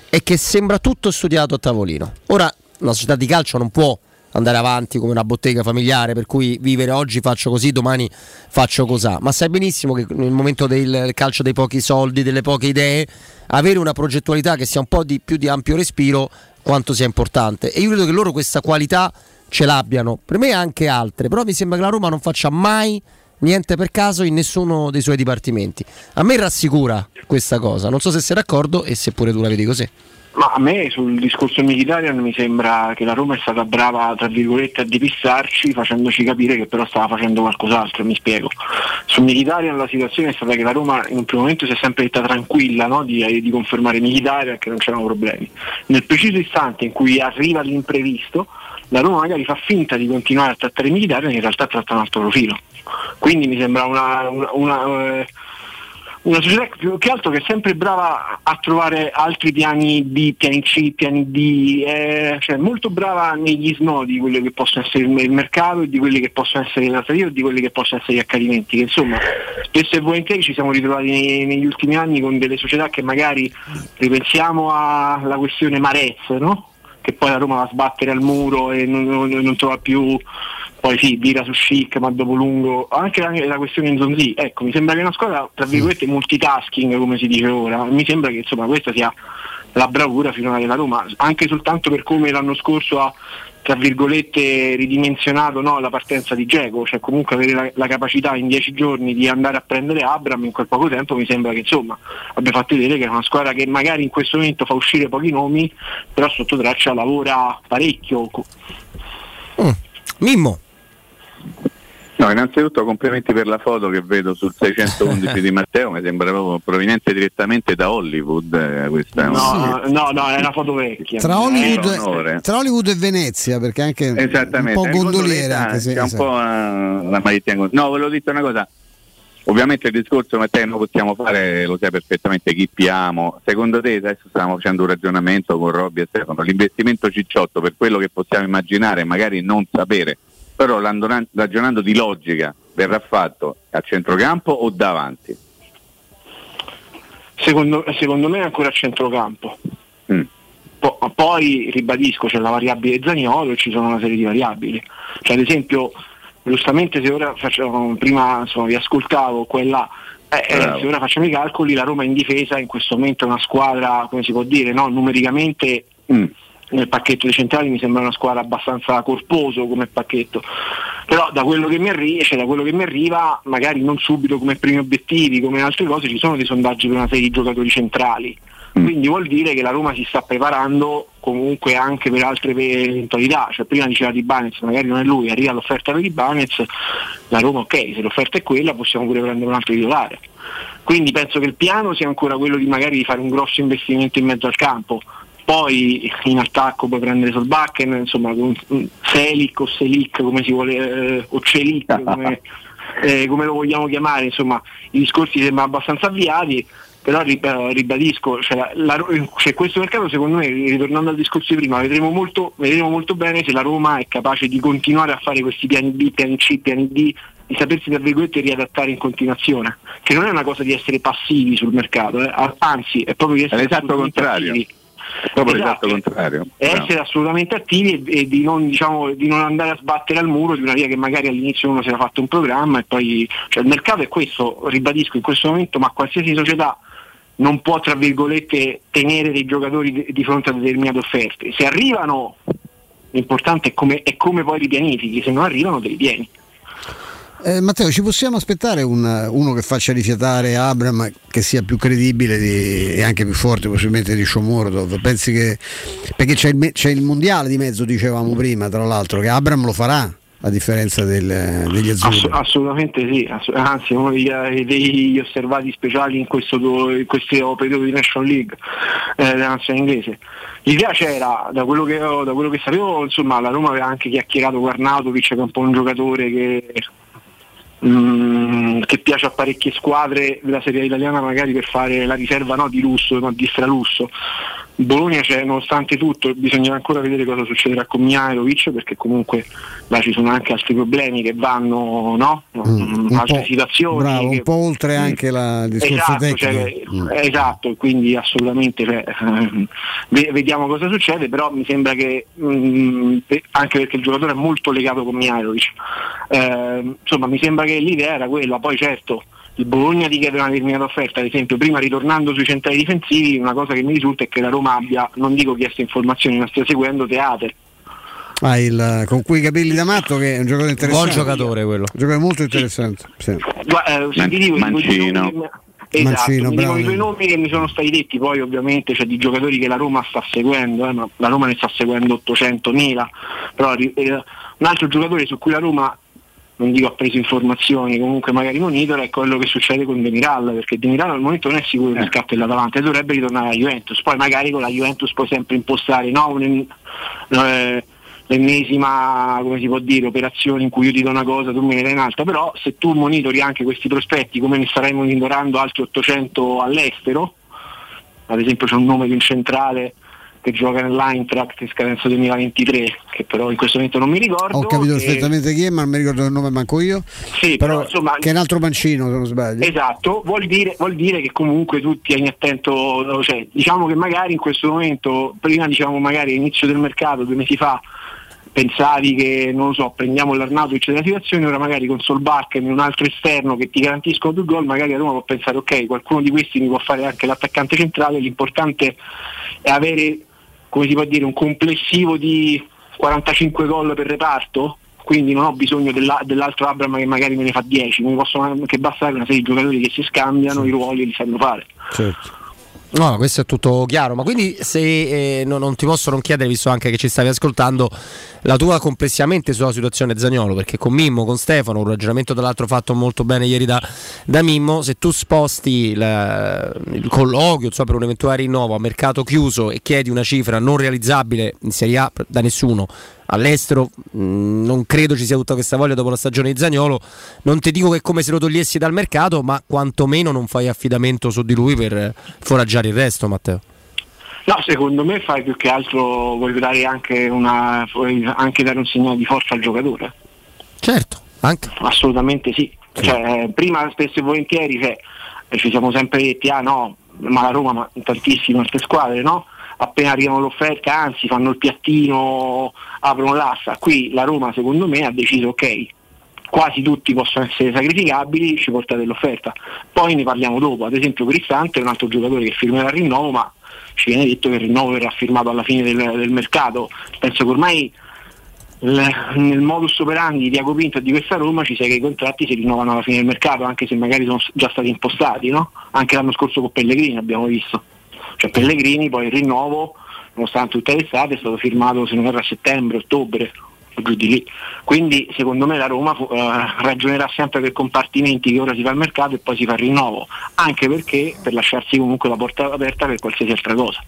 è che sembra tutto studiato a tavolino. Ora, una società di calcio non può andare avanti come una bottega familiare, per cui vivere oggi faccio così, domani faccio cosà. Ma sai benissimo che nel momento del calcio dei pochi soldi, delle poche idee, avere una progettualità che sia un po' di più di ampio respiro quanto sia importante. E io credo che loro questa qualità ce l'abbiano, per me anche altre, però mi sembra che la Roma non faccia mai niente per caso in nessuno dei suoi dipartimenti. A me rassicura questa cosa, non so se sei d'accordo e se pure tu la vedi così. Ma a me sul discorso Mkhitaryan mi sembra che la Roma è stata brava, tra virgolette, a depissarci facendoci capire che però stava facendo qualcos'altro, mi spiego. Su Mkhitaryan la situazione è stata che la Roma in un primo momento si è sempre detta tranquilla no? di, di confermare Mkhitaryan che non c'erano problemi. Nel preciso istante in cui arriva l'imprevisto, la Roma magari fa finta di continuare a trattare Mkhitaryan e in realtà tratta un altro profilo. Quindi mi sembra una, una, una, eh, una società più che altro che è sempre brava a trovare altri piani B, piani C, piani D, eh, cioè molto brava negli snodi di quello che possono essere il mercato di quelli che possono essere le trattative o di quelli che possono essere gli accadimenti. Che insomma spesso e volentieri ci siamo ritrovati nei- negli ultimi anni con delle società che magari ripensiamo alla questione Marez, no? che poi la Roma va a sbattere al muro e non, non- non trova più poi sì, vira su chic ma dopo lungo anche la, la questione in Zonzi ecco mi sembra che una squadra tra virgolette multitasking come si dice ora mi sembra che insomma questa sia la bravura finora della Roma anche soltanto per come l'anno scorso ha tra virgolette ridimensionato no, la partenza di Geco, cioè comunque avere la, la capacità in dieci giorni di andare a prendere Abram in quel poco tempo mi sembra che insomma abbia fatto vedere che è una squadra che magari in questo momento fa uscire pochi nomi, però sotto traccia lavora parecchio. Mimmo. No, innanzitutto complimenti per la foto che vedo sul 611 di Matteo, mi sembra proprio proveniente direttamente da Hollywood. eh, questa è una- No, no, no, è una foto vecchia. Tra Hollywood, tra Hollywood e Venezia, perché anche un po' gondoletta, Anche se, c'è un esatto. po' la magliettina con- No, volevo dire una cosa. Ovviamente il discorso Matteo noi possiamo fare, lo sai perfettamente chi piamo. Secondo te, adesso stiamo facendo un ragionamento con Robby e Stefano, l'investimento Cicciotto per quello che possiamo immaginare, magari non sapere, però ragionando di logica, verrà fatto a centrocampo o davanti? Secondo, secondo me ancora a centrocampo. Mm. Po- poi ribadisco c'è la variabile Zaniolo e ci sono una serie di variabili. Cioè, ad esempio, giustamente se ora facciamo, prima insomma, vi ascoltavo quella. eh, eh, se ora facciamo i calcoli, la Roma in difesa in questo momento è una squadra, come si può dire, no? numericamente Mm. Nel pacchetto dei centrali mi sembra una squadra abbastanza corposo come pacchetto. Però da quello che mi arriva, cioè da quello che mi arriva, magari non subito come primi obiettivi, come altre cose, ci sono dei sondaggi per una serie di giocatori centrali. Quindi vuol dire che la Roma si sta preparando comunque anche per altre eventualità. Cioè, prima diceva di Banez, magari non è lui, arriva l'offerta per di Banez, la Roma ok, se l'offerta è quella possiamo pure prendere un altro titolare. Quindi penso che il piano sia ancora quello di magari di fare un grosso investimento in mezzo al campo. Poi in attacco puoi prendere Solbakken, insomma con Selic o Selic come si vuole, eh, o Celic come, eh, come lo vogliamo chiamare, insomma i discorsi sembrano abbastanza avviati, però rib- ribadisco, cioè, la- la- cioè, questo mercato secondo me, ritornando al discorso di prima, vedremo molto, vedremo molto bene se la Roma è capace di continuare a fare questi piani B, piani C, piani D, di sapersi tra virgolette riadattare in continuazione, che non è una cosa di essere passivi sul mercato, eh, anzi è proprio di essere assolutamente contrario. attivi. Proprio Esatto. l'esatto contrario. E Bravo. essere assolutamente attivi e, e di, non, diciamo, di non andare a sbattere al muro di una via che magari all'inizio uno si era fatto un programma e poi cioè il mercato è questo, ribadisco in questo momento, ma qualsiasi società non può tra virgolette tenere dei giocatori di, di fronte a determinate offerte. Se arrivano l'importante è come, è come poi li pianifichi, se non arrivano te li tieni. Eh, Matteo, ci possiamo aspettare un- uno che faccia rifiatare Abram, che sia più credibile di- e anche più forte possibilmente di Shomurdov? Pensi che. Perché c'è il, c'è il mondiale di mezzo, dicevamo prima, tra l'altro, che Abram lo farà a differenza del- degli azzurri. Ass- assolutamente sì, ass- anzi uno degli, eh, degli osservati speciali in questo, in questo periodo di National League eh, della nazionale inglese. L'idea c'era, da quello che, da quello che sapevo, insomma la Roma aveva anche chiacchierato con Arnautovic che è un po' un giocatore che, mm, che piace a parecchie squadre della Serie italiana magari per fare la riserva no, di lusso, ma di stralusso. Bologna c'è, nonostante tutto, bisogna ancora vedere cosa succederà con Mihailovic perché comunque là ci sono anche altri problemi che vanno, no? Mm, Un altre po', situazioni. bravo, che- un po' oltre anche la- discorso Esatto, cioè, Mm. esatto, quindi assolutamente cioè, ehm, ve- vediamo cosa succede, però mi sembra che mm, anche perché il giocatore è molto legato con Mihailovic, ehm, insomma mi sembra che l'idea era quella, poi certo il Bologna ti chiede una determinata offerta, ad esempio prima ritornando sui centrali difensivi, una cosa che mi risulta è che la Roma abbia, non dico chiesto informazioni, ma stia seguendo Teate. Ah, il- con quei capelli da matto che è un giocatore interessante. Buon giocatore quello. Un giocatore molto interessante. Sì. Gua- eh, se ti dico, Mancino. Esatto, Mancino, mi i due nomi che mi sono stati detti, poi ovviamente c'è di giocatori che la Roma sta seguendo, eh, ma la Roma ne sta seguendo 800.000, però eh, un altro giocatore su cui la Roma non dico ha preso informazioni, comunque magari monitora è quello che succede con Demiral, perché Demiral al momento non è sicuro che scatto dell'Atalanta e dovrebbe ritornare alla Juventus, poi magari con la Juventus puoi sempre impostare no, un- eh, l'ennesima come si può dire, operazione in cui io ti do una cosa, tu me ne dai un'altra, però se tu monitori anche questi prospetti come ne starai monitorando altri 800 all'estero, ad esempio c'è un nome di un centrale che gioca nell'Eintracht in scadenza 2023, che però in questo momento non mi ricordo. Ho capito perfettamente chi è, ma non mi ricordo il nome manco io. Sì, però, insomma, che è un altro mancino, se non sbaglio. Esatto, vuol dire, vuol dire che comunque tu tieni attento, cioè, diciamo che magari in questo momento, prima diciamo magari all'inizio del mercato, due mesi fa, pensavi che, non lo so, prendiamo l'Arnautovic della situazione, ora magari con Solbakken e un altro esterno che ti garantiscono due gol, magari a Roma può pensare ok, qualcuno di questi mi può fare anche l'attaccante centrale, l'importante è avere, come si può dire, un complessivo di 45 gol per reparto, quindi non ho bisogno della- dell'altro Abram che magari me ne fa 10, mi possono anche bastare una serie di giocatori che si scambiano i ruoli e li sanno fare. Certo. No, questo è tutto chiaro, ma quindi se eh, no- non ti posso non chiedere, visto anche che ci stavi ascoltando, la tua complessivamente sulla situazione Zagnolo, perché con Mimmo, con Stefano, un ragionamento tra l'altro fatto molto bene ieri da, da Mimmo, se tu sposti la- il colloquio insomma, per un eventuale rinnovo a mercato chiuso e chiedi una cifra non realizzabile in Serie A da nessuno, all'estero mh, non credo ci sia tutta questa voglia dopo la stagione di Zagnolo, non ti dico che è come se lo togliessi dal mercato, ma quantomeno non fai affidamento su di lui per foraggiare il resto, Matteo. No, secondo me fai più che altro, voglio dare anche, una, anche dare un segnale di forza al giocatore. Certo, anche. Assolutamente sì. Cioè, prima spesso e volentieri cioè, eh, ci siamo sempre detti, ah no, ma la Roma, ma tantissime altre squadre, no? Appena arrivano l'offerta, anzi fanno il piattino, aprono l'assa. Qui la Roma secondo me ha deciso ok, quasi tutti possono essere sacrificabili, ci portate l'offerta. Poi ne parliamo dopo, ad esempio Cristante è un altro giocatore che firmerà il rinnovo, ma ci viene detto che il rinnovo verrà firmato alla fine del, del mercato. Penso che ormai nel modus operandi di Iago Pinto e di questa Roma ci sia che i contratti si rinnovano alla fine del mercato, anche se magari sono già stati impostati, no? Anche l'anno scorso con Pellegrini abbiamo visto. Cioè Pellegrini poi il rinnovo, nonostante tutta l'estate, è stato firmato se non erro a settembre, ottobre, giù di lì. Quindi secondo me la Roma eh, ragionerà sempre per compartimenti che ora si fa al mercato e poi si fa il rinnovo, anche perché per lasciarsi comunque la porta aperta per qualsiasi altra cosa.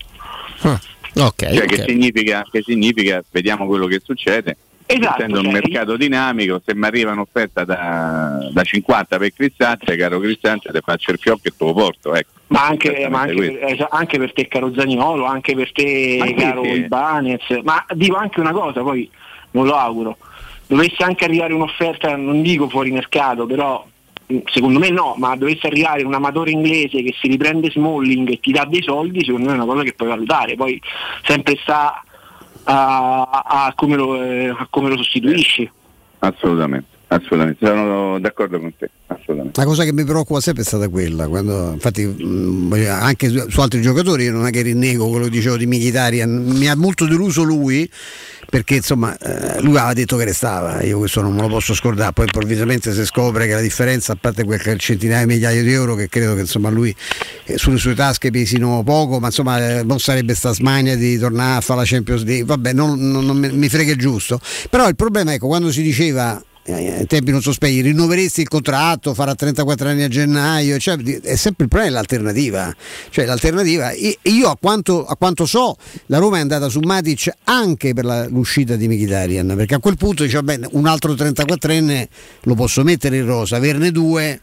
Ok, Cioè, Che, significa, che significa, vediamo quello che succede. Esatto, Essendo un cioè, mercato dinamico, se mi arriva un'offerta da, da 50 per Cristante, caro Cristante, te faccio il fiocco e te lo porto. Ecco. Ma anche, ma anche per, anche per te caro Zaniolo, anche per te Ma caro sì. Ibanez, ma dico anche una cosa, poi non lo auguro, dovesse anche arrivare un'offerta, non dico fuori mercato, però mh, secondo me no, ma dovesse arrivare un amatore inglese che si riprende Smalling e ti dà dei soldi, secondo me è una cosa che puoi valutare, poi sempre sta a, a come, lo, eh, a come lo sostituisci. Assolutamente, assolutamente, sono d'accordo con te. La cosa che mi preoccupa sempre è stata quella, quando, infatti mh, voglio- anche su, su altri giocatori io non è che rinnego quello che dicevo di Mkhitaryan, mi ha molto deluso lui perché insomma eh, lui aveva detto che restava, io questo non me lo posso scordare, poi improvvisamente si scopre che la differenza, a parte quel centinaia di migliaia di euro che credo che insomma lui eh, sulle sue tasche pesino poco, ma insomma eh, non sarebbe sta smania di tornare a fare la Champions League, vabbè non, non- non mi, mi frega il giusto, però il problema ecco quando si diceva eh, in tempi non sospetti, rinnoveresti il contratto, farà 34 anni a gennaio, cioè, è sempre il problema l'alternativa. Cioè, l'alternativa io a quanto, a quanto so la Roma è andata su Matic anche per la- l'uscita di Mkhitaryan, perché a quel punto dice vabbè un altro 34enne lo posso mettere in rosa, averne due eh,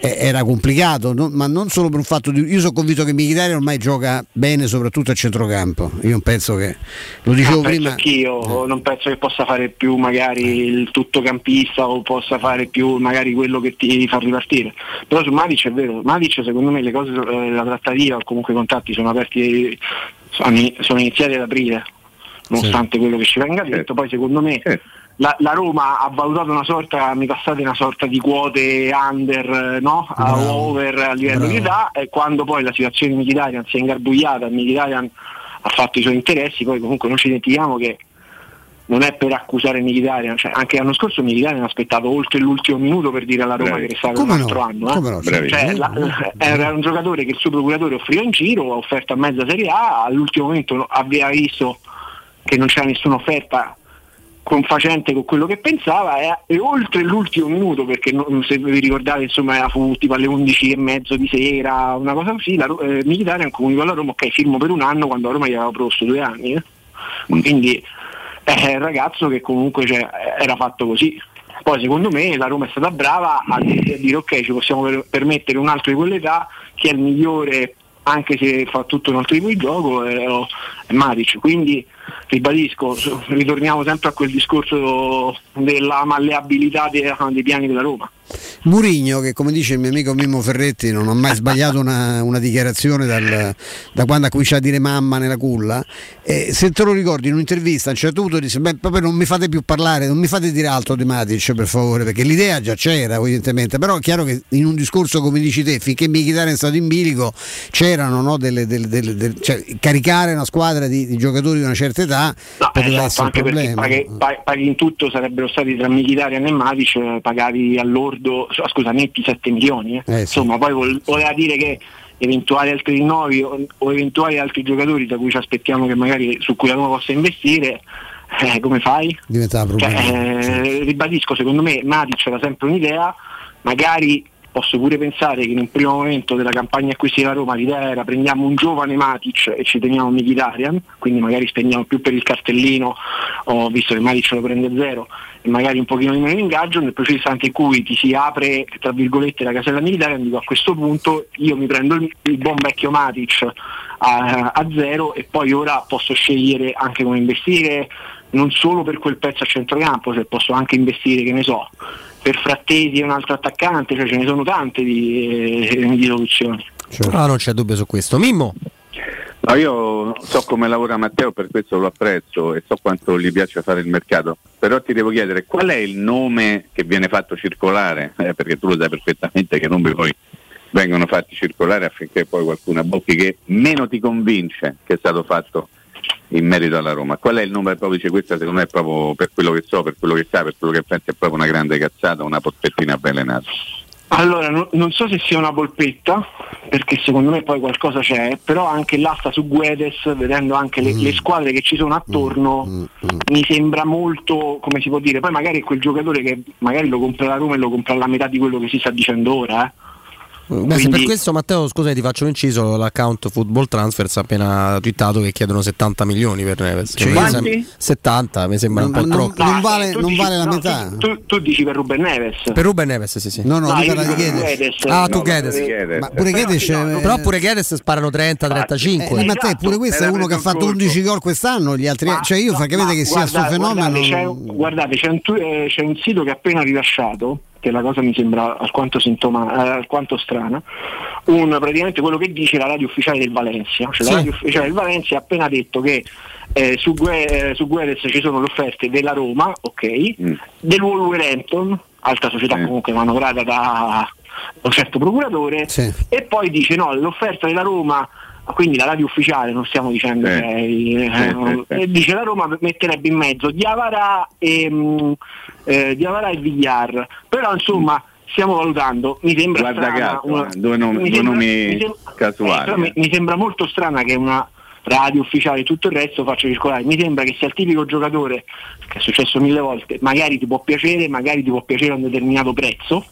era complicato, non- ma non solo per un fatto di... Io sono convinto che Mkhitaryan ormai gioca bene soprattutto a centrocampo, io non penso che... Lo dicevo No, penso prima... anch'io, non penso che possa fare più magari il tuttocampista o possa fare più magari quello che ti fa ripartire. Però su Matic è vero, Matic secondo me le cose, eh, la trattativa o comunque i contatti sono aperti, sono sono iniziati ad aprile, nonostante quello che ci venga detto, poi secondo me la, la Roma ha valutato una sorta, mi passate una sorta di quote under, no? A over a livello Bravo. di età e quando poi la situazione di Mkhitaryan si è ingarbugliata, Mkhitaryan ha fatto i suoi interessi, poi comunque non ci dimentichiamo che non è per accusare Mkhitaryan, cioè anche l'anno scorso Mkhitaryan ha aspettato oltre l'ultimo minuto per dire alla Roma Bravi. che restava Come un no? altro anno. eh. Come no? Cioè, la- era un giocatore che il suo procuratore offriva in giro, ha offerto a mezza Serie A, all'ultimo momento aveva visto che non c'era nessuna offerta confacente con quello che pensava e, e oltre l'ultimo minuto perché non- se vi ricordate insomma fu tipo alle 11 e mezzo di sera una cosa così la, eh, Mkhitaryan comunicò alla Roma ok firmo per un anno quando a Roma gli aveva proposto due anni eh. quindi è un ragazzo che comunque cioè, era fatto così poi secondo me la Roma è stata brava a, di- a dire ok ci possiamo per- permettere un altro di quell'età che è il migliore anche se fa tutto un altro tipo di gioco, è, è Matic. Quindi ribadisco, ritorniamo sempre a quel discorso della malleabilità dei, dei piani della Roma. Murigno, che come dice il mio amico Mimmo Ferretti, non ha mai sbagliato una, una dichiarazione dal- da quando ha cominciato a dire mamma nella culla. E se te lo ricordi in un'intervista a un certo punto disse: Beh, proprio non mi fate più parlare, non mi fate dire altro di Matic per favore, perché l'idea già c'era, evidentemente. Però è chiaro che in un discorso come dici te, finché Mkhitaryan è stato in bilico, c'erano no, delle- delle- delle- cioè, caricare una squadra di, di giocatori di una certa età No, poteva esatto, un anche perché problema. paghi, pa- paghi in tutto sarebbero stati tra Mkhitaryan e Matic eh, pagavi all'ordo, scusa, netti 7 milioni. eh. Eh, sì. Insomma, poi vol- voleva dire che eventuali altri rinnovi o, o eventuali altri giocatori da cui ci aspettiamo che magari su cui la Roma possa investire, eh, come fai? Diventava Cioè, problema. eh, ribadisco, secondo me Matic era sempre un'idea, magari posso pure pensare che in un primo momento della campagna acquisti della Roma l'idea era prendiamo un giovane Matic e ci teniamo Mkhitaryan, quindi magari spendiamo più per il cartellino, o visto che Matic lo prende zero, e magari un pochino di meno in ingaggio, nel processo anche in cui ti si apre tra virgolette la casella Mkhitaryan, dico a questo punto io mi prendo il, il buon vecchio Matic a, a zero e poi ora posso scegliere anche come investire non solo per quel pezzo a centrocampo, se posso anche investire, che ne so, per Frattesi e un altro attaccante, cioè ce ne sono tante di, eh, di soluzioni. Ah, non c'è dubbio su questo. Mimmo? No, io so come lavora Matteo, per questo lo apprezzo e so quanto gli piace fare il mercato. Però ti devo chiedere qual è il nome che viene fatto circolare, Eh, perché tu lo sai perfettamente che nomi poi vengono fatti circolare affinché poi qualcuno abbocchi che meno ti convince che è stato fatto in merito alla Roma. Qual è il nome proprio dice questa secondo me è proprio per quello che so, per quello che sai, per quello che pensi è proprio una grande cazzata, una pospettina avvelenata. Allora, no- non so se sia una polpetta, perché secondo me poi qualcosa c'è, però anche l'asta su Guedes, vedendo anche le, le squadre che ci sono attorno, mi sembra molto, come si può dire, poi magari è quel giocatore che magari lo compra la Roma e lo compra la metà di quello che si sta dicendo ora. eh. Beh, se per Quindi- questo Matteo, scusami, ti faccio un inciso, l'account Football Transfers ha appena twittato che chiedono 70 milioni per Neves. Cioè, sem- 70, mi sembra un po' non- troppo. non vale- tu non dici- vale la no, metà. Tu, tu- tu dici per Ruben Neves. Per Ruben Neves, sì, sì. No, no, No, lui io parla di. Guedes. Ah, No, tu Guedes. Guedes. Ma pure Guedes Però, eh, Però pure Guedes sparano 30-35. Eh, Matteo, pure questo è uno che ha fatto colpo. 11 gol quest'anno, gli altri, Ma- cioè io fa capire che sia sto fenomeno. Guardate, eh, c'è un sito che ha appena rilasciato, che la cosa mi sembra alquanto, sintoma, eh, alquanto strana, un, praticamente quello che dice la radio ufficiale del Valencia. Cioè Sì. La radio ufficiale del Valencia ha appena detto che eh, su, Gue- eh, su Guedes ci sono le offerte della Roma, ok, del Wolverhampton, altra società comunque manovrata da un certo procuratore, e poi dice no, l'offerta della Roma quindi la radio ufficiale, non stiamo dicendo Eh. che è il- Sì, sì, sì. e dice la Roma metterebbe in mezzo Diavara e, mm, eh, Diavara e Vigliar, però insomma stiamo valutando, mi sembra Guarda strana caso, una- eh, due nomi- mi sembra- nomi mi sem- casuali, eh, mi, eh. mi sembra molto strana che una radio ufficiale e tutto il resto faccia circolare, mi sembra che sia il tipico giocatore che è successo mille volte, magari ti può piacere, magari ti può piacere a un determinato prezzo,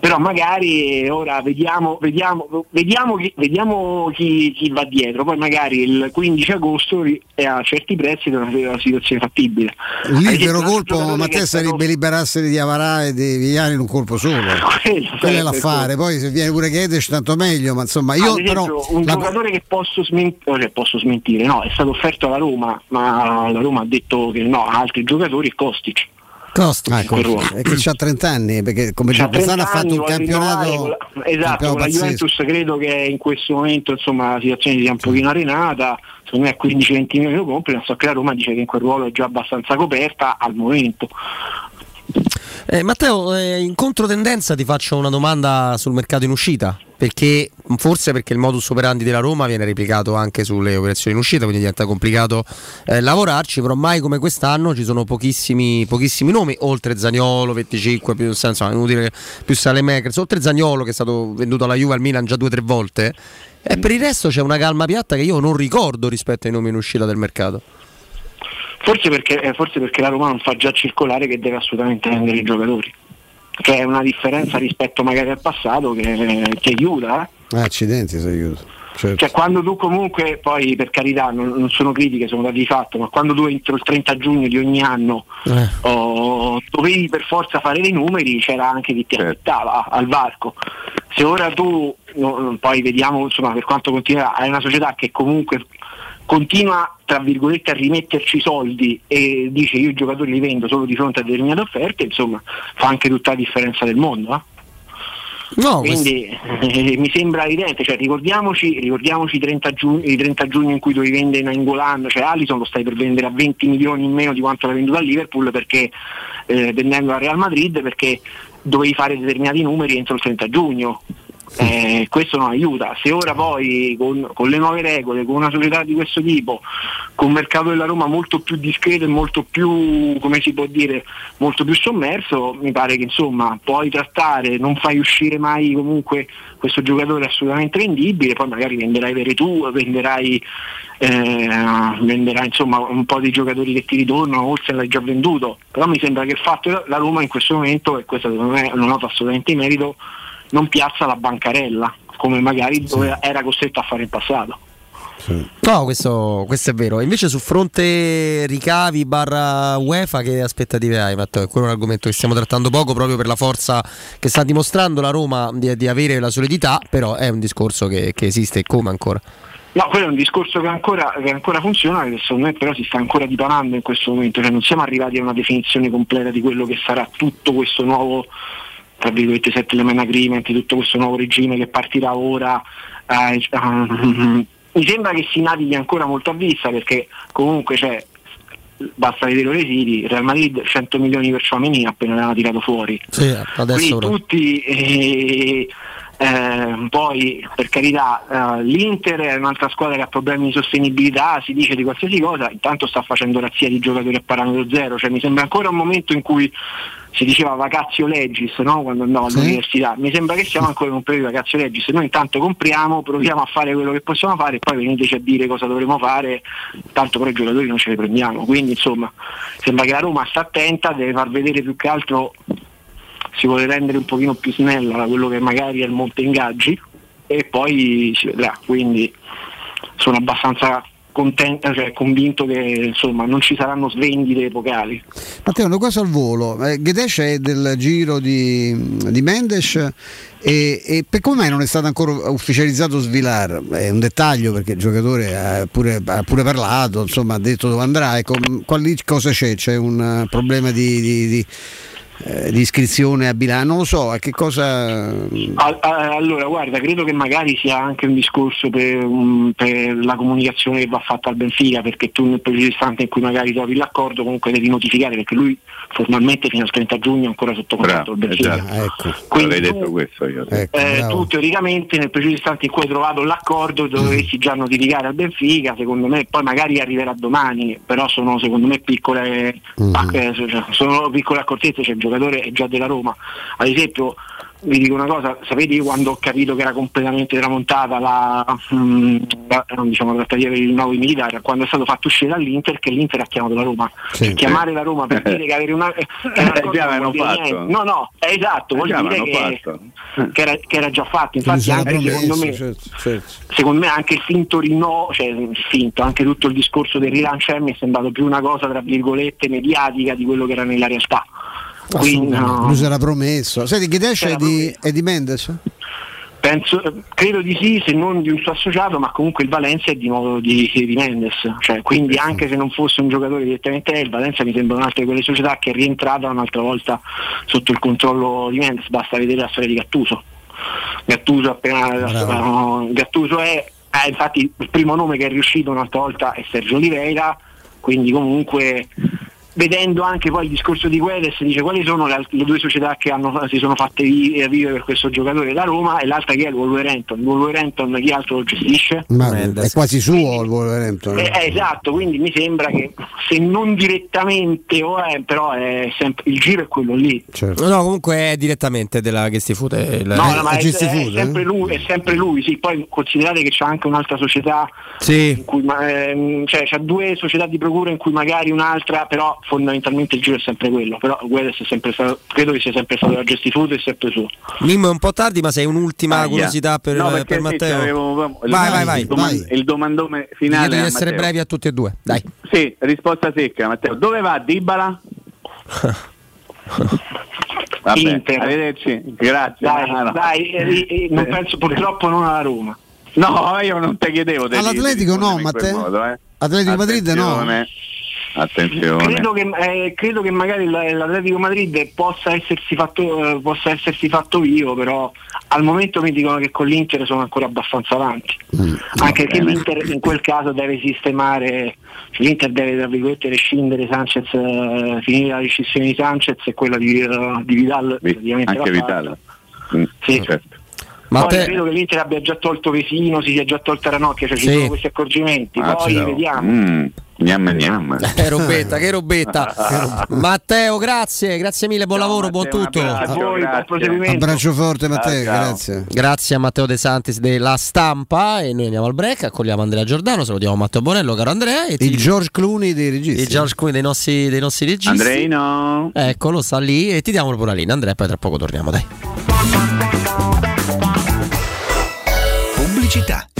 però magari ora vediamo, vediamo, vediamo, chi, vediamo chi, chi va dietro, poi magari il 15 agosto è a certi prezzi una, situazione fattibile. Altro colpo, è stato- sarebbe liberarsene di Avarà e di Vigliani in un colpo solo. Quello Quello è l'affare, poi se viene pure Guedes tanto meglio, ma insomma io Ad esempio, però un la- giocatore che posso smentire, cioè posso smentire, no, è stato offerto alla Roma, ma la Roma ha detto che no, a altri giocatori e Kostic. Ah, ecco, che ha 30 anni, perché come C'ha quest'anno ha 30 fatto un campionato, la- esatto, campionato con la pazzesco. Juventus credo che in questo momento insomma, la situazione sia un pochino arenata, secondo me a 15-20 milioni lo compri, non so che la Roma dice che in quel ruolo è già abbastanza coperta al momento. Eh, Matteo, eh, in controtendenza ti faccio una domanda sul mercato in uscita, perché forse perché il modus operandi della Roma viene replicato anche sulle operazioni in uscita, quindi diventa complicato eh, lavorarci, però mai come quest'anno ci sono pochissimi, pochissimi nomi, oltre Zagnolo, 25, più, senso, inutile, più Salemakers, oltre Zagnolo che è stato venduto alla Juve al Milan già due o tre volte, e per il resto c'è una calma piatta che io non ricordo rispetto ai nomi in uscita del mercato. Forse perché, eh, forse perché la Roma non fa già circolare che deve assolutamente vendere i giocatori, che è una differenza rispetto magari al passato che, che aiuta. eh. Ah, accidenti se aiuto. Certo. Cioè quando tu comunque, poi per carità non, non sono critiche, sono dati di fatto, ma quando tu entro il 30 giugno di ogni anno oh, dovevi per forza fare dei numeri, c'era anche chi ti Certo. aspettava al varco. se ora tu, no, poi vediamo insomma per quanto continua, hai una società che comunque continua tra virgolette a rimetterci soldi e dice io i giocatori li vendo solo di fronte a determinate offerte, insomma fa anche tutta la differenza del mondo. eh. No, Quindi eh, mi sembra evidente, cioè, ricordiamoci, ricordiamoci i 30 giugno, i 30 giugno in cui dovevi vendere Nainggolan, cioè Allison lo stai per vendere a 20 milioni in meno di quanto l'ha venduto a Liverpool perché eh, vendendo a Real Madrid perché dovevi fare determinati numeri entro il 30 giugno. Eh, questo non aiuta. Se ora poi con, con le nuove regole, con una società di questo tipo, con un mercato della Roma molto più discreto e molto più, come si può dire, molto più sommerso, mi pare che insomma puoi trattare, non fai uscire mai comunque questo giocatore assolutamente vendibile, poi magari venderai Veretù, venderai, eh, venderai insomma un po' di giocatori che ti ritornano, Olsen l'hai già venduto, però mi sembra che il fatto la Roma in questo momento, e questo secondo me non noto assolutamente merito, non piazza la bancarella come magari doveva- era costretto a fare in passato. No, questo, questo è vero. Invece su fronte ricavi barra UEFA che aspettative hai Matteo? È quello un argomento che stiamo trattando poco proprio per la forza che sta dimostrando la Roma di, di avere la solidità, però è un discorso che, che esiste e come ancora. No, quello è un discorso che ancora, che ancora funziona, che secondo me però si sta ancora dipanando in questo momento, cioè non siamo arrivati a una definizione completa di quello che sarà tutto questo nuovo tra virgolette settlement agreement, tutto questo nuovo regime che partirà ora. eh, ehm, mi sembra che si navighi ancora molto a vista perché comunque c'è basta vedere ore siti, Real Madrid 100 milioni per Chouameni appena l'hanno tirato fuori Sì, adesso quindi tutti eh, eh, poi per carità eh, l'Inter è un'altra squadra che ha problemi di sostenibilità si dice di qualsiasi cosa intanto sta facendo razzia di giocatori a parametro zero cioè mi sembra ancora un momento in cui si diceva vacazio legis no? quando andavo Sì. all'università. Mi sembra che siamo ancora in un periodo di vacazio legis. Noi intanto compriamo proviamo a fare quello che possiamo fare e poi veniteci a dire cosa dovremo fare. Tanto però i giocatori non ce li prendiamo. Quindi insomma sembra che la Roma sta attenta deve far vedere più che altro si vuole rendere un pochino più snella da quello che magari è il monte ingaggi e poi si vedrà. Quindi sono abbastanza contento, cioè convinto che insomma non ci saranno svendite epocali Matteo, una cosa al volo. Eh, Guedes è del giro di, di Mendes e, e per come mai non è stato ancora ufficializzato Svilar? È un dettaglio perché il giocatore ha pure, ha pure parlato, insomma ha detto dove andrà. Ecco, quali cosa c'è? C'è un eh, problema di, di- di, eh, di iscrizione a Milano? Non lo so, a che cosa... Allora, guarda, credo che magari sia anche un discorso per, per la comunicazione che va fatta al Benfica, perché tu nel preciso istante in cui magari trovi l'accordo comunque devi notificare, perché lui formalmente fino al 30 giugno ancora sotto contratto al Benfica. ecco. Quindi Avrei tu- detto questo io. Eh, tu teoricamente nel preciso istante in cui hai trovato l'accordo dovresti già notificare al Benfica, secondo me poi magari arriverà domani, però sono secondo me piccole, ah, eh, sono piccole accortezze, cioè il giocatore è già della Roma. Ad esempio vi dico una cosa, sapete io quando ho capito che era completamente tramontata la, mm, la, diciamo, la trattativa per il nuovo militare, quando è stato fatto uscire dall'Inter che l'Inter ha chiamato la Roma. Sì. Chiamare la Roma per dire che avere una... una Eh, cosa già non l'hanno vuol dire fatto. niente. No, no, è esatto, vuol già dire che, che era, che era già fatto, infatti sarà anche secondo me certo, certo. secondo me anche il finto rinnovo, cioè il finto, anche tutto il discorso del rilancio eh, mi è sembrato più una cosa tra virgolette mediatica di quello che era nella realtà. Quindi no, Lui era promesso. Senti, Guedes è è di Mendes? penso, credo di sì, se non di un suo associato, ma comunque il Valencia è di nuovo di, di Mendes. Cioè, quindi anche se non fosse un giocatore direttamente il Valencia mi sembra un'altra di quelle società che è rientrata un'altra volta sotto il controllo di Mendes, basta vedere la storia di Gattuso. Gattuso appena no, Gattuso è eh, infatti il primo nome che è riuscito un'altra volta è Sergio Oliveira, quindi comunque vedendo anche poi il discorso di Guedes dice quali sono le, le due società che hanno- si sono fatte vi- eh, vivere per questo giocatore da Roma e l'altra che è il Wolverhampton. Il Wolverhampton chi altro lo gestisce? Ma è quasi suo il Wolverhampton. Eh, eh, esatto, quindi mi sembra che se non direttamente o è, però è sempre, il giro è quello lì. Certo. No, comunque è direttamente della Gesti Food. è il- No, no, ma è, è Food, eh? sempre lui, è sempre lui, sì. Poi considerate che c'è anche un'altra società Sì. in cui ehm, cioè c'ha due società di procura in cui magari un'altra, però fondamentalmente il giro è sempre quello. Però Guedes è sempre stato, credo che sia sempre stato la Gesti Food e sempre suo. Mimmo è un po' tardi, ma sei un'ultima Ahia. curiosità per, No, per Matteo. avevo- il- vai, vai, vai. Il, doman- il domandome finale. A essere Matteo. brevi a tutti e due. Dai. Sì, risposta secca, Matteo. Dove va Dybala? Vabbè, Inter. arrivederci, grazie. Dai, No, no. dai, eh, eh, non penso purtroppo non alla Roma. No, io non te chiedevo. All'Atletico no, Matteo? eh. Atletico Madrid no. Attenzione. Credo che, eh, credo che magari l'Atletico Madrid possa essersi fatto, eh, possa essersi fatto vivo, però al momento mi dicono che con l'Inter sono ancora abbastanza avanti. Anche che bene. l'Inter in quel caso deve sistemare, l'Inter deve tra virgolette rescindere Sanchez, eh, finire la rescissione di Sanchez e quella di, eh, di Vidal. praticamente Anche. Vitale. Mm, Sì. certo. Ma Poi te- credo che l'Inter abbia già tolto Vesino, si sia già tolta Ranocchia, cioè ci Sì. sono questi accorgimenti. Ah, Poi vediamo. Mm, gnam gnam. Che robetta, che robetta. Matteo, grazie, grazie mille, buon lavoro, buon tutto. A voi, buon. Abbraccio forte Matteo, Ciao, ciao. grazie. Grazie a Matteo De Santis della stampa e noi andiamo al break, accogliamo Andrea Giordano, salutiamo Matteo Bonello, caro Andrea. E ti- Il George Clooney dei registi. il George Clooney dei nostri, dei nostri registi. Andreino. Eccolo, sta lì e ti diamo proprio la linea. Andrea, poi tra poco torniamo, dai. Pubblicità.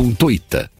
ponto ita.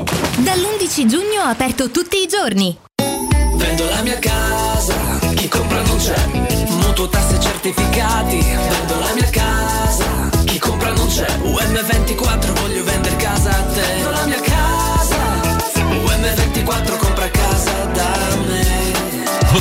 Dall'11 giugno aperto tutti i giorni. Vendo la mia casa, chi compra non c'è. Mutuo tasse certificati, vendo la mia casa, chi compra non c'è. UM24 voglio vendere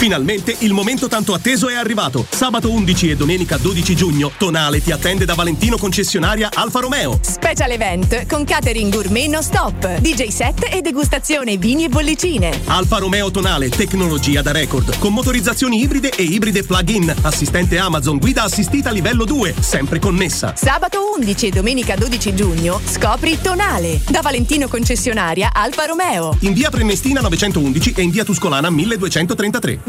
Finalmente il momento tanto atteso è arrivato. Sabato 11 e domenica 12 giugno, Tonale ti attende da Valentino concessionaria Alfa Romeo. Special event con catering gourmet non stop, DJ set e degustazione vini e bollicine. Alfa Romeo Tonale, tecnologia da record, con motorizzazioni ibride e ibride plug-in, assistente Amazon, guida assistita livello 2, sempre connessa. Sabato 11 e domenica 12 giugno scopri Tonale da Valentino concessionaria Alfa Romeo. In via Prenestina 911 e in via Tuscolana 1233.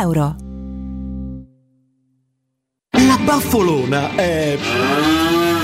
euro. La baffolona è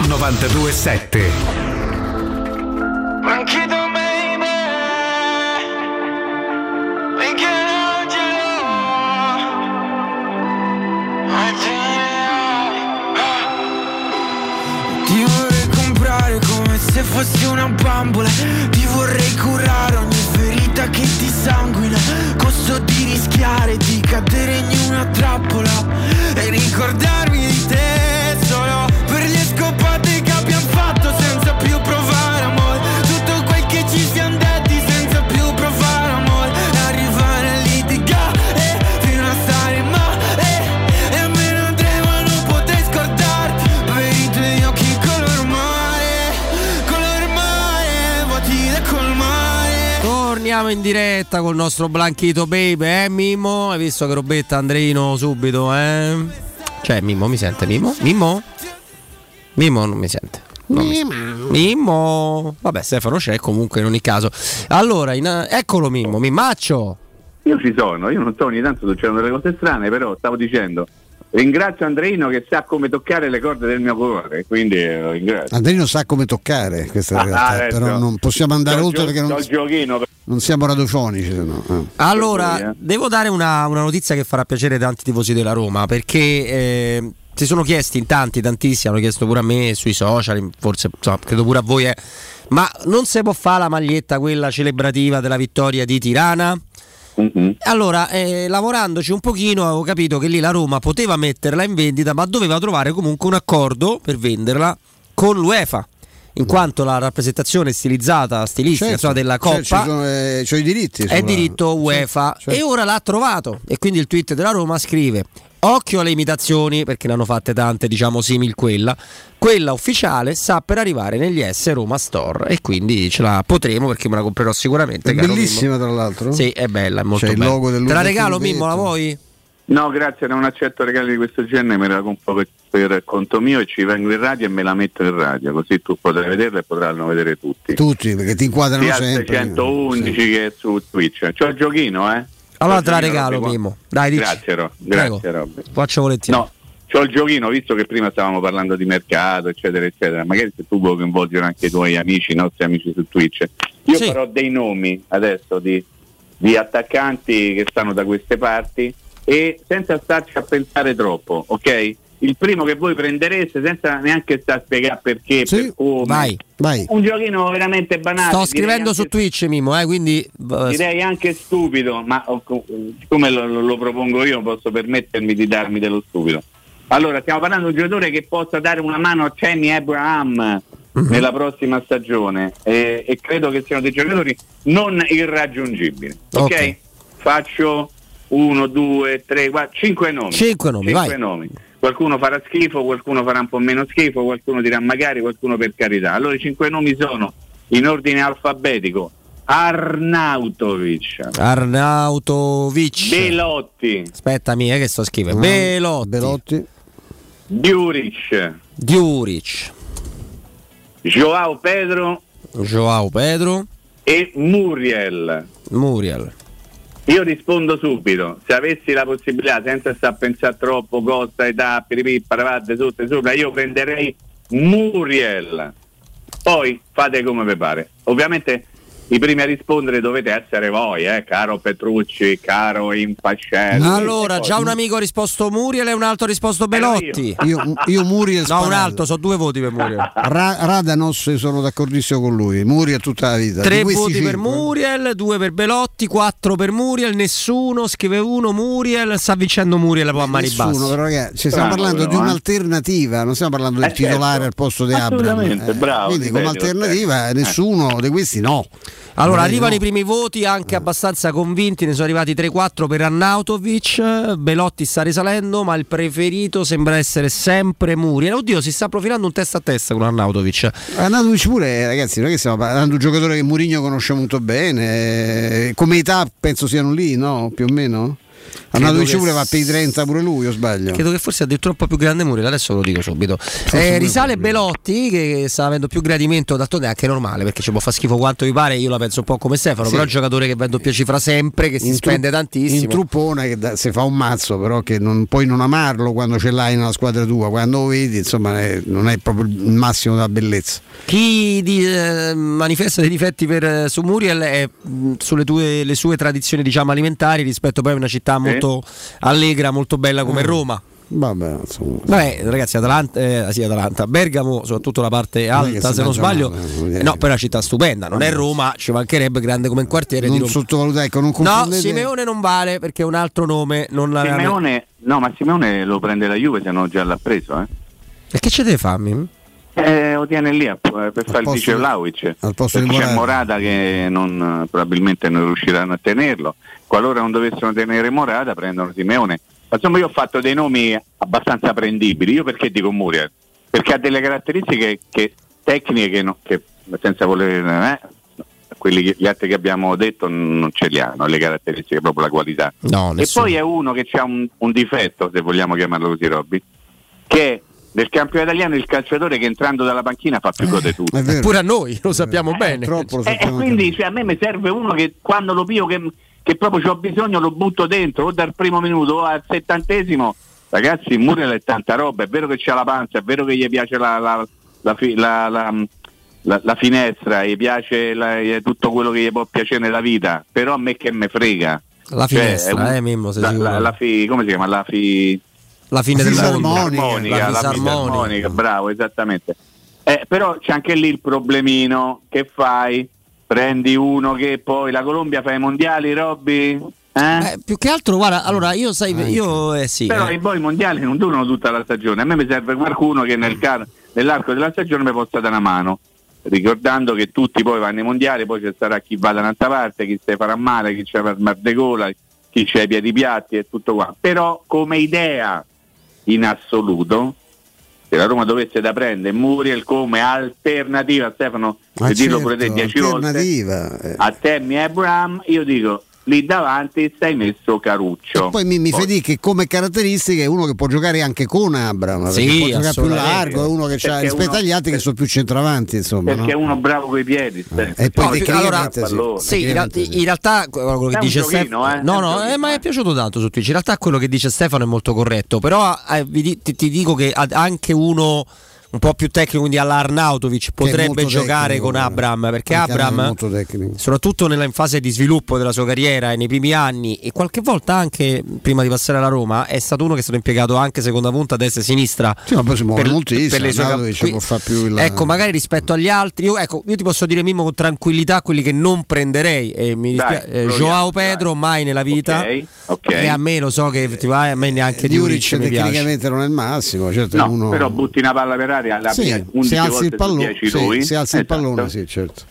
927. Ti vorrei comprare come se fossi una bambola. Ti vorrei curare ogni ferita che ti sanguina. Costo di rischiare di cadere in una trappola. E ricordarmi in diretta col nostro Blanchito Baby, eh Mimmo? Hai visto che robetta Andreino subito, eh? Cioè, Mimmo mi sente, Mimmo? Mimmo? Mimmo non mi sente. Mi. Mimmo! Vabbè, Stefano c'è comunque in ogni caso. Allora, in- eccolo Mimmo, Mimmaccio! Io ci sono, io non so, ogni tanto succedono delle cose strane, però stavo dicendo, ringrazio Andreino che sa come toccare le corde del mio cuore, quindi eh, lo ringrazio. Andrino sa come toccare questa Ah, realtà, adesso- però non possiamo andare C'ho oltre il perché gio- non, giochino non siamo radiofonici. se no, eh. Allora, devo dare una, una notizia che farà piacere ai tanti tifosi della Roma perché eh, si sono chiesti in tanti, tantissimi, hanno chiesto pure a me sui social, forse insomma, credo pure a voi, eh, ma non si può fare la maglietta quella celebrativa della vittoria di Tirana? Allora, eh, lavorandoci un pochino, avevo capito che lì la Roma poteva metterla in vendita, ma doveva trovare comunque un accordo per venderla con l'UEFA. In quanto la rappresentazione stilizzata, stilistica Certo, insomma, della cioè, Coppa ci sono, eh, c'ho i diritti. è sulla- diritto UEFA Sì, sì. e ora l'ha trovato e quindi il tweet della Roma scrive occhio alle imitazioni perché ne hanno fatte tante diciamo simil quella quella ufficiale sta per arrivare negli S Roma Store e quindi ce la potremo perché me la comprerò sicuramente È bellissima Mimmo. tra l'altro. sì è bella è molto C'è il bella logo del te la regalo. Mimmo la vuoi? No, grazie, non accetto regali di questo genere, me la compro per, per conto mio e ci vengo in radio e me la metto in radio, così tu potrai vederla e potranno vedere tutti. Tutti perché ti inquadrano al sempre. 611 che su Twitch. C'ho il giochino, eh? Allora te la regalo Mimmo dai dici Grazie, Ro- Prego. grazie Robby. faccio volentieri No, c'ho il giochino, visto che prima stavamo parlando di mercato, eccetera, eccetera. Magari se tu vuoi coinvolgere anche i tuoi amici, i nostri amici su Twitch. Io Sì. farò dei nomi adesso di, di attaccanti che stanno da queste parti e senza starci a pensare troppo, ok? Il primo che voi prendereste senza neanche sta a spiegare perché, per come. Vai, vai. Un giochino veramente banale. Sto scrivendo su Twitch, Mimo, eh, quindi Direi anche stupido, ma ho- siccome lo, lo- propongo io posso permettermi di darmi dello stupido. Allora, stiamo parlando di un giocatore che possa dare una mano a Kenny Abraham Mhm. nella prossima stagione e, e credo che siano dei giocatori non irraggiungibili. Ok? Ok. Faccio uno, due, tre, quattro, cinque nomi. Cinque nomi, Cinque vai. nomi. Qualcuno farà schifo, qualcuno farà un po' meno schifo, qualcuno dirà magari, qualcuno per carità. Allora i cinque nomi sono in ordine alfabetico Arnautovic, Arnautovic. Belotti, Aspettami, eh, che sto scrivendo. Ah, Belotti. Belotti. Diuric, Diuric. Joao Pedro Joao Pedro. e Muriel. Muriel. Io rispondo subito, se avessi la possibilità, senza stare a pensare troppo, costa, età, piripì, paravate, sotto e sopra, io prenderei Muriel. Poi fate come vi pare. Ovviamente i primi a rispondere dovete essere voi, eh, caro Petrucci, caro Impascelli. Allora, già un amico ha risposto Muriel e un altro ha risposto Belotti. Io, io Muriel No, sparato. un altro, so due voti per Muriel. Ra- Radanos sono d'accordissimo con lui. Muriel tutta la vita. Tre voti per cinque- Muriel, due per Belotti, quattro per Muriel, nessuno, scrive uno Muriel, sta vincendo Muriel poi a mani Nessuno, basse. però ragazzi, ci stiamo Bravo, parlando di eh. un'alternativa, non stiamo parlando del Eh, certo. titolare al posto di Abram. Assolutamente, bravo, Quindi come alternativa eh. nessuno di questi no. Allora, Direi arrivano no. i primi voti anche abbastanza convinti, ne sono arrivati 3-4 per Arnautovic, Belotti sta risalendo, ma il preferito sembra essere sempre Muriel. Oddio, si sta profilando un testa a testa con Arnautovic. Arnautovic pure, ragazzi, non è che stiamo parlando di un giocatore che Mourinho conosce molto bene. eh, Come età penso siano lì, no? Più o meno? Arnautovic che pure va per i 30 pure lui, o sbaglio? Credo che forse addirittura un po' più grande Muriel, adesso lo dico subito. Eh, risale Belotti che sta avendo più gradimento, d'altronde è anche normale perché ci può fare schifo quanto vi pare, io la penso un po' come Stefano, Sì. però è un giocatore che va in doppia cifra sempre, che si In spende tru- tantissimo. In truppone che da- si fa un mazzo, però che non puoi non amarlo quando ce l'hai nella squadra tua, quando lo vedi, insomma, è- non è proprio il massimo della bellezza. Chi di- eh, manifesta dei difetti per, eh, su Muriel è mh, sulle tue- le sue tradizioni diciamo, alimentari rispetto poi a una città molto allegra, molto bella come Mm. Roma. Vabbè, insomma. Vabbè, ragazzi, Atalanta, eh, sì, Atalanta, Bergamo, soprattutto la parte alta, se non sbaglio. male. Eh, no, però è una città stupenda, non è Roma, ci mancherebbe grande come quartiere di Non Roma. sottovalutare, ecco, non No. Simeone non vale perché è un altro nome, non la Simeone, no, ma Simeone lo prende la Juve se non già l'ha preso, eh. E che ci deve farmi? Eh, lo tiene lì a- per fare il vice Vlaovic al posto c'è Morata. Morata che non, probabilmente non riusciranno a tenerlo qualora non dovessero tenere Morata prendono Simeone. Ma insomma io ho fatto dei nomi abbastanza prendibili io perché dico Muriel? Perché ha delle caratteristiche che, tecniche che, no- che senza voler eh, quelli gli altri che abbiamo detto non ce li hanno le caratteristiche proprio la qualità. No, e poi è uno che ha un, un difetto, se vogliamo chiamarlo così, Robby, che è nel campionato italiano il calciatore che entrando dalla panchina fa più gol di tutti. È vero. Pure a noi, lo sappiamo bene. Troppo lo E, e sappiamo quindi cioè, a me mi serve uno che quando lo pio che, che proprio ho bisogno lo butto dentro o dal primo minuto o al settantesimo. Ragazzi, Muriel è tanta roba, è vero che c'ha la panza, è vero che gli piace la, la- la la- finestra, gli piace tutto quello che gli può piacere nella vita, però a me che me frega. La Cioè, finestra, è un- eh, Mimmo, sei la, fi- come si chiama? La fi- La fine La fisarmonica. La fisarmonica, bravo, esattamente. Eh, però c'è anche lì il problemino, che fai? Prendi uno che poi la Colombia fa i mondiali, Robby? Eh? Eh, più che altro, guarda, allora io sai, io eh sì. Però eh. i poi i mondiali non durano tutta la stagione, a me mi serve qualcuno che nel car- nell'arco della stagione mi possa dare una mano, ricordando che tutti poi vanno ai mondiali, poi ci sarà chi va da un'altra parte, chi si farà male, chi c'è per mar de gola, chi c'è i piedi piatti e tutto qua. Però come idea in assoluto, se la Roma dovesse da prendere Muriel come alternativa, Stefano, per dirlo pure te certo, dieci volte, alternativa, eh. a Tammy Abraham, io dico lì davanti stai messo Caruccio. Poi mi, mi fai dire che come caratteristiche è uno che può giocare anche con Abram, Sì, può giocare più largo, è uno che c'ha, Perché rispetto uno- agli altri che sono più centravanti, insomma. perché è no? uno bravo coi piedi. Stefano. E poi No, tecnicamente allora, sì. Sì, in, sì. in realtà quello che È dice Stefano, eh, no, è no, eh, ma eh. è piaciuto tanto su Twitch. In realtà quello che dice Stefano è molto corretto, però eh, ti, ti dico che anche uno un po' più tecnico, quindi alla Arnautovic potrebbe giocare tecnico, con Abram, perché Abram, soprattutto nella in fase di sviluppo della sua carriera e nei primi anni e qualche volta anche prima di passare alla Roma, è stato uno che è stato impiegato anche seconda punta, destra e sinistra. Sì, ma poi si muove per- moltissimo, per le sue cap- può fare più il- Ecco, magari rispetto agli altri, io, ecco, io ti posso dire Mimmo con tranquillità quelli che non prenderei. E mi Dai, dispia- eh, Joao Pedro mai nella vita. Ok, ok. E a me lo so che ti va, a me neanche di Juric Uric piace. tecnicamente non è il massimo, certo No, uno... però butti una palla per aria alla Sì, prima 11 se alzi volte il pallone, 10 sì, lui. se alzi il Esatto. pallone, sì, certo.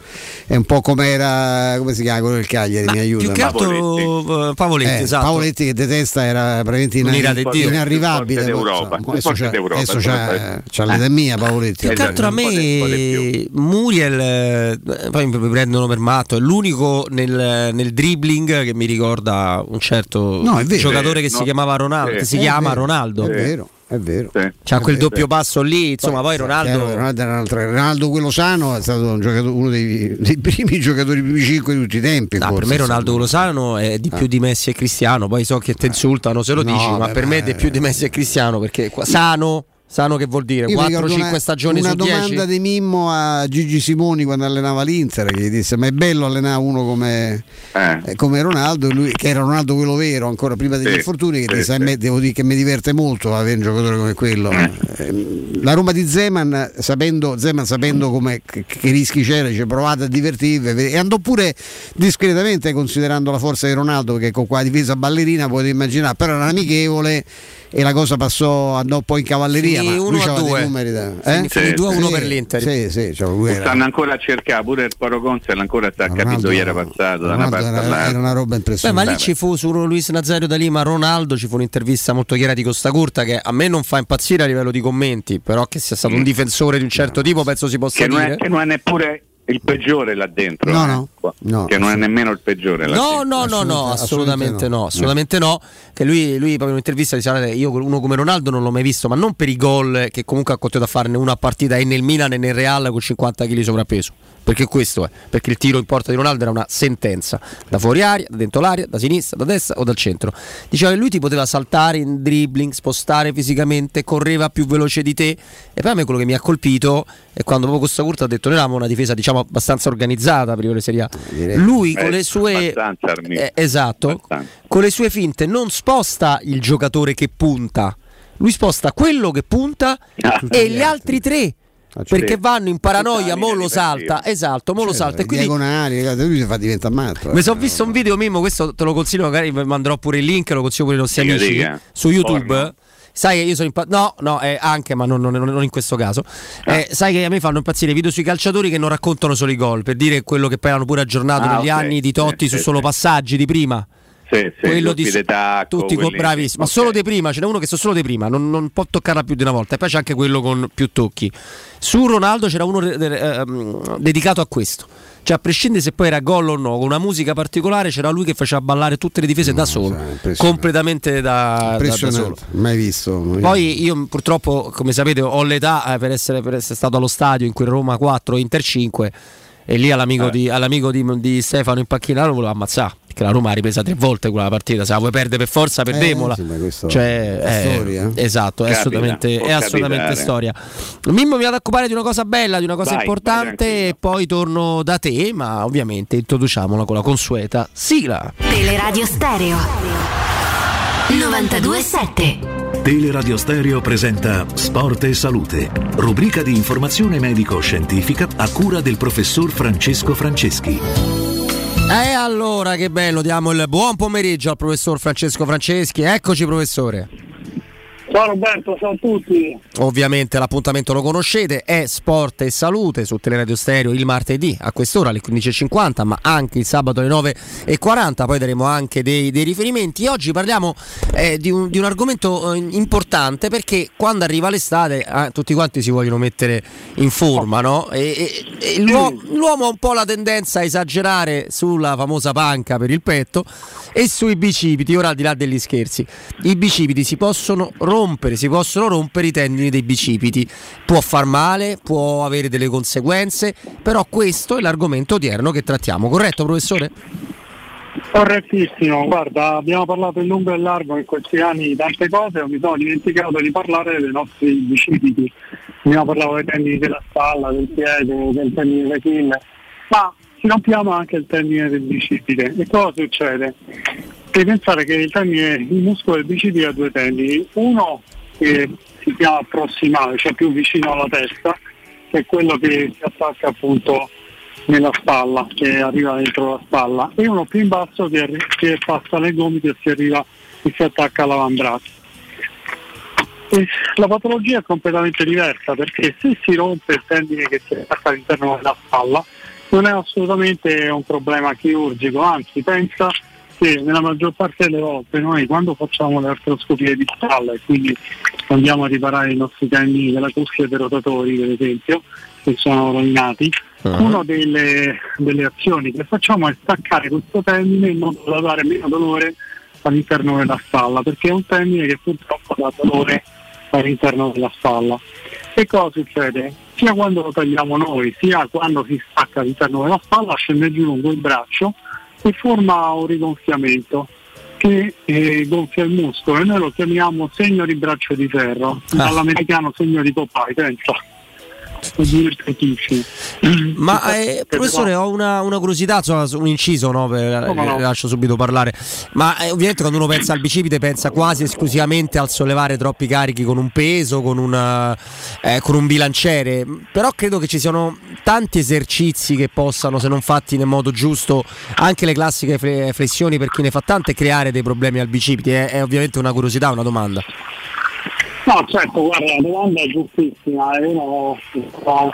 È un po' come era, come si chiama quello del Cagliari, mi aiuta. Più che altro eh, Pavoletti, Eh, esatto. Pavoletti che detesta era praticamente ina- Un'ira di Dio. inarrivabile. D'Europa, adesso c'ha, d'Europa, adesso c'ha, c'ha l'età mia Pavoletti. Più che altro a me Muriel, eh, poi mi prendono per matto, è l'unico nel, nel dribbling che mi ricorda un certo No, è vero. giocatore che No. si chiamava Ronaldo, che si chiama vero, Ronaldo. È vero, è vero. C'ha quel vero. doppio passo lì, insomma, poi Ronaldo... Chiaro, Ronaldo, era un altro- Ronaldo quello sano è stato un uno dei, dei primi giocatori, primi cinque di tutti i tempi. No, per forse, me Ronaldo Lozano è di più di Messi e Cristiano, poi so che ti insultano se lo. No, dici, ma beh, per me è di più di Messi e Cristiano perché qua- sano, sano che vuol dire? Io mi ricordo 4-5 una, stagioni una su 10? domanda di Mimmo a Gigi Simoni quando allenava l'Inter che gli disse ma è bello allenare uno come, eh, come Ronaldo lui, che era Ronaldo quello vero ancora prima degli Sì, infortuni che sì, disse "A sì. me devo dire che mi diverte molto avere un giocatore come quello Eh, la Roma di Zeman sapendo, Zeman, sapendo come, che, che rischi c'era dice provate a divertirvi e andò pure discretamente considerando la forza di Ronaldo che con qua difesa ballerina potete immaginare però era un amichevole e la cosa passò andò poi in cavalleria Finì ma lui uno a c'aveva dei due. numeri eh? finì Sì, 2-1 sì, per l'Inter. Sì, sì, cioè lui era, Stanno ancora a cercare, pure il Poro Consel ancora sta a Ronaldo- dove era passato da una parte era, era una roba Beh, impressionante. ma lì ci fu su Luis Nazario da Lima Ronaldo, ci fu un'intervista molto chiara di Costa Curta che a me non fa impazzire a livello di commenti, però che sia stato un difensore di un certo tipo penso si possa che, non dire. è, che non è neppure il peggiore là dentro. No, no, qua. no, che non è nemmeno il peggiore là No, dentro. no, no, no, Assolutamente- assolutamente no, assolutamente assolutamente no. Che lui, lui proprio in un'intervista diceva: "Guardate, Io uno come Ronaldo non l'ho mai visto, ma non per i gol che comunque ha continuato a farne una partita e nel Milan e nel Real con 50 kg sovrappeso. Perché questo è, perché il tiro in porta di Ronaldo era una sentenza, da fuori aria, da dentro l'aria, da sinistra, da destra o dal centro. Diceva che lui ti poteva saltare in dribbling, spostare fisicamente, correva più veloce di te. E poi a me quello che mi ha colpito è quando proprio Costa Curta ha detto: Noi avevamo una difesa, diciamo, abbastanza organizzata prima di Serie A. Lui con Eh, le sue eh, esatto, Abbastanza. con le sue finte non sposta il giocatore che punta, lui sposta quello che punta e gli altri tre. Perché certo. vanno in paranoia, mo lo salta, esatto, mo lo salta. E quindi diagonali, ragazzi, lui si fa diventare matto. eh. mi sono visto un video Mimmo, questo te lo consiglio, magari vi manderò pure il link, lo consiglio pure ai nostri amici dica. su YouTube. Porno. Sai che io sono impazzito. No, no, eh, anche, ma non, non- non in questo caso. Ah. Eh, sai che a me fanno impazzire i video sui calciatori che non raccontano solo i gol, per dire quello che poi hanno pure aggiornato Ah, negli ok. anni di Totti Sì, su solo sì. passaggi di prima. Sì, sì, quello di tacco, tutti quelli- bravissimi, ma solo di prima, ce n'è uno che sono solo di prima, non, non può toccarla più di una volta. E poi c'è anche quello con più tocchi. Su Ronaldo c'era uno eh, dedicato a questo. Cioè, a prescindere se poi era gol o no, con una musica particolare c'era lui che faceva ballare tutte le difese da solo, completamente da, da- da solo. Mai visto. Poi io purtroppo, come sapete, ho l'età eh, per, essere, per essere stato allo stadio in cui Roma 4, Inter 5 e lì all'amico, Eh. di, all'amico di, di Stefano in panchina lo voleva ammazzare. Perché la Roma ha ripresa tre volte quella partita, se la vuoi perdere per forza, perdemola. Eh, sì, cioè, è eh, storia. Esatto, è Capita, assolutamente, è assolutamente storia. Mimmo mi vado a occupare di una cosa bella, di una cosa Vai, importante vai e poi torno da te, ma ovviamente introduciamola con la consueta sigla. Teleradio Stereo 927 Teleradio Stereo presenta Sport e Salute, rubrica di informazione medico-scientifica a cura del professor Francesco Franceschi. E allora che bello, diamo il buon pomeriggio al professor Francesco Franceschi. Eccoci professore. Ciao Roberto, ciao a tutti. Ovviamente l'appuntamento lo conoscete, è Sport e Salute su Teleradio Stereo il martedì a quest'ora alle 15.50, ma anche il sabato alle 9.40, poi daremo anche dei, dei riferimenti. Oggi parliamo eh, di, un, di un argomento eh, importante perché quando arriva l'estate eh, tutti quanti si vogliono mettere in forma, no? E, e- e l'uo- l'uomo ha un po' la tendenza a esagerare sulla famosa panca per il petto e sui bicipiti, ora al di là degli scherzi, i bicipiti si possono rompere, si possono rompere i tendini dei bicipiti, può far male, può avere delle conseguenze, però questo è l'argomento odierno che trattiamo, corretto professore? Correttissimo, guarda, abbiamo parlato in lungo e largo in questi anni di tante cose, mi sono dimenticato di parlare dei nostri bicipiti. Abbiamo parlato dei tendini della spalla, del piede, del tendine d'Achille, ma ci rompiamo anche il tendine del bicipite. E cosa succede? Devi pensare che il, tendine, il muscolo del bicipite ha due tendini, uno che si chiama prossimale, cioè più vicino alla testa, che è quello che si attacca appunto nella spalla, che arriva dentro la spalla, e uno più in basso che, arri- che passa nel gomito e si arriva e si attacca all'avambraccio. E la patologia è completamente diversa perché se si rompe il tendine che si attacca all'interno della spalla non è assolutamente un problema chirurgico, anzi pensa che nella maggior parte delle volte noi quando facciamo le artroscopie di spalla e quindi andiamo a riparare i nostri tendini della cuffia dei rotatori per esempio che sono rovinati, una delle, delle azioni che facciamo è staccare questo tendine in modo da dare meno dolore all'interno della spalla perché è un tendine che purtroppo dà dolore all'interno della spalla. E cosa succede? Sia quando lo tagliamo noi, sia quando si stacca all'interno della spalla, scende giù lungo il braccio e forma un rigonfiamento che eh, gonfia il muscolo e noi lo chiamiamo segno di braccio di ferro, dall'americano segno di Popeye, pensa. Divertentissimo. Ma eh, professore, ho una, una curiosità, insomma, un inciso, no, per- no? le lascio subito parlare. Ma eh, ovviamente quando uno pensa al bicipite pensa quasi esclusivamente al sollevare troppi carichi con un peso, con, una- eh, con un bilanciere. Però credo che ci siano tanti esercizi che possano, se non fatti nel modo giusto, anche le classiche fle- flessioni per chi ne fa tante, creare dei problemi al bicipite. È, è ovviamente una curiosità, una domanda. No, certo, guarda, la domanda è giustissima e uno sto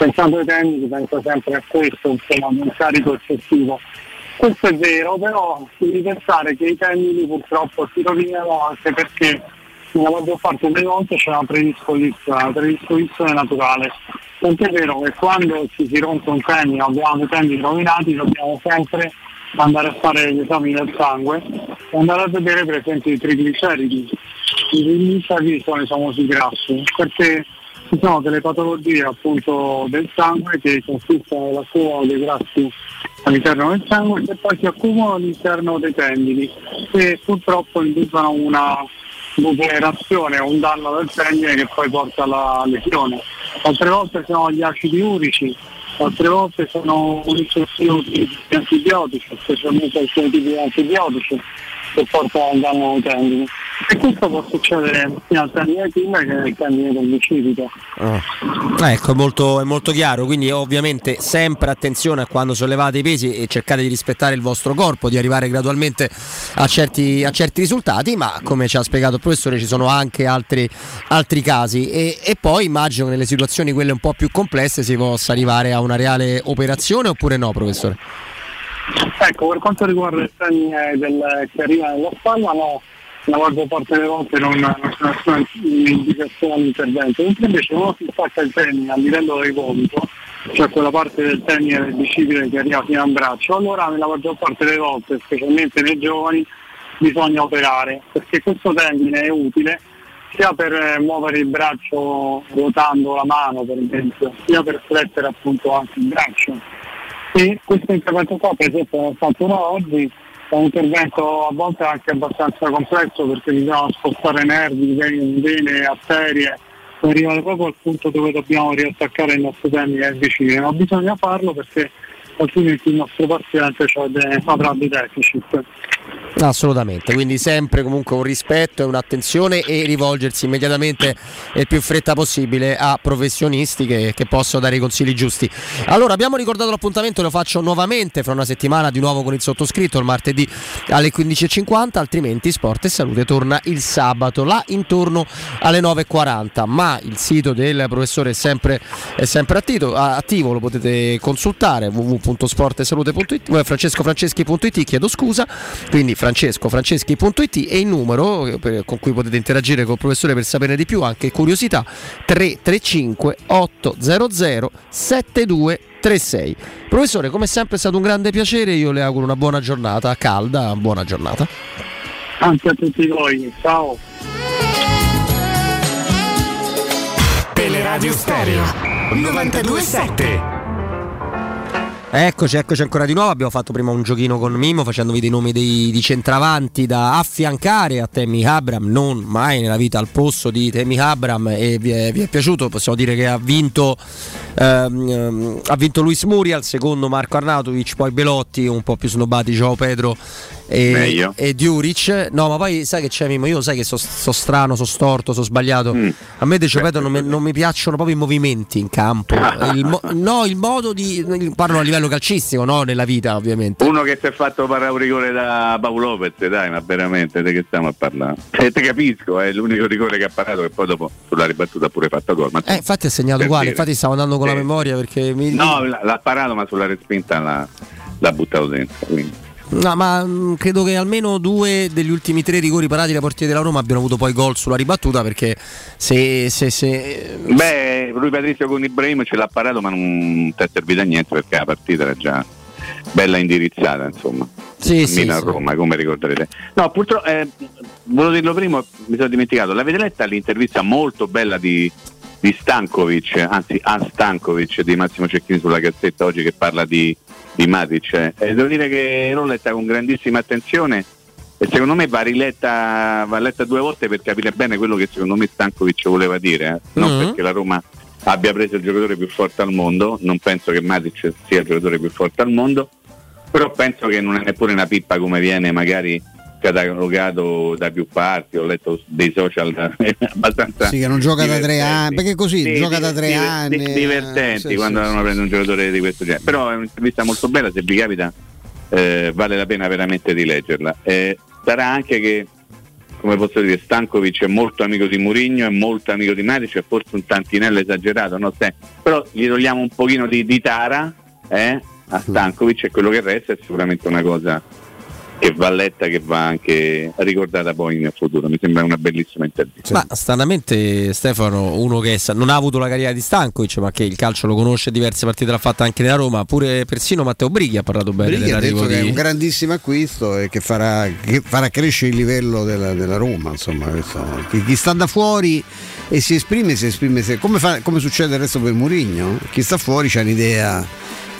pensando ai tecnici penso sempre a questo, insomma, un carico eccessivo. Questo è vero, però devi pensare che i tendini purtroppo si rovinano anche perché nella maggior parte delle volte c'è una predisposizione, una predisposizione naturale. Tant'è vero che quando ci si rompe un tendine abbiamo i tendini rovinati dobbiamo sempre andare a fare gli esami del sangue e andare a vedere per esempio i trigliceridi. I trigliceridi sono i famosi grassi, perché ci sono delle patologie appunto del sangue che consistono nell'accumulo dei grassi all'interno del sangue che poi si accumulano all'interno dei tendini e purtroppo inducono una degenerazione o un danno del tendine che poi porta alla lesione. Altre volte sono gli acidi urici, altre volte sono un eccessivo di antibiotici, specialmente alcuni tipi di antibiotici che portano a un danno ai tendini. E questo può succedere sia al tendine Achille che al tendine del bicipite. Ah, Ecco, è molto, è molto chiaro, quindi ovviamente sempre attenzione a quando sollevate i pesi e cercate di rispettare il vostro corpo, di arrivare gradualmente a certi, a certi risultati, ma come ci ha spiegato il professore ci sono anche altri, altri casi e, e poi immagino che nelle situazioni quelle un po' più complesse si possa arrivare a una reale operazione oppure no, professore? Ecco, per quanto riguarda il tendine del, che arriva nella spalla, no, la maggior parte delle volte non, non nessuna indicazione all'intervento, mentre invece uno si stacca il tendine a livello del gomito, cioè quella parte del tendine del bicipite che arriva fino al braccio, allora nella maggior parte delle volte, specialmente nei giovani, bisogna operare, perché questo tendine è utile sia per eh, muovere il braccio ruotando la mano per esempio, sia per flettere appunto anche il braccio. E questo intervento qua per esempio l'ho fatto uno oggi, è un intervento a volte anche abbastanza complesso perché bisogna spostare nervi, vene, arterie, per arrivare proprio al punto dove dobbiamo riattaccare il nostro tendine vicino, ma bisogna farlo perché altrimenti il nostro paziente cioè, avrà dei deficit. Assolutamente, quindi sempre comunque un rispetto e un'attenzione e rivolgersi immediatamente e più in fretta possibile a professionisti che, che possono dare i consigli giusti. Allora abbiamo ricordato l'appuntamento, lo faccio nuovamente fra una settimana di nuovo con il sottoscritto il martedì alle 15.50, altrimenti Sport e Salute torna il sabato là intorno alle 9.40, ma il sito del professore è sempre, è sempre attivo, attivo, lo potete consultare www.sportesalute.it eh, francescofranceschi.it chiedo scusa, quindi francescofranceschi.it e il numero eh, per- con cui potete interagire col professore per saperne di più, anche curiosità 335 800 7236. Professore, come sempre è stato un grande piacere, io le auguro una buona giornata, calda, buona giornata. Anche a tutti voi, ciao! Teleradio Stereo 927 Eccoci, eccoci ancora di nuovo. Abbiamo fatto prima un giochino con Mimo facendovi dei nomi dei, di centravanti da affiancare a Temi Abram. Non mai nella vita al posto di Temi Abram. E vi è, vi è piaciuto? Possiamo dire che ha vinto, ehm, ha vinto Luis Muriel, secondo Marco Arnautovic, poi Belotti, un po' più snobati Joao Pedro e, Meglio. e Diuric. No, ma poi sai che c'è Mimo? Io sai che sono so strano, sono storto, sono sbagliato. Mm. A me De Giopedo non, mi- non mi piacciono proprio i movimenti in campo. Il mo- no, il modo di. Parlo a livello calcistico, no, nella vita, ovviamente. Uno che si è fatto parare un rigore da Paolo Lopez, dai, ma veramente di che stiamo a parlare? E te capisco, è l'unico rigore che ha parato che poi dopo sulla ribattuta ha pure fatto gol. Ma Eh, infatti ha segnato uguale, dire. infatti stavo andando con la Sì. memoria perché mi. No, l'ha parato ma sulla respinta l'ha, l'ha buttato dentro. quindi. No, ma mh, credo che almeno due degli ultimi tre rigori parati dai portieri della Roma abbiano avuto poi gol sulla ribattuta perché se, se, se Beh, lui Patrizio con Ibrahim ce l'ha parato ma non ti è servito a niente perché la partita era già bella indirizzata, insomma. Sì, sì, sì. Roma, come ricorderete. No, purtroppo eh, volevo dirlo prima, mi sono dimenticato. L'avete letta l'intervista molto bella di, di Stankovic, anzi a Stankovic di Massimo Cecchini sulla cazzetta oggi che parla di, di Matic. eh. Devo dire che l'ho letta con grandissima attenzione e secondo me va riletta, va letta due volte per capire bene quello che secondo me Stankovic voleva dire. eh. Non Mhm. perché la Roma abbia preso il giocatore più forte al mondo, non penso che Matic sia il giocatore più forte al mondo, però penso che non è neppure una pippa come viene magari catalogato da più parti, ho letto dei social abbastanza Sì, che non gioca da tre divertenti. anni, perché così Sì, gioca di- da tre di- anni. di- divertenti sì, quando sì, uno prende un giocatore di questo genere. Però è un'intervista molto bella, se vi capita eh, vale la pena veramente di leggerla. Eh, sarà anche che, come posso dire, Stankovic è molto amico di Murigno, è molto amico di Matic, è forse un tantinello esagerato, no? Però gli togliamo un pochino di, di tara eh, a Stankovic e quello che resta è sicuramente una cosa che va letta, che va anche ricordata poi nel futuro. Mi sembra una bellissima intervista. Ma stranamente Stefano, uno che non ha avuto la carriera di Stankovic, ma che il calcio lo conosce, diverse partite l'ha fatta anche nella Roma, pure persino Matteo Brighi ha parlato bene Brighi ha dell'arrivo detto che è di... un grandissimo acquisto e che farà, che farà crescere il livello della, della Roma. Insomma, questo- chi, chi sta da fuori e si esprime, si esprime se- come, fa- come succede del resto per Mourinho. Chi sta fuori ha un'idea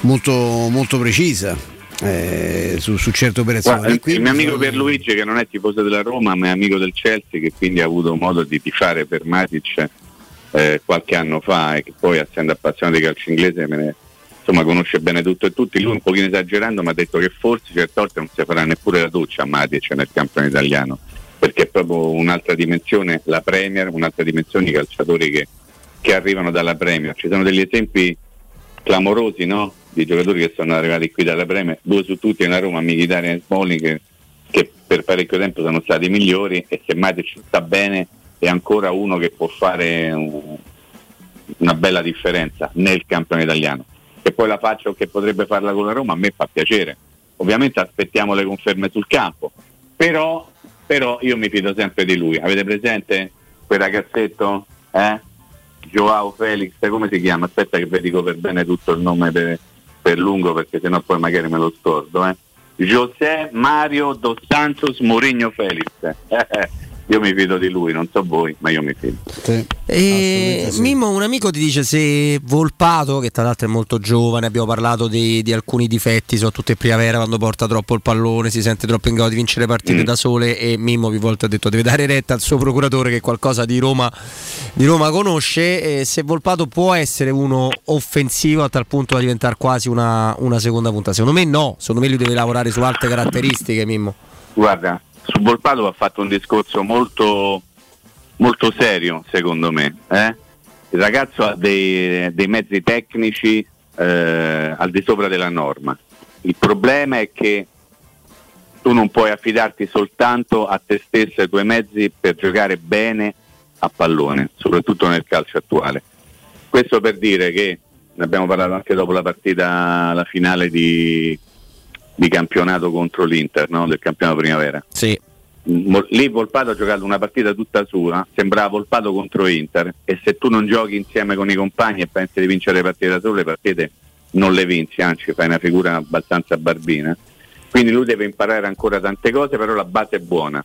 molto, molto precisa eh, su, su certe operazioni. Guarda, il, mio amico bisogna- Pierluigi che non è tifoso della Roma ma è amico del Chelsea che quindi ha avuto modo di tifare per Matic eh, qualche anno fa e che poi essendo appassionato di calcio inglese me ne, insomma conosce bene tutto e tutti lui un pochino esagerando mi ha detto che forse certe volte non si farà neppure la doccia a Matic nel campionato italiano perché è proprio un'altra dimensione la Premier un'altra dimensione i calciatori che, che arrivano dalla Premier ci sono degli esempi clamorosi no? Di giocatori che sono arrivati qui dalla Premier, due su tutti nella Roma, Mkhitaryan e Smalling che, che per parecchio tempo sono stati migliori e se Matic sta bene è ancora uno che può fare un- una bella differenza nel campione italiano. Che poi la faccia o che potrebbe farla con la Roma a me fa piacere. Ovviamente aspettiamo le conferme sul campo, però, però io mi fido sempre di lui. Avete presente quel ragazzetto? Eh? Joao Felix, come si chiama? Aspetta che vi dico per bene tutto il nome per, per lungo perché sennò poi magari me lo scordo. Eh? José Mario dos Santos Mourinho Felix. io mi fido di lui, non so voi, ma io mi fido. E Mimmo, un amico ti dice se Volpato, che tra l'altro è molto giovane, abbiamo parlato di, di alcuni difetti, soprattutto in primavera quando porta troppo il pallone, si sente troppo in grado di vincere partite Mm. da sole e Mimmo più volte ha detto deve dare retta al suo procuratore che qualcosa di Roma, di Roma conosce e se Volpato può essere uno offensivo a tal punto da diventare quasi una, una seconda punta. Secondo me no, secondo me lui deve lavorare su altre caratteristiche Mimmo. Guarda, su Volpato ha fatto un discorso molto, molto serio, secondo me. eh? Il ragazzo ha dei, dei mezzi tecnici eh, al di sopra della norma. Il problema è che tu non puoi affidarti soltanto a te stesso e ai tuoi mezzi per giocare bene a pallone, soprattutto nel calcio attuale. Questo per dire che ne abbiamo parlato anche dopo la partita, la finale di, di campionato contro l'Inter, no? del campionato primavera. Sì. Mo- Lì Volpato ha giocato una partita tutta sua, sembrava Volpato contro Inter e se tu non giochi insieme con i compagni e pensi di vincere le partite da solo, le partite non le vinci, anzi fai una figura abbastanza barbina. Quindi lui deve imparare ancora tante cose, però la base è buona.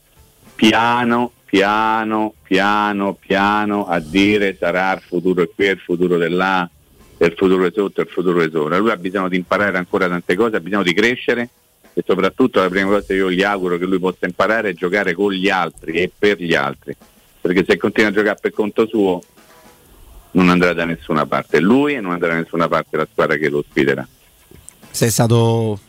Piano, piano, piano, piano a dire sarà il futuro è qui, il futuro dell'A. Il futuro è sotto, il futuro è sopra. Lui ha bisogno di imparare ancora tante cose, ha bisogno di crescere e soprattutto la prima cosa che io gli auguro che lui possa imparare è giocare con gli altri e per gli altri, perché se continua a giocare per conto suo non andrà da nessuna parte lui e non andrà da nessuna parte la squadra che lo sfiderà. Sei stato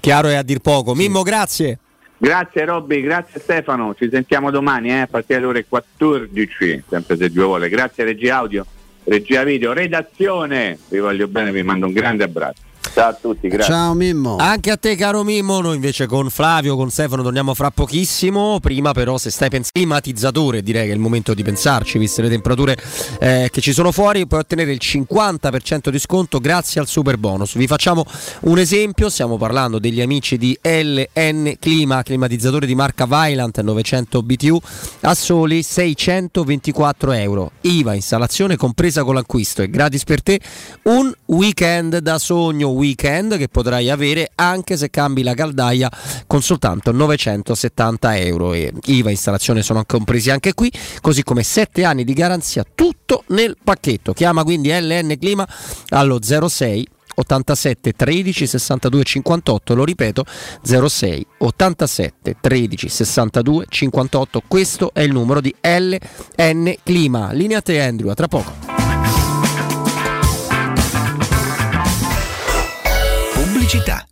chiaro e a dir poco. Mimmo, grazie. Grazie Robby, grazie Stefano, ci sentiamo domani eh, a partire dalle ore 14, sempre se Dio vuole. Grazie Regia Audio, Regia Video, redazione, vi voglio bene, vi mando un grande abbraccio. Ciao a tutti, grazie. Ciao Mimmo. Anche a te caro Mimmo, noi invece con Flavio, con Stefano torniamo fra pochissimo, prima però se stai pensando climatizzatore direi che è il momento di pensarci, viste le temperature eh, che ci sono fuori, puoi ottenere il 50% di sconto grazie al super bonus. Vi facciamo un esempio, stiamo parlando degli amici di LN Clima, climatizzatore di marca Vylant 900 BTU a soli 624 euro. IVA, installazione compresa con l'acquisto e gratis per te un weekend da sogno weekend che potrai avere anche se cambi la caldaia con soltanto 970 euro. E IVA installazione sono compresi anche qui così come 7 anni di garanzia tutto nel pacchetto. Chiama quindi LN Clima allo 06 87 13 62 58 lo ripeto 06 87 13 62 58 questo è il numero di LN Clima. Linea a te Andrew a tra poco Pubblicità.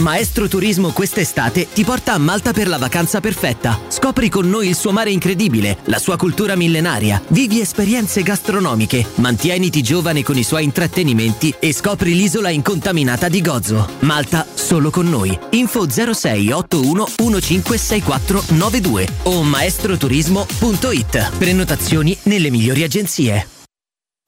Maestro Turismo quest'estate ti porta a Malta per la vacanza perfetta. Scopri con noi il suo mare incredibile, la sua cultura millenaria, vivi esperienze gastronomiche, mantieniti giovane con i suoi intrattenimenti e scopri l'isola incontaminata di Gozo. Malta solo con noi. Info 06 81 1564 92 o maestroturismo.it. Prenotazioni nelle migliori agenzie.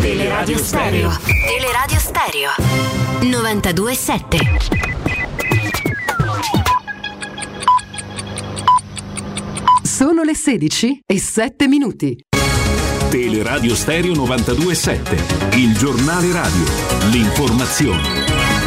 Teleradio Stereo. Teleradio Stereo. 92.7. Sono le 16 e 7 minuti. Teleradio Stereo 92.7. Il giornale radio. L'informazione.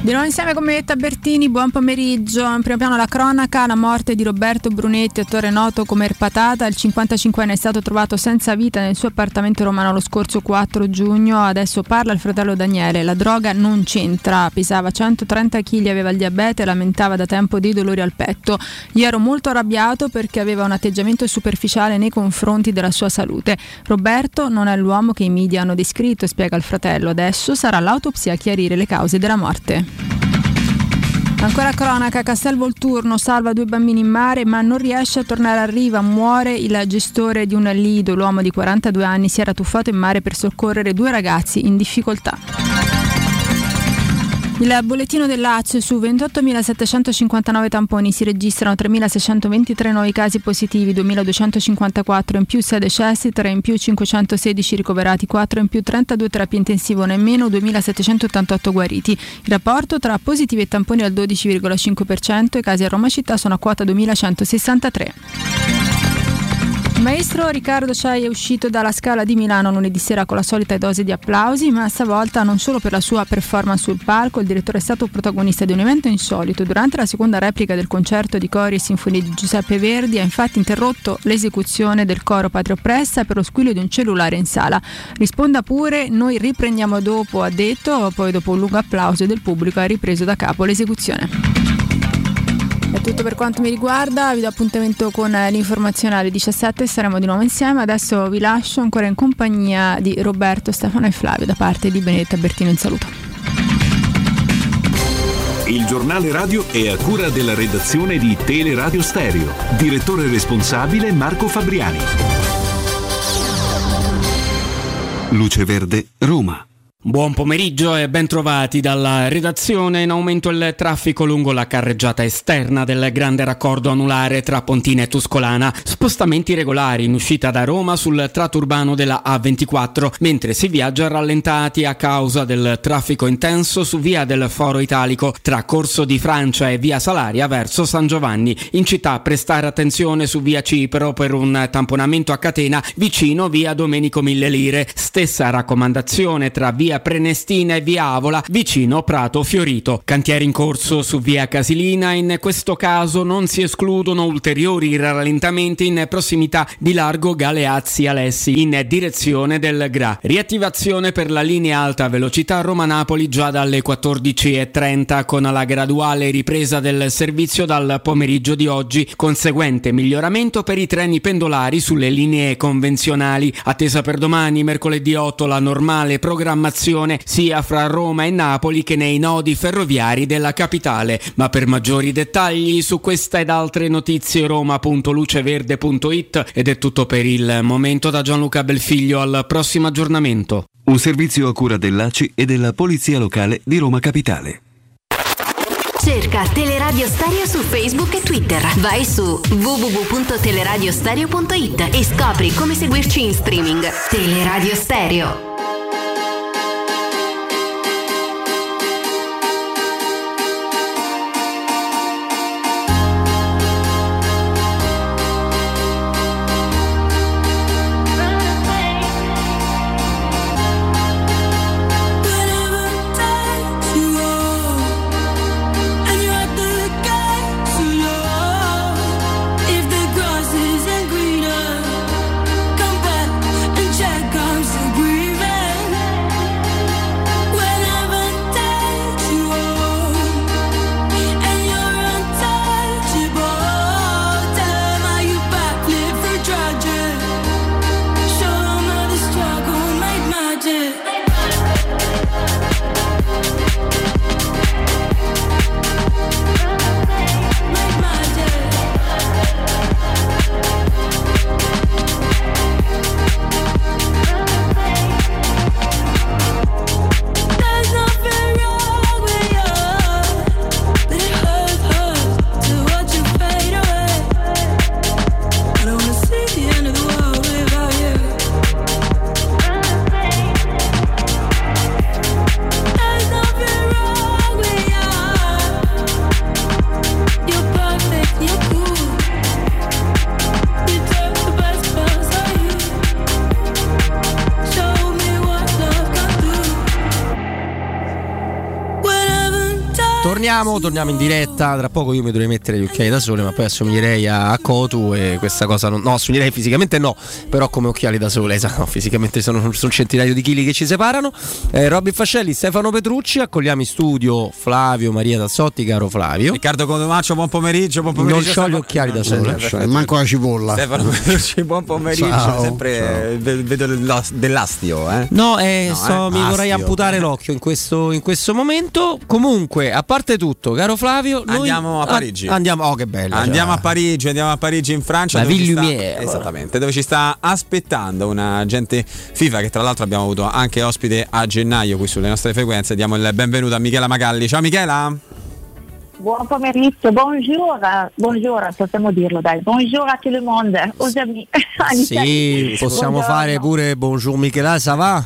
Di nuovo insieme con Metta Bertini, buon pomeriggio. In primo piano la cronaca, la morte di Roberto Brunetti, attore noto come Erpatata. Il 55enne è stato trovato senza vita nel suo appartamento romano lo scorso 4 giugno. Adesso parla il fratello Daniele. La droga non c'entra, pesava 130 kg, aveva il diabete e lamentava da tempo dei dolori al petto. Io ero molto arrabbiato perché aveva un atteggiamento superficiale nei confronti della sua salute. Roberto non è l'uomo che i media hanno descritto, spiega il fratello. Adesso sarà l'autopsia a chiarire le cause della morte. Ancora cronaca, Castel Volturno salva due bambini in mare ma non riesce a tornare a riva, muore il gestore di un lido, l'uomo di 42 anni si era tuffato in mare per soccorrere due ragazzi in difficoltà. Il bollettino dell'ACE su 28.759 tamponi si registrano 3.623 nuovi casi positivi, 2.254 in più 6 decessi, 3 in più 516 ricoverati, 4 in più 32 terapie intensive, uno in meno 2.788 guariti. Il rapporto tra positivi e tamponi è al 12,5%, i casi a Roma città sono a quota 2.163. Maestro Riccardo Ciai è uscito dalla Scala di Milano lunedì sera con la solita dose di applausi, ma stavolta non solo per la sua performance sul palco, il direttore è stato protagonista di un evento insolito. Durante la seconda replica del concerto di cori e sinfonie di Giuseppe Verdi ha infatti interrotto l'esecuzione del coro Patria Oppressa per lo squillo di un cellulare in sala. Risponda pure, noi riprendiamo dopo, ha detto, poi dopo un lungo applauso del pubblico ha ripreso da capo l'esecuzione. È tutto per quanto mi riguarda, vi do appuntamento con l'informazione alle 17, saremo di nuovo insieme. Adesso vi lascio ancora in compagnia di Roberto, Stefano e Flavio da parte di Benedetta Bertino in saluto. Il giornale radio è a cura della redazione di Teleradio Stereo. Direttore responsabile Marco Fabriani. Luce Verde, Roma. Buon pomeriggio e ben trovati dalla redazione. In aumento il traffico lungo la carreggiata esterna del grande raccordo anulare tra Pontina e Tuscolana. Spostamenti regolari in uscita da Roma sul tratto urbano della A24, mentre si viaggia rallentati a causa del traffico intenso su via del Foro Italico tra Corso di Francia e via Salaria verso San Giovanni. In città prestare attenzione su via Cipro per un tamponamento a catena vicino via Domenico Mille Lire. Stessa raccomandazione tra via Prenestina e via Avola vicino Prato Fiorito. Cantieri in corso su via Casilina, in questo caso non si escludono ulteriori rallentamenti in prossimità di largo Galeazzi Alessi in direzione del Gra. Riattivazione per la linea alta velocità Roma-Napoli già dalle 14.30 con la graduale ripresa del servizio dal pomeriggio di oggi, conseguente miglioramento per i treni pendolari sulle linee convenzionali. Attesa per domani, mercoledì 8, la normale programmazione sia fra Roma e Napoli che nei nodi ferroviari della capitale. Ma per maggiori dettagli su questa ed altre notizie roma.luceverde.it ed è tutto per il momento da Gianluca Belfiglio al prossimo aggiornamento. Un servizio a cura dell'ACI e della Polizia Locale di Roma Capitale. Cerca Teleradio Stereo su Facebook e Twitter. Vai su www.teleradiostereo.it e scopri come seguirci in streaming. Teleradio Stereo. Torniamo, torniamo in diretta. Tra poco io mi dovrei mettere gli occhiali da sole, ma poi assomiglierei a, a Cotu e questa cosa non. No, assomiglierei fisicamente no, però come occhiali da sole, esatto, no, fisicamente sono, sono un centinaio di chili che ci separano. Eh, Robin Fascelli, Stefano Petrucci, accogliamo in studio Flavio Maria Tassotti, caro Flavio. Riccardo Codomaccio, buon pomeriggio, buon pomeriggio. Non ho gli occhiali da sole. Eh, manco la cipolla. Stefano Petrucci, buon pomeriggio. Ciao, Sempre ciao. eh, ve- vedo dell'as- dell'astio, eh. No, eh, No, so, eh, mi vorrei astio. amputare l'occhio in questo, in questo momento. Comunque, a parte tutto, caro Flavio, noi Andiamo a Parigi. Ah, andiamo, oh, che bello. Andiamo cioè. a Parigi, andiamo a Parigi in Francia. La Ville sta- Lumière. Esattamente, dove ci sta aspettando un agente FIFA che tra l'altro abbiamo avuto anche ospite a gennaio qui sulle nostre frequenze. Diamo il benvenuto a Michela Magalli. Ciao Michela! Buon pomeriggio, bonjour, bonjour, possiamo dirlo dai, bonjour a tout le monde, aux amis. Sì, possiamo Buongiorno. fare pure Bonjour Michela, ça va?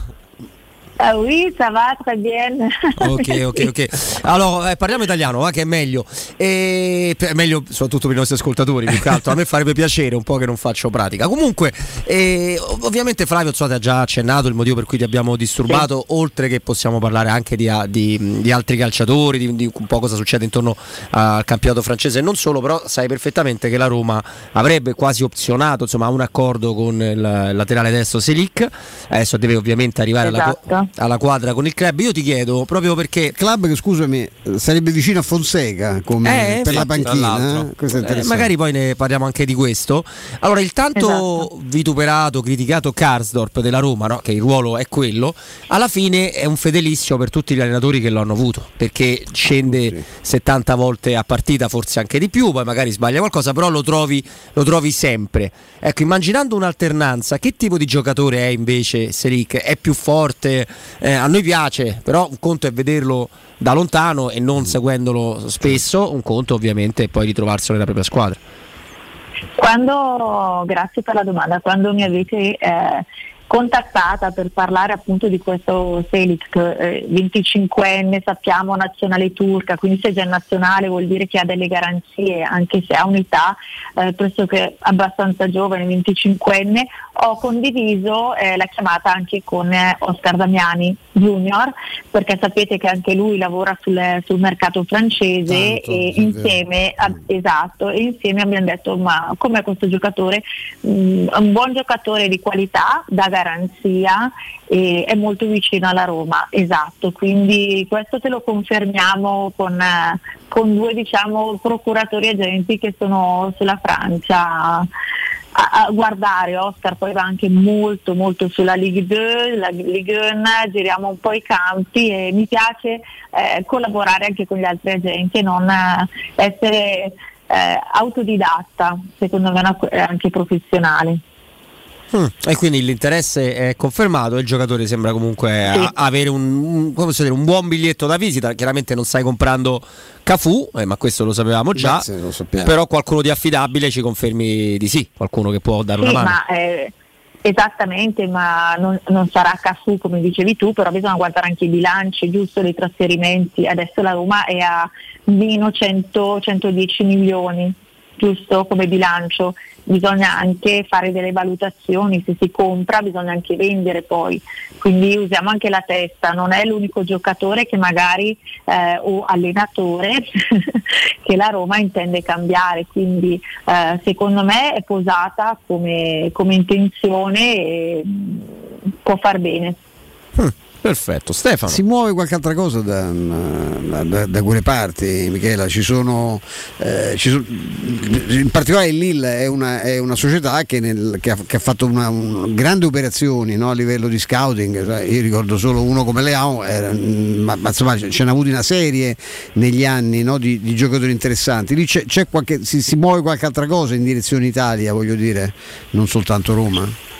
Ah oui, ça va très bien. Ok, ok, ok. Allora, eh, parliamo italiano, va, che è meglio. E, per- meglio soprattutto per i nostri ascoltatori, più che altro. A me farebbe piacere un po' che non faccio pratica. Comunque, eh, ov- ovviamente Flavio so, ti ha già accennato il motivo per cui ti abbiamo disturbato, oltre che possiamo parlare anche di, di- di altri calciatori, di, di un po' cosa succede intorno al campionato francese e non solo, però sai perfettamente che la Roma avrebbe quasi opzionato insomma, un accordo con il laterale destro Selic. Adesso deve ovviamente arrivare alla, Alla quadra con il club. Io ti chiedo proprio perché Club che scusami sarebbe vicino a Fonseca come Eh, per la panchina. eh? Eh, magari poi ne parliamo anche di questo. Allora, il tanto Esatto. vituperato, criticato Karsdorp della Roma, no? che il ruolo è quello, alla fine è un fedelissimo per tutti gli allenatori che lo hanno avuto, perché scende 70 volte a partita, forse anche di più, poi magari sbaglia qualcosa, però lo trovi, lo trovi sempre. Ecco, immaginando un'alternanza, che tipo di giocatore è invece Selic? È più forte? Eh, a noi piace, però un conto è vederlo da lontano e non seguendolo spesso, un conto ovviamente è poi ritrovarselo nella propria squadra. Quando, grazie per la domanda, quando mi avete eh, contattata per parlare appunto di questo Selic, eh, 25enne, sappiamo nazionale turca, quindi se già è nazionale vuol dire che ha delle garanzie, anche se ha un'età eh, pressoché abbastanza giovane, 25enne, ho condiviso eh, la chiamata anche con eh, Oscar Damiani Junior, perché sapete che anche lui lavora sul, sul mercato francese Tanto, e insieme, a- esatto, e insieme abbiamo detto ma com'è questo giocatore? Mm, un buon giocatore di qualità, da garanzia e è molto vicino alla Roma, esatto, quindi questo te lo confermiamo con, eh, con due diciamo, procuratori agenti che sono sulla Francia a, a guardare Oscar poi va anche molto molto sulla Ligue 2, la Ligue 1, giriamo un po' i campi e mi piace eh, collaborare anche con gli altri agenti e non eh, essere eh, autodidatta, secondo me anche professionale. Mm, E quindi l'interesse è confermato e il giocatore sembra comunque a- avere un, un- dire, un buon biglietto da visita. Chiaramente non stai comprando Cafu, eh, ma questo lo sapevamo già. Beh, sì, lo. Però qualcuno di affidabile ci confermi di sì, qualcuno che può dare Sì, una mano. ma eh, esattamente, ma non, non sarà Cafu come dicevi tu, però bisogna guardare anche i bilanci, giusto, dei trasferimenti. Adesso la Roma è a meno 100, 110 milioni, giusto, come bilancio. Bisogna anche fare delle valutazioni, se si compra bisogna anche vendere poi, quindi usiamo anche la testa, non è l'unico giocatore che magari eh, o allenatore che la Roma intende cambiare, quindi eh, secondo me è posata come, come intenzione e mm, può far bene. Perfetto, Stefano. Si muove qualche altra cosa da, da- da- quelle parti, Michela? Ci sono, eh, ci sono- in particolare il Lille è una, è una società che, nel- che ha, che ha fatto una, un- grandi operazioni no, a livello di scouting. Cioè, Io ricordo solo uno come Leao, era- ma, ma insomma ce n'ha avuti una serie negli anni no, di, di giocatori interessanti. Lì c'è, c'è qualche, si, si muove qualche altra cosa in direzione Italia, voglio dire, non soltanto Roma.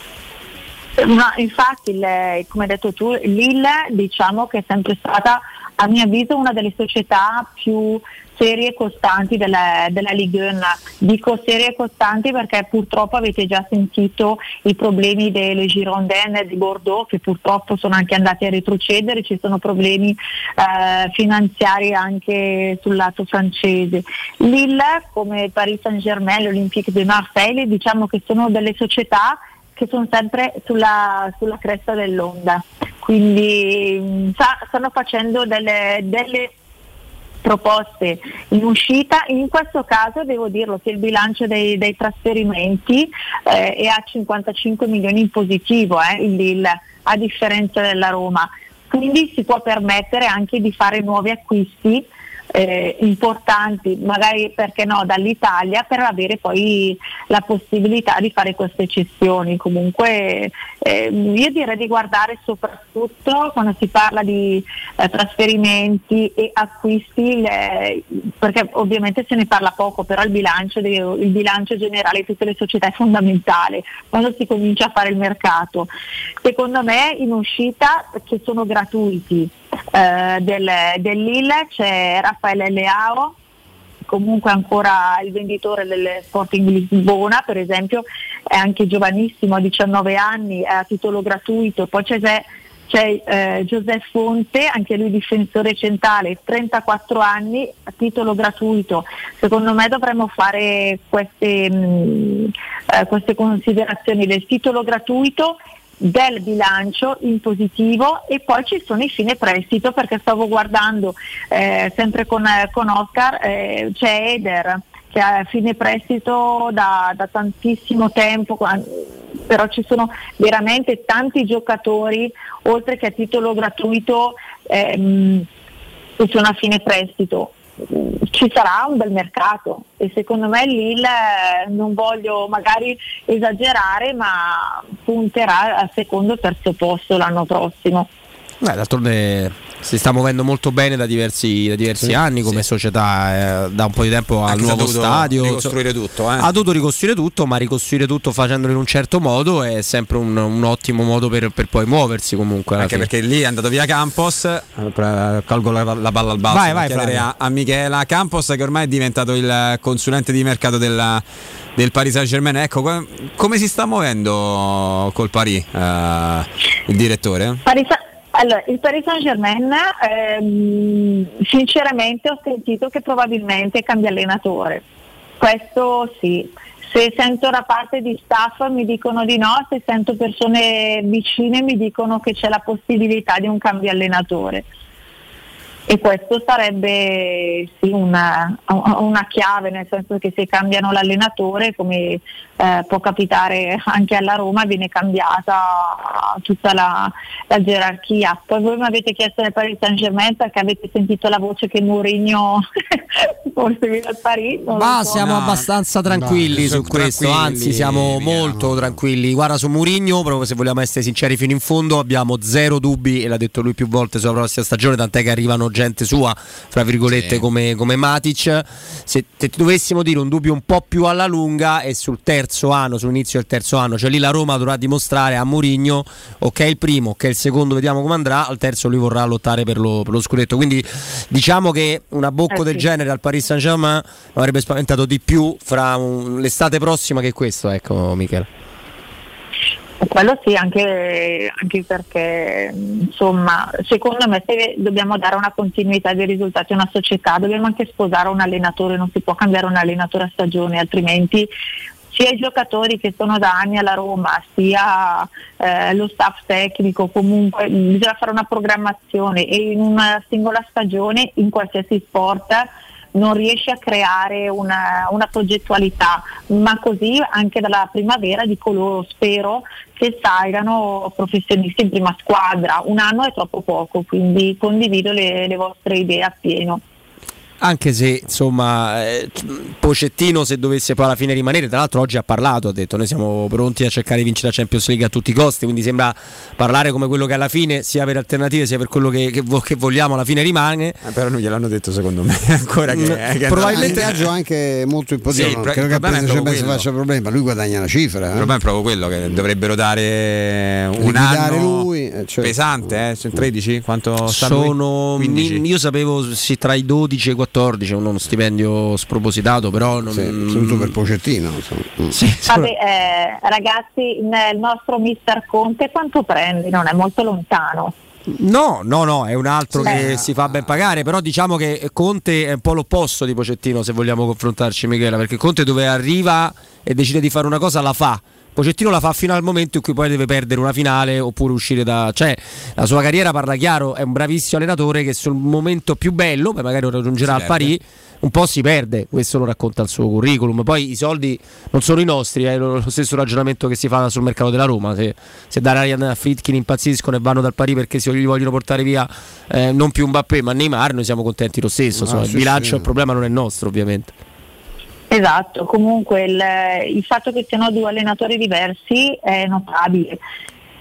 No, infatti, il- come hai detto tu, Lille diciamo che è sempre stata, a mio avviso, una delle società più serie e costanti della, della Ligue 1. Dico serie e costanti perché purtroppo avete già sentito i problemi delle Girondins di Bordeaux che purtroppo sono anche andati a retrocedere, ci sono problemi eh, finanziari anche sul lato francese. Lille, come Paris Saint-Germain, l'Olympique de Marseille, diciamo che sono delle società che sono sempre sulla, sulla cresta dell'onda. Quindi mh, sta- stanno facendo delle, delle proposte in uscita, in questo caso devo dirlo che il bilancio dei, dei trasferimenti eh, è a 55 milioni in positivo, eh, il Lille, a differenza della Roma, quindi si può permettere anche di fare nuovi acquisti eh, importanti, magari perché no dall'Italia, per avere poi la possibilità di fare queste cessioni. Comunque eh, io direi di guardare soprattutto quando si parla di eh, trasferimenti e acquisti, le- perché ovviamente se ne parla poco, però il bilancio, de- il bilancio generale di tutte le società è fondamentale quando si comincia a fare il mercato. Secondo me in uscita che sono gratuiti eh, del, del Lille c'è Raffaele Leao comunque ancora il venditore del Sporting Lisbona per esempio è anche giovanissimo, ha 19 anni, è a titolo gratuito, poi c'è, c'è eh, Giuseppe Fonte, anche lui difensore centrale, 34 anni, a titolo gratuito. Secondo me dovremmo fare queste, mh, eh, queste considerazioni del titolo gratuito del bilancio in positivo e poi ci sono i fine prestito perché stavo guardando eh, sempre con, eh, con Oscar eh, c'è Eder che ha fine prestito da, da tantissimo tempo però ci sono veramente tanti giocatori oltre che a titolo gratuito ehm, che sono a fine prestito ci sarà un bel mercato e secondo me Lille non voglio magari esagerare ma punterà al secondo o terzo posto l'anno prossimo. Beh, d'altronde si sta muovendo molto bene da diversi, da diversi Sì, anni come società, eh, da un po' di tempo al Anche nuovo stadio. ricostruire tutto, eh. Ha dovuto ricostruire tutto, ma ricostruire tutto facendolo in un certo modo è sempre un, un ottimo modo per, per poi muoversi comunque. Anche fine. perché lì è andato via Campos, colgo la, la palla al balzo Vai, vai, chiedere a, a Michela. Campos che ormai è diventato il consulente di mercato della- del Paris Saint Germain. Ecco, co- come si sta muovendo col Paris eh, il direttore? Paris- allora, il Paris Saint Germain, ehm, sinceramente ho sentito che probabilmente cambia allenatore. Questo sì. Se sento da parte di staff mi dicono di no, se sento persone vicine mi dicono che c'è la possibilità di un cambio allenatore. E questo sarebbe sì, una, una chiave, nel senso che se cambiano l'allenatore, come eh, può capitare anche alla Roma, viene cambiata tutta la, la gerarchia. Poi voi mi avete chiesto del Paris Saint Germain perché avete sentito la voce che Mourinho forse viene al Paris. Ma so. siamo abbastanza tranquilli No, su questo, tranquilli, anzi siamo molto tranquilli. Guarda su Murigno, proprio se vogliamo essere sinceri fino in fondo, abbiamo zero dubbi, e l'ha detto lui più volte sulla prossima stagione, tant'è che arrivano gente sua, fra virgolette, come, come Matic. Se te dovessimo dire un dubbio un po' più alla lunga è sul terzo anno, sull'inizio del terzo anno, cioè lì la Roma dovrà dimostrare a Murigno, ok il primo, ok il secondo, vediamo come andrà, al terzo lui vorrà lottare per lo, per lo scudetto. Quindi diciamo che una bocco Eh del sì. genere al Paris Saint Germain avrebbe spaventato di più fra un- l'estate prossima che questo, ecco Michele. Quello sì, anche, anche perché insomma, secondo me se dobbiamo dare una continuità dei risultati a una società, dobbiamo anche sposare un allenatore, non si può cambiare un allenatore a stagione, altrimenti sia i giocatori che sono da anni alla Roma, sia eh, lo staff tecnico, comunque bisogna fare una programmazione e in una singola stagione, in qualsiasi sport, non riesce a creare una, una progettualità, ma così anche dalla primavera dico loro spero che salgano professionisti in prima squadra. Un anno è troppo poco, quindi condivido le, le vostre idee appieno. Anche se insomma eh, Pocettino se dovesse poi alla fine rimanere, tra l'altro oggi ha parlato, ha detto noi siamo pronti a cercare di vincere la Champions League a tutti i costi, quindi sembra parlare come quello che alla fine sia per alternative sia per quello che, che vo- che vogliamo alla fine rimane. Eh, però non gliel'hanno detto secondo me ancora che, Mm, che Probabilmente viaggio anche molto importante. Sì, non credo che è si quello. faccia problema, lui guadagna una cifra. Il eh. problema è proprio quello che dovrebbero dare un Liquidare anno lui, eh, certo. pesante, eh? Cioè, 13? Quanto sta lui? Sono 15? mi- io sapevo sì, tra i 12 e i 14, uno stipendio spropositato, però non, Sì, soprattutto per Pocettino. Mm. Sì, Vabbè, eh, ragazzi, il nostro mister Conte quanto prende? Non è molto lontano. No, no, no, è un altro Beh. che si fa ben pagare, però diciamo che Conte è un po' l'opposto di Pocettino se vogliamo confrontarci Michela, perché Conte dove arriva e decide di fare una cosa la fa. Pocettino la fa fino al momento in cui poi deve perdere una finale oppure uscire da... cioè la sua carriera parla chiaro, è un bravissimo allenatore che sul momento più bello, poi magari lo raggiungerà al. Paris, un po' si perde, questo lo racconta il suo curriculum, poi i soldi non sono i nostri, è lo lo stesso ragionamento che si fa sul mercato della Roma, se, se da Ryan Fritkin impazziscono e vanno dal Paris perché si gli vogliono portare via eh, non più Mbappé ma Neymar, noi siamo contenti lo stesso, Ah, insomma, sì, il bilancio sì. il problema non è nostro ovviamente. Esatto, comunque il, il fatto che siano due allenatori diversi è notabile.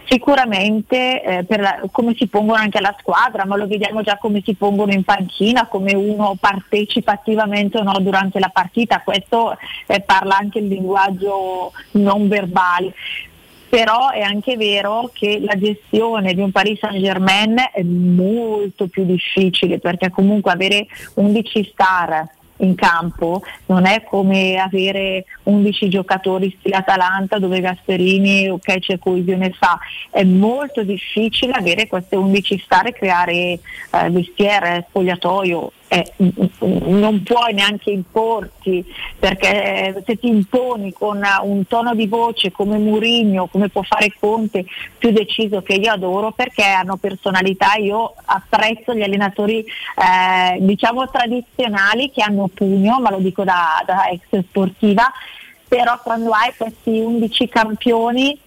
Sicuramente eh, la- come si pongono anche alla squadra, ma lo vediamo già come si pongono in panchina, come uno partecipa attivamente o no durante la partita, questo eh, parla anche il linguaggio non verbale. Però è anche vero che la gestione di un Paris Saint Germain è molto più difficile perché comunque avere 11 star in campo non è come avere 11 giocatori stile Atalanta dove Gasperini ok c'è coesione fa. È molto difficile avere queste 11 star e creare eh, vestiere, spogliatoio eh, non puoi neanche importi perché se ti imponi con un tono di voce come Murigno, come può fare Conte, più deciso che io adoro perché hanno personalità, io apprezzo gli allenatori eh, diciamo tradizionali che hanno pugno, ma lo dico da, da ex sportiva, però quando hai questi 11 campioni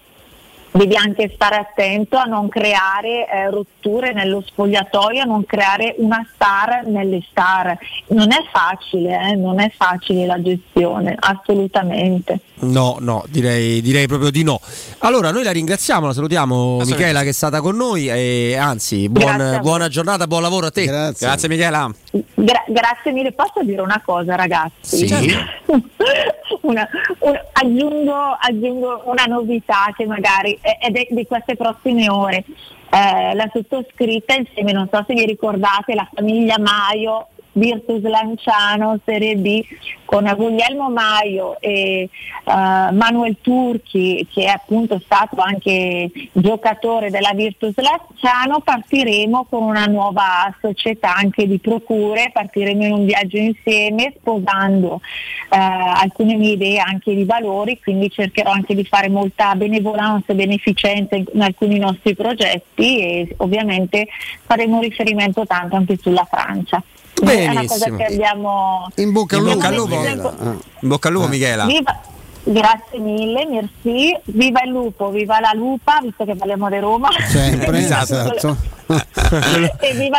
devi anche stare attento a non creare eh, rotture nello spogliatoio, a non creare una star nelle star. Non è facile, eh, non è facile la gestione, assolutamente. No, no, direi, direi, proprio di no. Allora, noi la ringraziamo, la salutiamo Michela che è stata con noi e anzi, buon, buona giornata, buon lavoro a te. Grazie, Grazie Michela. Gra- grazie mille, posso dire una cosa ragazzi? Sì. una, una, aggiungo, aggiungo una novità che magari de- di queste prossime ore. Eh, la sottoscritta insieme, non so se vi ricordate, la famiglia Maio Virtus Lanciano Serie B con Guglielmo Maio e uh, Manuel Turchi che è appunto stato anche giocatore della Virtus Lanciano partiremo con una nuova società anche di procure partiremo in un viaggio insieme sposando uh, alcune mie idee anche di valori quindi cercherò anche di fare molta benevolenza e beneficenza in, in alcuni nostri progetti e ovviamente faremo riferimento tanto anche sulla Francia è una cosa Benissimo. che abbiamo In bocca al lupo. bocca al lupo. Michela. Ah. In bocca al lupo Michela. Viva- grazie mille, merci. Viva il lupo, viva la lupa, visto che parliamo di Roma. Sempre, Esatto. E viva,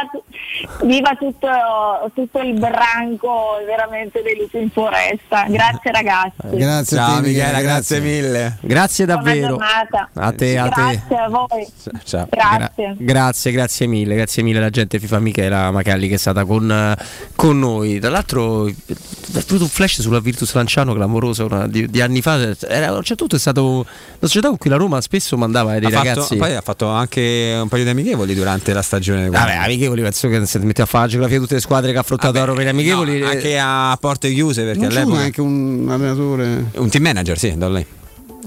viva tutto, tutto il branco veramente dei lupi in foresta. Grazie ragazzi. Grazie a Ciao te, Michela, grazie. grazie mille. Grazie Buona davvero. giornata. A te, a te. Grazie a voi. Ciao. Grazie. Grazie, grazie mille, grazie mille alla gente FIFA Michela Macalli che è stata con, con noi. Tra l'altro, è venuto un flash sulla Virtus Lanciano clamoroso una- di, di anni fa. Era, certo punto è stato una società con cui la Roma spesso mandava dei Ha fatto, ragazzi. poi ha fatto anche un paio di amichevoli durante la stagione. Vabbè, amichevoli, penso che se ti metti a fare la geografia di tutte le squadre che ha affrontato la Roma in amichevoli. No, eh, anche a porte chiuse perché Non all'epoca anche un allenatore. un team manager, sì, da lì.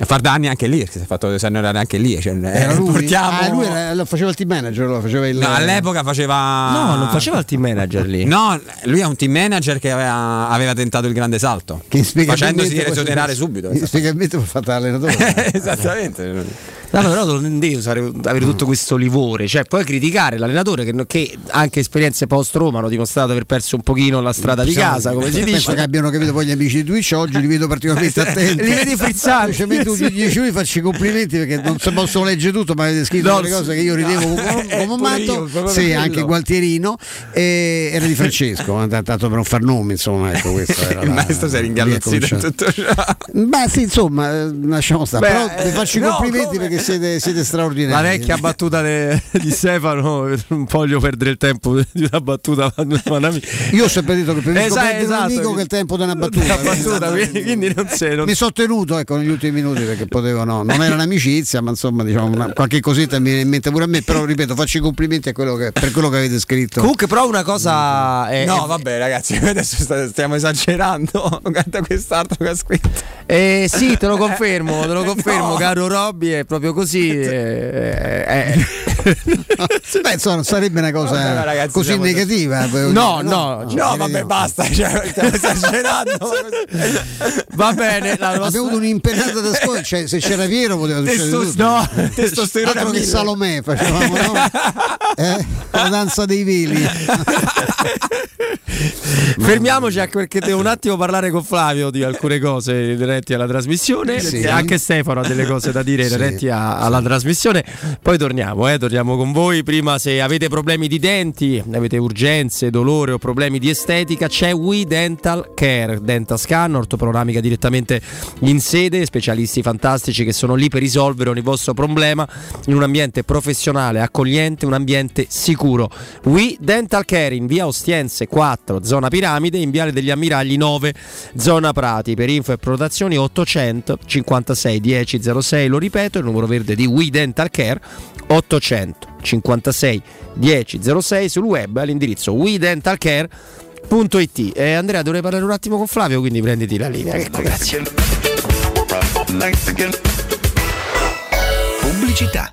E far danni anche lì, si è fatto esanerare anche lì. Cioè, Era eh, lui? portiamo- Ah, lui era- lo faceva il team manager, lo faceva il. No, all'epoca faceva. No, non faceva il team manager lì. No, lui è un team manager che aveva, aveva tentato il grande salto. Che facendosi esonerare subito. Inspiegabilmente ho fatto l'allenatore. Esattamente. No, no, però non devo avere tutto questo livore, cioè poi criticare l'allenatore che, che anche esperienze post Roma hanno dimostrato di aver perso un pochino la strada di Diciamo, casa, come si Penso dice. che abbiano capito poi gli amici di Twitch oggi li vedo particolarmente attenti. Li vedi frizzanti. Semplicemente tu 10 minuti facci i complimenti perché non si possono leggere tutto, ma avete scritto No, delle cose che io ridevo come, come un pure matto. Sì, quello. anche Gualtierino. E era di Francesco, eh, tanto per non far nomi, insomma, ecco questo era Il la- maestro si è lì è ringalluzzito in cominciato. tutto ciò. Beh, sì, insomma, eh, lasciamo stare. Però vi eh, faccio i no, complimenti come? perché siete, siete straordinari. La vecchia battuta de- di Stefano, non voglio perdere il tempo di una battuta. un. Io ho sempre detto che preferisco Esatto, perdere un esatto. amico che il tempo di una battuta. Una battuta, quindi, quindi non sei. Non... Mi sono tenuto ecco, negli ultimi minuti perché potevo, no, non era un'amicizia, ma insomma, diciamo, una- qualche cosetta mi viene in mente pure a me. Però ripeto, faccio i complimenti a quello che, per quello che avete scritto. Comunque, però, una cosa. È, No, è- vabbè, ragazzi, adesso stiamo esagerando. Guarda quest'altro che ha scritto. Eh, sì, te lo confermo, te lo confermo, No. caro Robby, è proprio così. eh, eh, Beh, insomma, non sarebbe una cosa Vabbè, ragazzi, così negativa. voglio No, dire, no, No, vabbè, basta. Cioè, stiamo esagerando. Va bene, la Abbiamo nostra- avuto un'impennata da scuola, cioè, se c'era Piero poteva succedere Testo- tutto. no, testosterone Altro che. Salomè facevamo, no? Eh? La danza dei veli. Fermiamoci anche perché devo un attimo parlare con Flavio di alcune cose inerenti alla trasmissione. Sì. Anche Stefano ha delle cose da dire Sì. inerenti a- alla trasmissione. Poi torniamo, eh, torniamo con voi. Prima, se avete problemi di denti, avete urgenze, dolore o problemi di estetica, c'è We Dental Care, Dental Scan, ortopanoramica direttamente in sede, specialisti fantastici che sono lì per risolvere ogni vostro problema in un ambiente professionale, accogliente, un ambiente sicuro. We Dental Care in via Ostiense 4, zona Piramide, in viale degli Ammiragli 9, zona Prati. Per info e prenotazioni 800 56 10 06, lo ripeto, il numero verde di We Dental Care 800 56 10 06 sul web all'indirizzo wedentalcare.it. Eh, Andrea, dovrei parlare un attimo con Flavio, quindi prenditi la linea. Ecco, grazie. Pubblicità.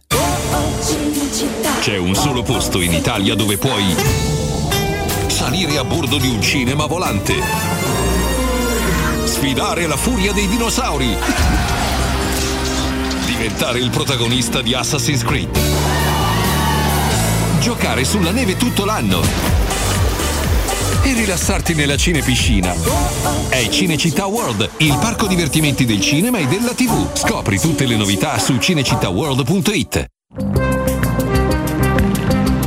C'è un solo posto in Italia dove puoi salire a bordo di un cinema volante, sfidare la furia dei dinosauri, diventare il protagonista di Assassin's Creed, giocare sulla neve tutto l'anno e rilassarti nella cinepiscina. È Cinecittà World, il parco divertimenti del cinema e della TV. Scopri tutte le novità su cinecittàworld.it.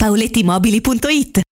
paolettimobili.it.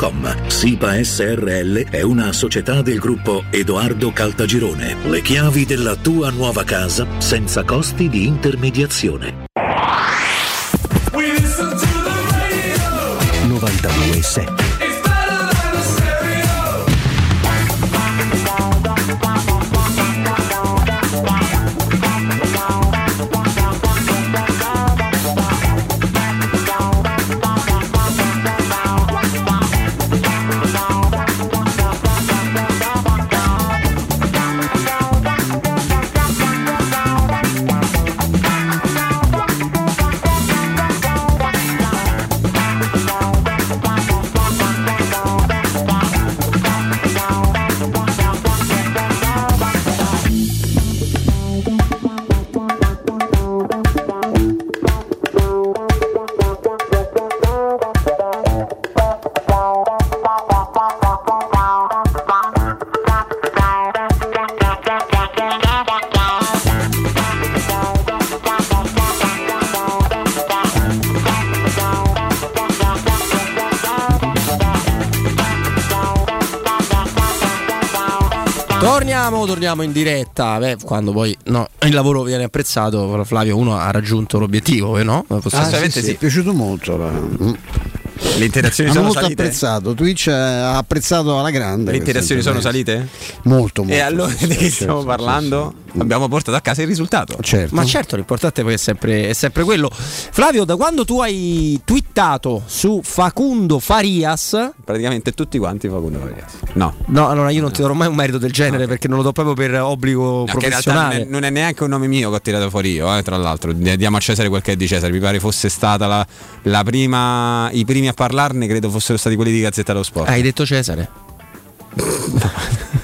www.keicalt.com. SIPA SRL è una società del gruppo Edoardo Caltagirone. Le chiavi della tua nuova casa senza costi di intermediazione. 92.7 Torniamo, in diretta. Beh, quando poi no, il lavoro viene apprezzato, Flavio uno ha raggiunto l'obiettivo, no? Ah, sì, sì, È piaciuto molto. la- mm. Le interazioni Hanno sono molto salite? apprezzato. Twitch ha apprezzato alla grande. Le interazioni sono salite? Molto, molto. E allora sì, di che sì, stiamo sì, parlando? Abbiamo portato a casa il risultato. Certo. Ma certo, l'importante poi è sempre, è sempre quello. Flavio, da quando tu hai twittato su Facundo Farias, Praticamente tutti quanti Facundo Farias. No. no, allora io non ti darò mai un merito del genere perché non lo do proprio per obbligo No, realtà non professionale. è, non è neanche un nome mio che ho tirato fuori io, eh, tra l'altro. Diamo a Cesare quel che è di Cesare. Mi pare fosse stata la, la prima. I primi a parlarne, credo fossero stati quelli di Gazzetta dello Sport. Hai detto Cesare?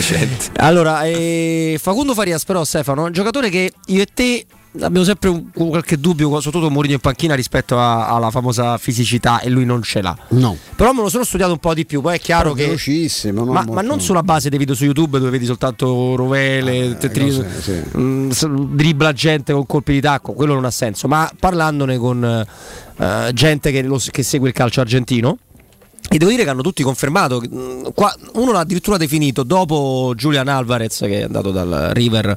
Vicente. Allora, eh, Facundo Farias, però, Stefano, è un giocatore che io e te abbiamo sempre un- qualche dubbio, soprattutto Mourinho in panchina, rispetto a- alla famosa fisicità, e lui non ce l'ha. No. Però me lo sono studiato un po' di più. Poi è chiaro che. velocissimo, non ma, molto- ma non sulla base dei video su YouTube dove vedi soltanto rovele, te- tri- cose, sì. mm, dribbla gente con colpi di tacco, quello non ha senso. Ma parlandone con eh, gente che, lo- che segue il calcio argentino. E devo dire che hanno tutti confermato. mm, qua- uno l'ha addirittura definito dopo Julian Alvarez, che è andato dal River al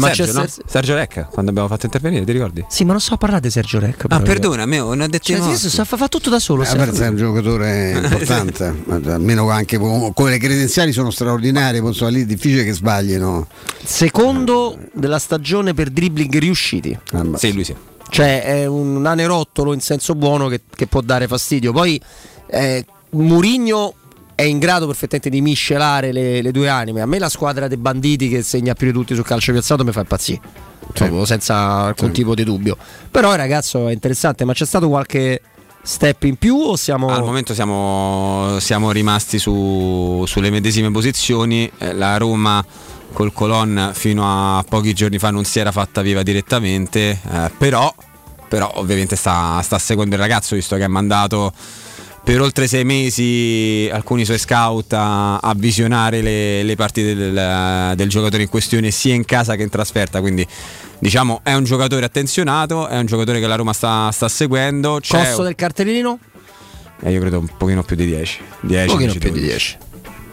Sergio, Manchester. no? Sergio Recca, quando abbiamo fatto intervenire, ti ricordi? Sì, ma non so parlare di Sergio Recca. Ah, perdona, a me non ho detto Cioè, no. sa- fa, fa tutto da solo. Eh, Sergio. È un giocatore importante, almeno anche con, con le credenziali sono straordinarie, poi insomma lì è difficile che sbaglino. Secondo della stagione per dribbling riusciti. Sì, lui sì. Cioè è un anerottolo in senso buono che, che può dare fastidio. Poi eh, Murigno è in grado perfettamente di miscelare le, le due anime. A me la squadra dei banditi che segna più di tutti sul calcio piazzato mi fa impazzire. Proprio senza alcun tipo di dubbio. Però ragazzo è interessante, ma c'è stato qualche step in più o siamo... Al momento siamo, siamo rimasti su- sulle medesime posizioni. Eh, La Roma col Colon fino a pochi giorni fa non si era fatta viva direttamente, eh, però, però ovviamente sta, sta seguendo il ragazzo visto che ha mandato per oltre sei mesi alcuni suoi scout a, a visionare le, le partite del, del giocatore in questione sia in casa che in trasferta. Quindi diciamo è un giocatore attenzionato, è un giocatore che la Roma sta, sta seguendo. C'è Costo del cartellino? eh, io credo un pochino più di 10. 10 Un pochino 11, più di 12. 10.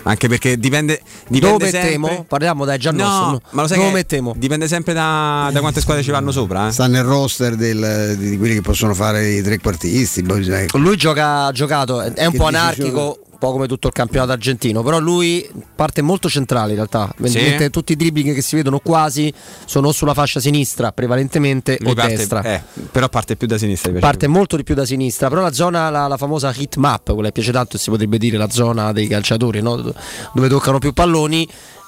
Anche perché dipende, dipende Dove sempre- mettiamo? Parliamo dai già No, ma lo sai Dove che mettiamo? dipende sempre da, da quante squadre ci vanno sopra. eh. Sta nel roster del- di quelli che possono fare i trequartisti. bisogna- Lui gioca, ha giocato, è un Che po' anarchico, po' come tutto il campionato argentino, però lui parte molto centrale in realtà. Sì. Tutti i dribbling che si vedono quasi sono sulla fascia sinistra prevalentemente Lui o parte- destra. eh, però parte più da sinistra. Parte molto di più da sinistra, però la zona, la, la famosa hit map, quella che piace tanto, si potrebbe dire la zona dei calciatori, no? dove toccano più palloni,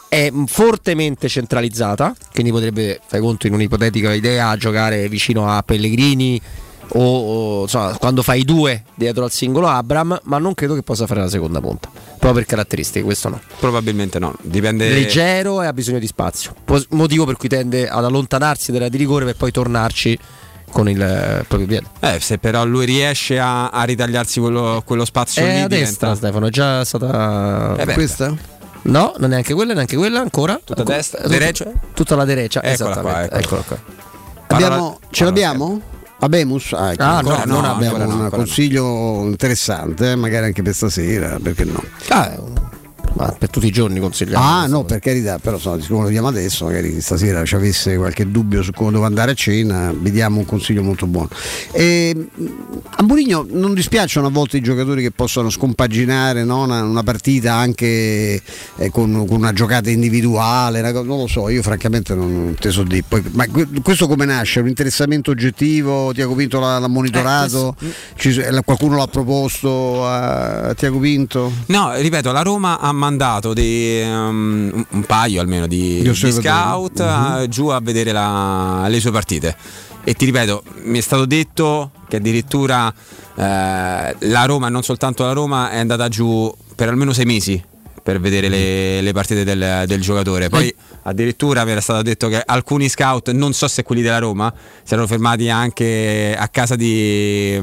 è fortemente centralizzata, quindi potrebbe, fai conto in un'ipotetica idea, giocare vicino a Pellegrini, o, o, insomma, quando fai due dietro al singolo Abram, ma non credo che possa fare la seconda punta. Proprio per caratteristiche, questo no. Probabilmente no, dipende. Leggero e ha bisogno di spazio. Motivo per cui tende ad allontanarsi dalla di rigore per poi tornarci con il eh, proprio piede. Eh, se però lui riesce a, a ritagliarsi quello, quello spazio È lì a diventa- destra Stefano, è già stata Eh beh, Questa? No, non neanche quella, neanche quella ancora. Tutta a destra? Tutta-? Tutta la derecha, Eccola qua, esattamente. eccola. Eccola qua. Abbiamo, ce l'abbiamo? Abemus? Ah, Ah, no, non no, abbiamo no, un no. consiglio interessante, eh, magari anche per stasera, perché no? Ah, ma per tutti i giorni consigliamo. Ah no, per carità, però siccome lo vediamo adesso, magari stasera ci avesse qualche dubbio su come dove andare a cena, vi diamo un consiglio molto buono. E, mh, a Mourinho non dispiacciono a volte i giocatori che possono scompaginare no, una, una partita anche eh, con, con una giocata individuale, una non lo so, io francamente non te so dire. Poi, ma que- questo come nasce? Un interessamento oggettivo? Tiago Pinto l'ha, l'ha monitorato? Ci eh, qualcuno l'ha proposto a Tiago Pinto? No, ripeto, la Roma ha mandato dei, um, un- paio almeno di, Di di osservatori. scout eh, giù a vedere la- le sue partite. E ti ripeto, mi è stato detto che addirittura eh, la Roma, e non soltanto la Roma, è andata giù per almeno sei mesi per vedere le, le partite del, del giocatore. Poi addirittura mi era stato detto che alcuni scout, non so se quelli della Roma, si erano fermati anche a casa di,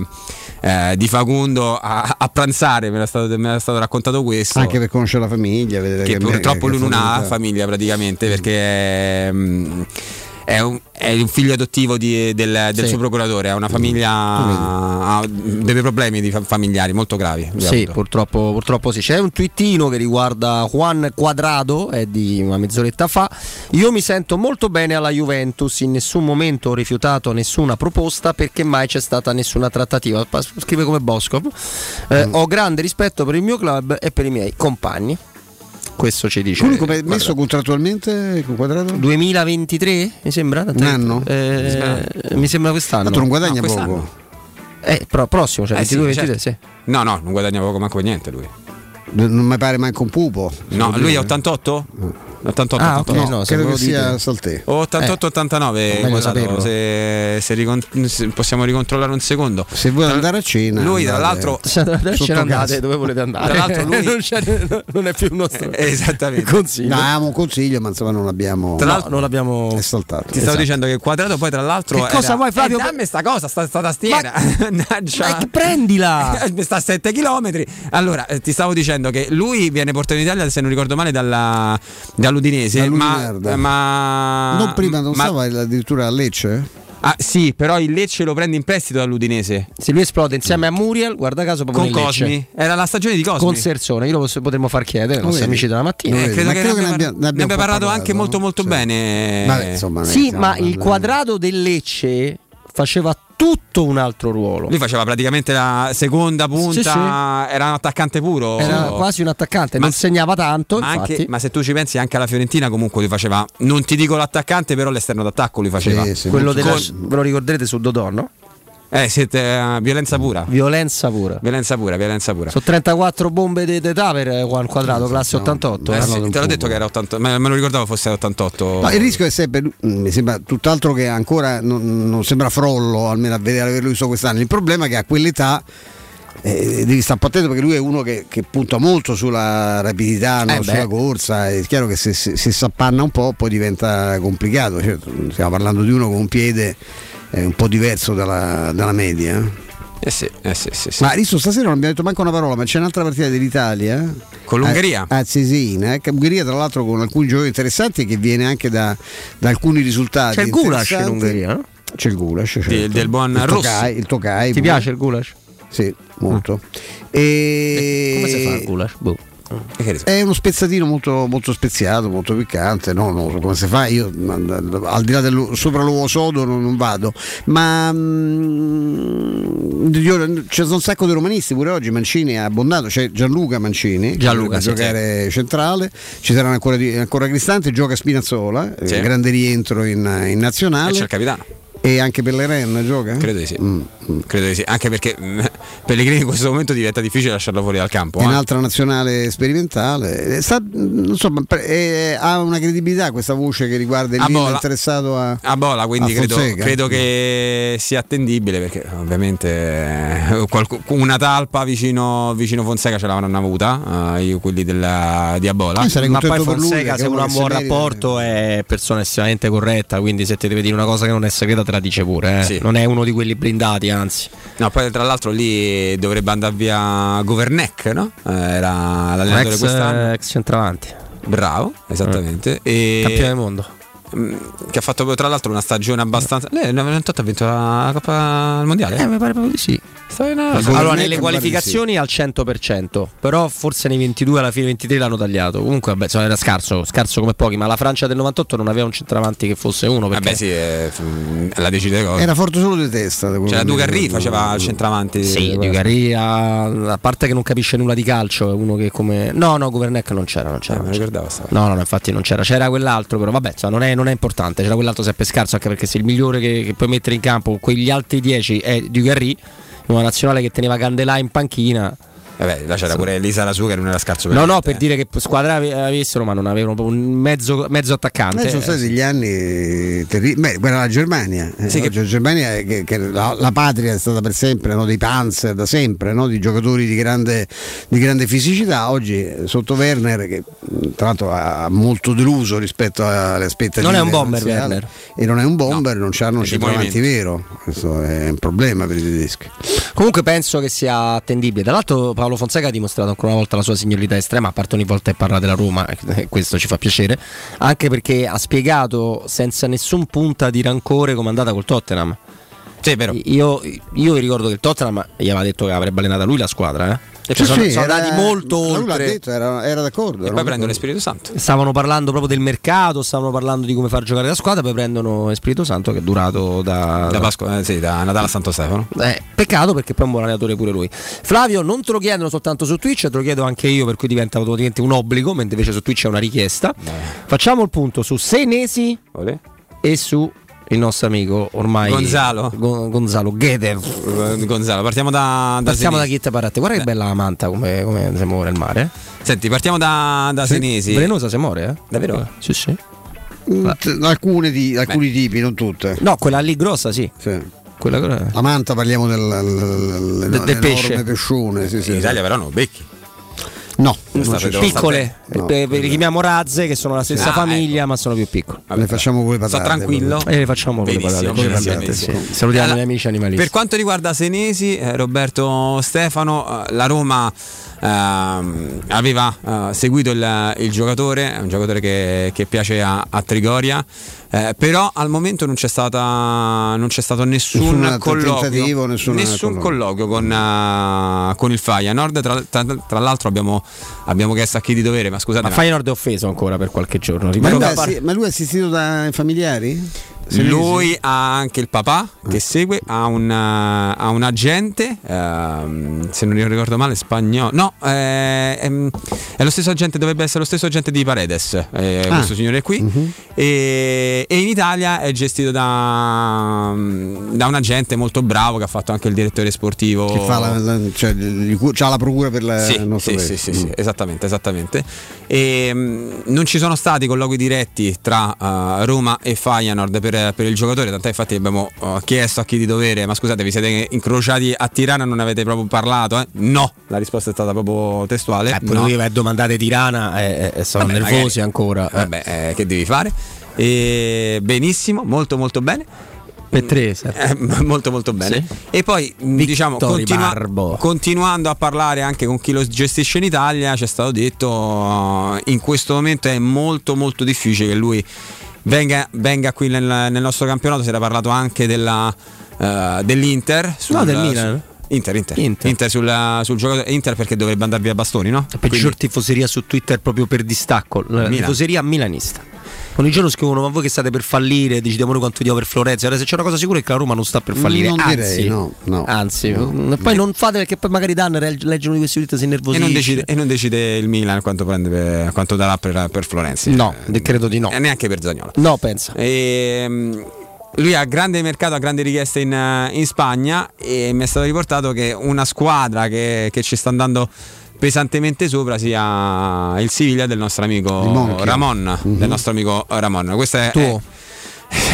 eh, di Facundo a, a pranzare, mi era, stato, mi era stato raccontato questo. Anche per conoscere la famiglia, vedere che che, purtroppo che lui non ha famiglia- praticamente perché mm, è un, è un figlio adottivo di- del, del Sì. suo procuratore, ha una famiglia, ha dei problemi di fa- familiari molto gravi. Sì, purtroppo, purtroppo sì. C'è un twittino che riguarda Juan Quadrado, è di una mezz'oretta fa. Io mi sento molto bene alla Juventus, in nessun momento ho rifiutato nessuna proposta perché mai c'è stata nessuna trattativa. Scrive come Boscov. Eh, Mm. Ho grande rispetto per il mio club e per i miei compagni. Questo ci dice. Quello come è messo contrattualmente con quadrato? 2023 mi sembra? Un anno? Eh, mi sembra quest'anno. Tanto non guadagna No, poco. quest'anno. Eh, però prossimo, cioè Eh sì, 22-23, certo. sì. No, no, non guadagna poco manco niente lui. Non mi pare manco un pupo. No, lui è 88? 88, Ah, 88. ok, no, credo che sia Saltè. O 88-89, meglio guardato, saperlo. se, se ricon- se possiamo ricontrollare un secondo. Se vuoi andare a cena. Lui, tra l'altro, Se andate dove volete andare. Tra l'altro lui- non, c'è- non è più un nostro Esattamente. consiglio. No, avevamo un consiglio, ma insomma non l'abbiamo. Tra No, l'altro- non l'abbiamo È saltato. Ti stavo dicendo che Quadrato poi tra l'altro Che cosa era- vuoi, Flavio? Eh, dammi sta cosa, sta, sta tastiera. Ma che prendila! Sta a 7 km. Allora, eh, ti stavo dicendo che lui viene portato in Italia, se non ricordo male, dalla, dall'Udinese. Ma, ma- Non prima, non ma- stava addirittura a Lecce? Ah, sì, però il Lecce lo prende in prestito dall'Udinese. Se lui esplode insieme a Muriel, guarda caso proprio Con. Cosmi. Era la stagione di Cosmi. Con Sersone, io lo potremmo far chiedere, ai nostri amici della mattina. Eh, credo Ma che credo che ne abbia, abbia- ne abbia parlato anche molto molto sì. bene. Vabbè, insomma, Sì, ma il parlando- quadrato del Lecce faceva tutto un altro ruolo. Lui faceva praticamente la seconda punta, Sì, sì. era un attaccante puro. Era quasi un attaccante, Ma- non segnava tanto, Ma, infatti. anche- ma se tu ci pensi anche alla Fiorentina comunque lui faceva, non ti dico l'attaccante, però l'esterno d'attacco lui faceva. Sì, sì, Quello della, Con- ve lo ricorderete su Dodò, no? Eh, siete eh, violenza pura. Violenza pura. Violenza pura, violenza pura. Sono 34 bombe di età per eh, Juan Quadrato, classe 88. Eh eh. sì, te l'ho detto che era 88, me, me lo ricordavo fosse 88. No, il rischio è sempre, mm, mi sembra tutt'altro che ancora non, non sembra frollo, almeno a vedere averlo visto quest'anno. Il problema è che a quell'età eh, devi stare un po' attento perché lui è uno che, che punta molto sulla rapidità, no? Eh sulla corsa. È chiaro che se, se, se si appanna un po' poi diventa complicato. Certo, stiamo parlando di uno con un piede eh, un po' diverso dalla, dalla media. eh. Eh sì, eh sì, sì, sì. Ma Risto stasera non abbiamo detto manco una parola, ma c'è un'altra partita dell'Italia. Con l'Ungheria? A, a Cesina, eh, Ungheria tra l'altro con alcuni giocatori interessanti che viene anche da, da alcuni risultati. C'è il Gulash in. Ungheria, no? C'è il Gulash, certo. Del- del buon il Rossi. Tokai, il Tokai, Ti piace il goulash? Sì, molto. E... Come si fa il goulash? Boh. Eh, so. È uno spezzatino molto, molto speziato, molto piccante. No, no, come si fa? Io al di là del sopra l'uovo sodo non, non vado. Ma mm, io- c'è un sacco di romanisti pure oggi. Mancini ha abbondato. C'è Gianluca Mancini Gianluca, sì, giocare centrale. Ci saranno ancora, ancora Cristante. Gioca Spinazzola. eh, Sì. grande rientro in, in E nazionale. c'è il capitano. E anche Pellegrin gioca? Credo di sì. Mm, Credo di sì, anche perché Pellegrini in questo momento diventa difficile lasciarlo fuori dal campo. È eh. un'altra nazionale sperimentale. Eh, sta- non so, ma pre- eh, ha una credibilità questa voce che riguarda il A Milan bola. interessato a. A bola, quindi a credo, credo che sia attendibile perché ovviamente eh, una talpa vicino, vicino Fonseca ce l'avranno avuta, eh, io- quelli della, di Abola. ma poi Fonseca se uno ha un buon rapporto è persona estremamente corretta quindi se ti deve dire una cosa che non è segreta te la dice pure eh. Sì. non è uno di quelli blindati anzi No, poi tra l'altro lì dovrebbe andare via Governec, no? Eh, Era l'allenatore ex, quest'anno. ex centravanti Bravo, esattamente. E... campione del mondo Mm, Che ha fatto tra l'altro una stagione abbastanza. Lei nel 98 ha vinto la Coppa al Mondiale? Eh, mi pare proprio di sì. Allora nelle qualificazioni al 100% però forse nei 22 alla fine 23 l'hanno tagliato comunque vabbè insomma, era scarso scarso come pochi ma la Francia del 98 non aveva un centravanti che fosse uno perché Vabbè, sì, eh, mm, la decide cosa. Era forte solo di testa. C'era Dugarry, ricordo. faceva il centravanti. Sì, Garia, a parte che non capisce nulla di calcio, è uno che come. No, no, Governec non c'era, non c'era. Eh, me lo ricordavo sta No, no, no, infatti non c'era, c'era quell'altro, però vabbè, insomma, non, è, non è importante, c'era quell'altro sempre scarso, anche perché se il migliore che, che puoi mettere in campo con quegli altri 10 è Dugarry, una nazionale che teneva Candelà in panchina. Vabbè, là c'era pure Lisa Rasu che non era scarso per No, no, niente, per dire che squadra ave- avessero, ma non avevano proprio un mezzo, mezzo attaccante. Eh, sono stati degli anni terribili. Beh, quella la Germania. eh, Sì, che- oggi la Germania, che, che la, la patria è stata per sempre no, dei Panzer, da sempre, no, di giocatori di grande, di grande fisicità. Oggi eh, sotto Werner, che tra l'altro ha molto deluso rispetto alle aspettative. Non è un bomber, Werner. E non è un bomber, non c'hanno un centravanti vero. Questo è un problema per i tedeschi. Comunque penso che sia attendibile. Tra l'altro Paolo Fonseca ha dimostrato ancora una volta la sua signorità estrema, a parte ogni volta che parla della Roma, questo ci fa piacere, anche perché ha spiegato senza nessun punta di rancore come è andata col Tottenham. Sì, vero. Io, io vi ricordo che il Tottenham gli aveva detto che avrebbe allenato lui la squadra, eh? Cioè, Sì, sono, sì, sono era- andati molto ma lui l'ha oltre. detto, era, era d'accordo. E poi prendono Spirito Santo. Stavano parlando proprio del mercato, stavano parlando di come far giocare la squadra, poi prendono Spirito Santo che è durato da, Da Pasqua, eh, sì, da Natale a Santo Stefano. Eh, peccato perché poi è un buon allenatore pure lui. Flavio, non te lo chiedono soltanto su Twitch, te lo chiedo anche io, per cui diventa automaticamente un obbligo, mentre invece su Twitch è una richiesta. Facciamo il punto su Senesi Olè. e su il nostro amico ormai Gonzalo. Go- Gonzalo Gedev. Gonzalo, partiamo da, da Partiamo da Senesi. Kit Paratte. Guarda che bella la manta come, come si muore il mare. eh. Senti, partiamo da, da Senesi. Velenosa si muore, eh? Davvero? Sì, sì. Mm, alcune di- alcuni tipi, non tutte. No, quella lì grossa, sì. Quella La manta parliamo del, del, Del- del pesce. pescione. Sì, sì, In sì. Italia però non becchi. No, piccole, No, eh, le chiamiamo razze che sono la stessa Ah, famiglia ma sono più piccole. le facciamo con le patate. Sto tranquillo. E le facciamo Benissimo, patate, benissimo, patate, sì. benissimo. Salutiamo Allora, gli amici animalisti. Per quanto riguarda Senesi, eh, Roberto Stefano, eh, la Roma ehm, aveva eh, seguito il, il giocatore, è un giocatore che, che piace a, a Trigoria, eh, però al momento non c'è, stata, non c'è stato nessun Nessun colloquio, nessun nessun colloquio con, eh, con il Feyenoord. Tra, tra- tra l'altro abbiamo, abbiamo chiesto a chi di dovere, ma scusate, Ma ma- Feyenoord è offeso ancora per qualche giorno. Ma lui, parte- assi- ma lui è assistito dai familiari? Lui ha anche il papà che segue, ha un, eh, ha un agente, ehm, se non ricordo male, spagnolo. No, eh, ehm, è lo stesso agente, dovrebbe essere lo stesso agente di Paredes, eh, Ah. questo signore qui. e, e in Italia è gestito da, da un agente molto bravo che ha fatto anche il direttore sportivo. Che fa la, la- cioè, la procura per la, Sì, il nostro sì, sì, sì, sì, Mm. esattamente, esattamente. E, mh, non ci sono stati colloqui diretti tra eh, Roma e Feyenoord per, per il giocatore, tant'è infatti abbiamo eh, chiesto a chi di dovere, ma scusate, vi siete incrociati a Tirana e non avete proprio parlato? eh? No, la risposta è stata proprio testuale. Eh, pure no. lui domandate Tirana e e sono Vabbè, nervosi magari- ancora. eh. Vabbè, eh, che devi fare? E benissimo, molto molto bene. Per tre, Eh, molto molto bene. E poi mh, diciamo continua- continuando a parlare anche con chi lo gestisce in Italia, ci è stato detto uh, in questo momento è molto molto difficile che lui venga, venga qui nel, nel nostro campionato. Si era parlato anche della, uh, dell'Inter. No, del Milan. Inter, Inter, Inter. sul, sul giocatore Inter perché dovrebbe andare via Bastoni, no? Peggior tifoseria su Twitter proprio per distacco. La Milan. tifoseria milanista. Ogni giorno scrivono: Ma voi che state per fallire? Decidiamo noi quanto diamo per Florenzi. Ora, se c'è una cosa sicura è che la Roma non sta per fallire. Non anzi, direi, no, no. anzi, poi non fate perché poi magari danno leggono di questi tweet si E innervosisce. non, decide, e non decide il Milan quanto, prende per- quanto darà per, per Florenzi. No, credo di no. E neanche per Zagnolo. No, pensa. E, lui ha grande mercato, ha grande richiesta in, eh, in Spagna e mi è stato riportato che una squadra che, che ci sta andando pesantemente sopra sia il Siviglia del nostro amico. Ramon. Del nostro amico Ramon. Questa è, Tuo. è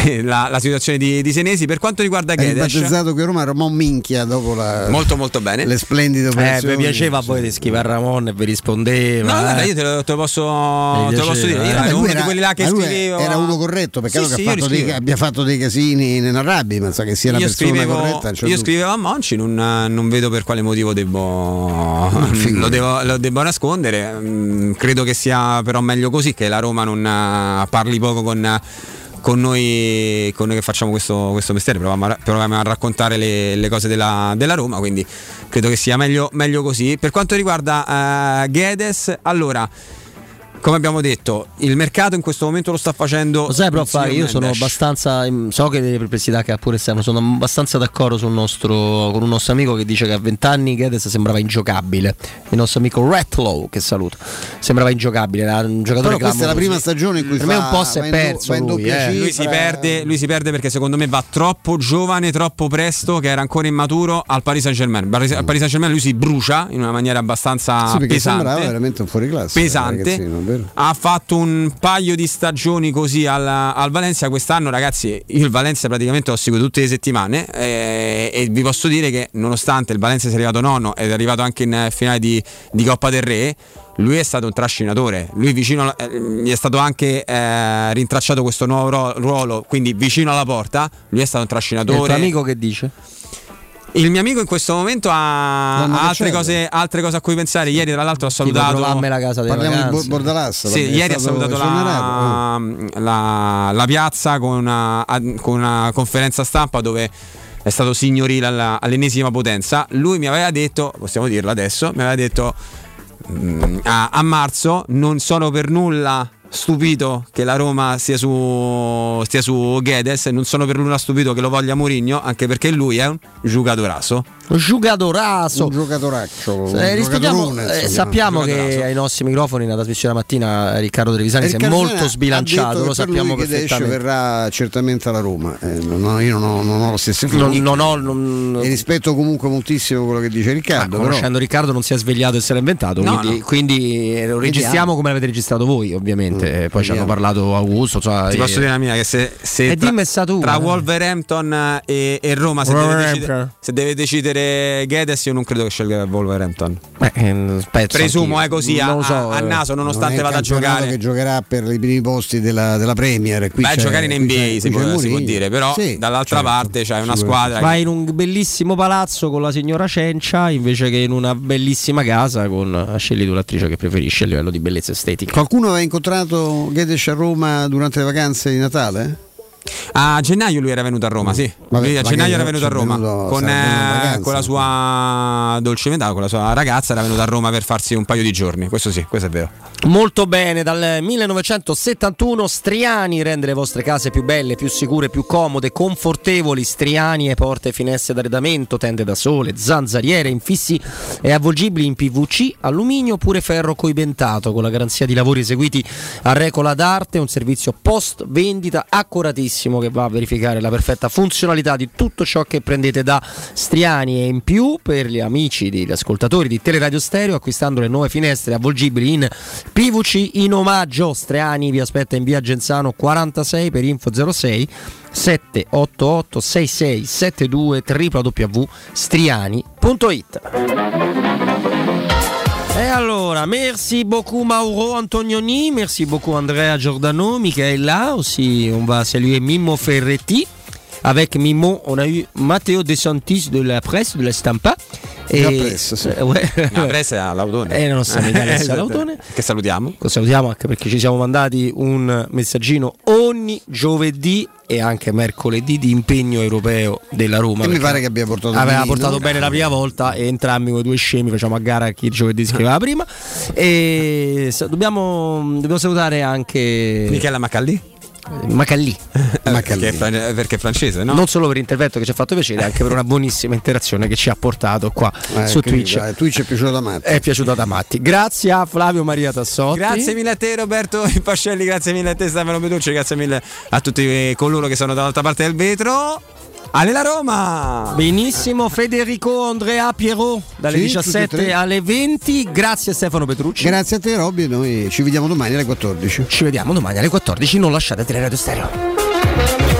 la, la situazione di, di Senesi. Per quanto riguarda Hai Gedes, battezzato che Roma Ramon Minchia dopo la, molto molto bene. le splendide Eh, operazioni. mi piaceva a voi di scrivere a Ramon e vi rispondeva. No, guarda, eh. io te lo, te lo posso, te lo posso piaceva, dire. Io eh. Uno di quelli là che scrivevo. era uno corretto, peccato Sì, che sì, fatto dei- abbia fatto dei casini inenarrabili, ma so che sia una io persona scrivevo, corretta. c'è io dubbio. scrivevo a Monci, non, non vedo per quale motivo devo, lo, devo, lo devo nascondere. Mm, credo che sia però meglio così, che la Roma non eh, parli poco con, con noi, con noi che facciamo questo, questo mestiere, proviamo a, proviamo a raccontare le, le cose della, della Roma, quindi credo che sia meglio, meglio così. Per quanto riguarda eh, Guedes, allora... Come abbiamo detto, il mercato in questo momento lo sta facendo. Lo sai, prof, io sono abbastanza. So che delle perplessità che ha pure Stefano, sono abbastanza d'accordo sul nostro, con un nostro amico che dice che a 20 anni Guedes sembrava ingiocabile. Il nostro amico Ratlow, che saluto, sembrava ingiocabile. Era un giocatore Però questa è la prima stagione in cui per me un po' si è perso. lui, doppia eh. Lui si, perde, lui si perde perché secondo me va troppo giovane, troppo presto, che era ancora immaturo al Paris Saint Germain. Al Paris Saint Germain lui si brucia in una maniera abbastanza Sì, perché sembrava pesante. veramente un fuoriclasse. pesante. Vero? Ha fatto un paio di stagioni così al, al Valencia. Quest'anno, ragazzi, io il Valencia praticamente l'ho seguito tutte le settimane. eh, e vi posso dire che, nonostante il Valencia sia arrivato nonno ed è arrivato anche in finale di, di Coppa del Re. Lui è stato un trascinatore, lui vicino alla- eh, gli è stato anche eh, rintracciato questo nuovo ruolo, quindi vicino alla porta, lui è stato un E il trascinatore. tuo amico che dice? Il mio amico in questo momento ha, ha altre, cose, altre cose a cui pensare. Ieri, tra l'altro, ho Tipo salutato. trovarmi la casa delle Parliamo di vacanze. Bo- Bordalassa. Sì, ieri ha salutato la, la- la piazza con una, con una conferenza stampa dove è stato signorile alla- all'ennesima potenza. Lui mi aveva detto, possiamo dirlo adesso, mi aveva detto mm, a, a marzo non sono per nulla stupito che la Roma stia su, stia su Guedes e non sono per nulla stupito che lo voglia Mourinho anche perché lui è un giocatorazo Giocatorazo. Un giocatoraccio. Eh, rispondiamo- eh, sappiamo che ai nostri microfoni nella trasmissione la mattina Riccardo Trevisani si è molto sbilanciato, lo per sappiamo che perfettamente. verrà certamente alla Roma. Eh, ho- io non ho, non ho lo stesso Non, non ho, non- E rispetto comunque moltissimo quello che dice Riccardo. però- conoscendo Riccardo non si è svegliato e se l'ha inventato, No, quindi, no. quindi, eh, lo registriamo Vediamo. come l'avete registrato voi ovviamente, Eh, poi ci hanno vediamo. parlato Augusto. insomma, Ti eh, posso dire la mia che se, se tra, dimmi sta tu, tra eh. Wolverhampton e, e Roma se deve, Wolverhampton. decidere, se deve decidere Guedes io non credo che scelga Wolverhampton. eh, eh, Presumo è così a, so, a- a eh. naso nonostante non è vada a giocare. che giocherà per i primi posti della, della Premier. Qui Beh, c'è- giocare in NBA si, qui può, si può dire, però Sì, dall'altra certo. parte c'è una squadra che- Vai in un bellissimo palazzo con la signora Cencia invece che in una bellissima casa con scegli tu l'attrice che preferisci a livello di bellezza estetica. Qualcuno aveva incontrato Guedes a Roma durante le vacanze di Natale? A gennaio lui era venuto a Roma, sì. Vabbè, lui a gennaio era venuto a Roma venuto- con, eh, con la sua dolce metà, con la sua ragazza, era venuto a Roma per farsi un paio di giorni. Questo sì, questo è vero. Molto bene, dal 1971 Striani rende le vostre case più belle, più sicure, più comode, confortevoli. Striani e porte e finestre d'arredamento, tende da sole, zanzariere, infissi e avvolgibili in PVC, alluminio oppure ferro coibentato con la garanzia di lavori eseguiti a regola d'arte, un servizio post vendita accuratissimo che va a verificare la perfetta funzionalità di tutto ciò che prendete da Striani. E in più per gli amici degli ascoltatori di Teleradio Stereo acquistando le nuove finestre avvolgibili in PVC in omaggio. Striani vi aspetta in via Genzano 46 per info 06 788 6672 www.striani.it et alors, merci beaucoup Mauro Antonioni, merci beaucoup Andrea Giordano, Michaela aussi. On va saluer Mimo Ferretti. Avec Mimo, on a eu Matteo De Santis de la presse, de la stampa. La presse, sì. Eh. La presa è all'autone. Eh, non sia Esatto. all'autone. Che salutiamo. Lo salutiamo anche perché ci siamo mandati un messaggino ogni giovedì e anche mercoledì di impegno europeo della Roma. E mi pare che abbia portato Aveva portato bene la prima volta e entrambi come due scemi facciamo a gara chi giovedì scriveva prima. E dobbiamo, dobbiamo salutare anche Michela Maccalli? Macallì. Perché, è fran- perché è francese, no? Non solo per l'intervento che ci ha fatto piacere, anche per una buonissima interazione che ci ha portato qua Eh, su Twitch. dai, Twitch è piaciuto da matti. È piaciuto da matti. Grazie a Flavio Maria Tassotti. Grazie mille a te Roberto Pascelli, grazie mille a te Stefano Beducci, grazie mille a tutti coloro che sono dall'altra parte del vetro. Ale la Roma! Benissimo, Federico Andrea Piero dalle Sì, tutti e 17 tre. alle 20. Grazie Stefano Petrucci. Grazie a te Robby, noi ci vediamo domani alle 14. Ci vediamo domani alle 14. Non lasciate Teleradio Stereo.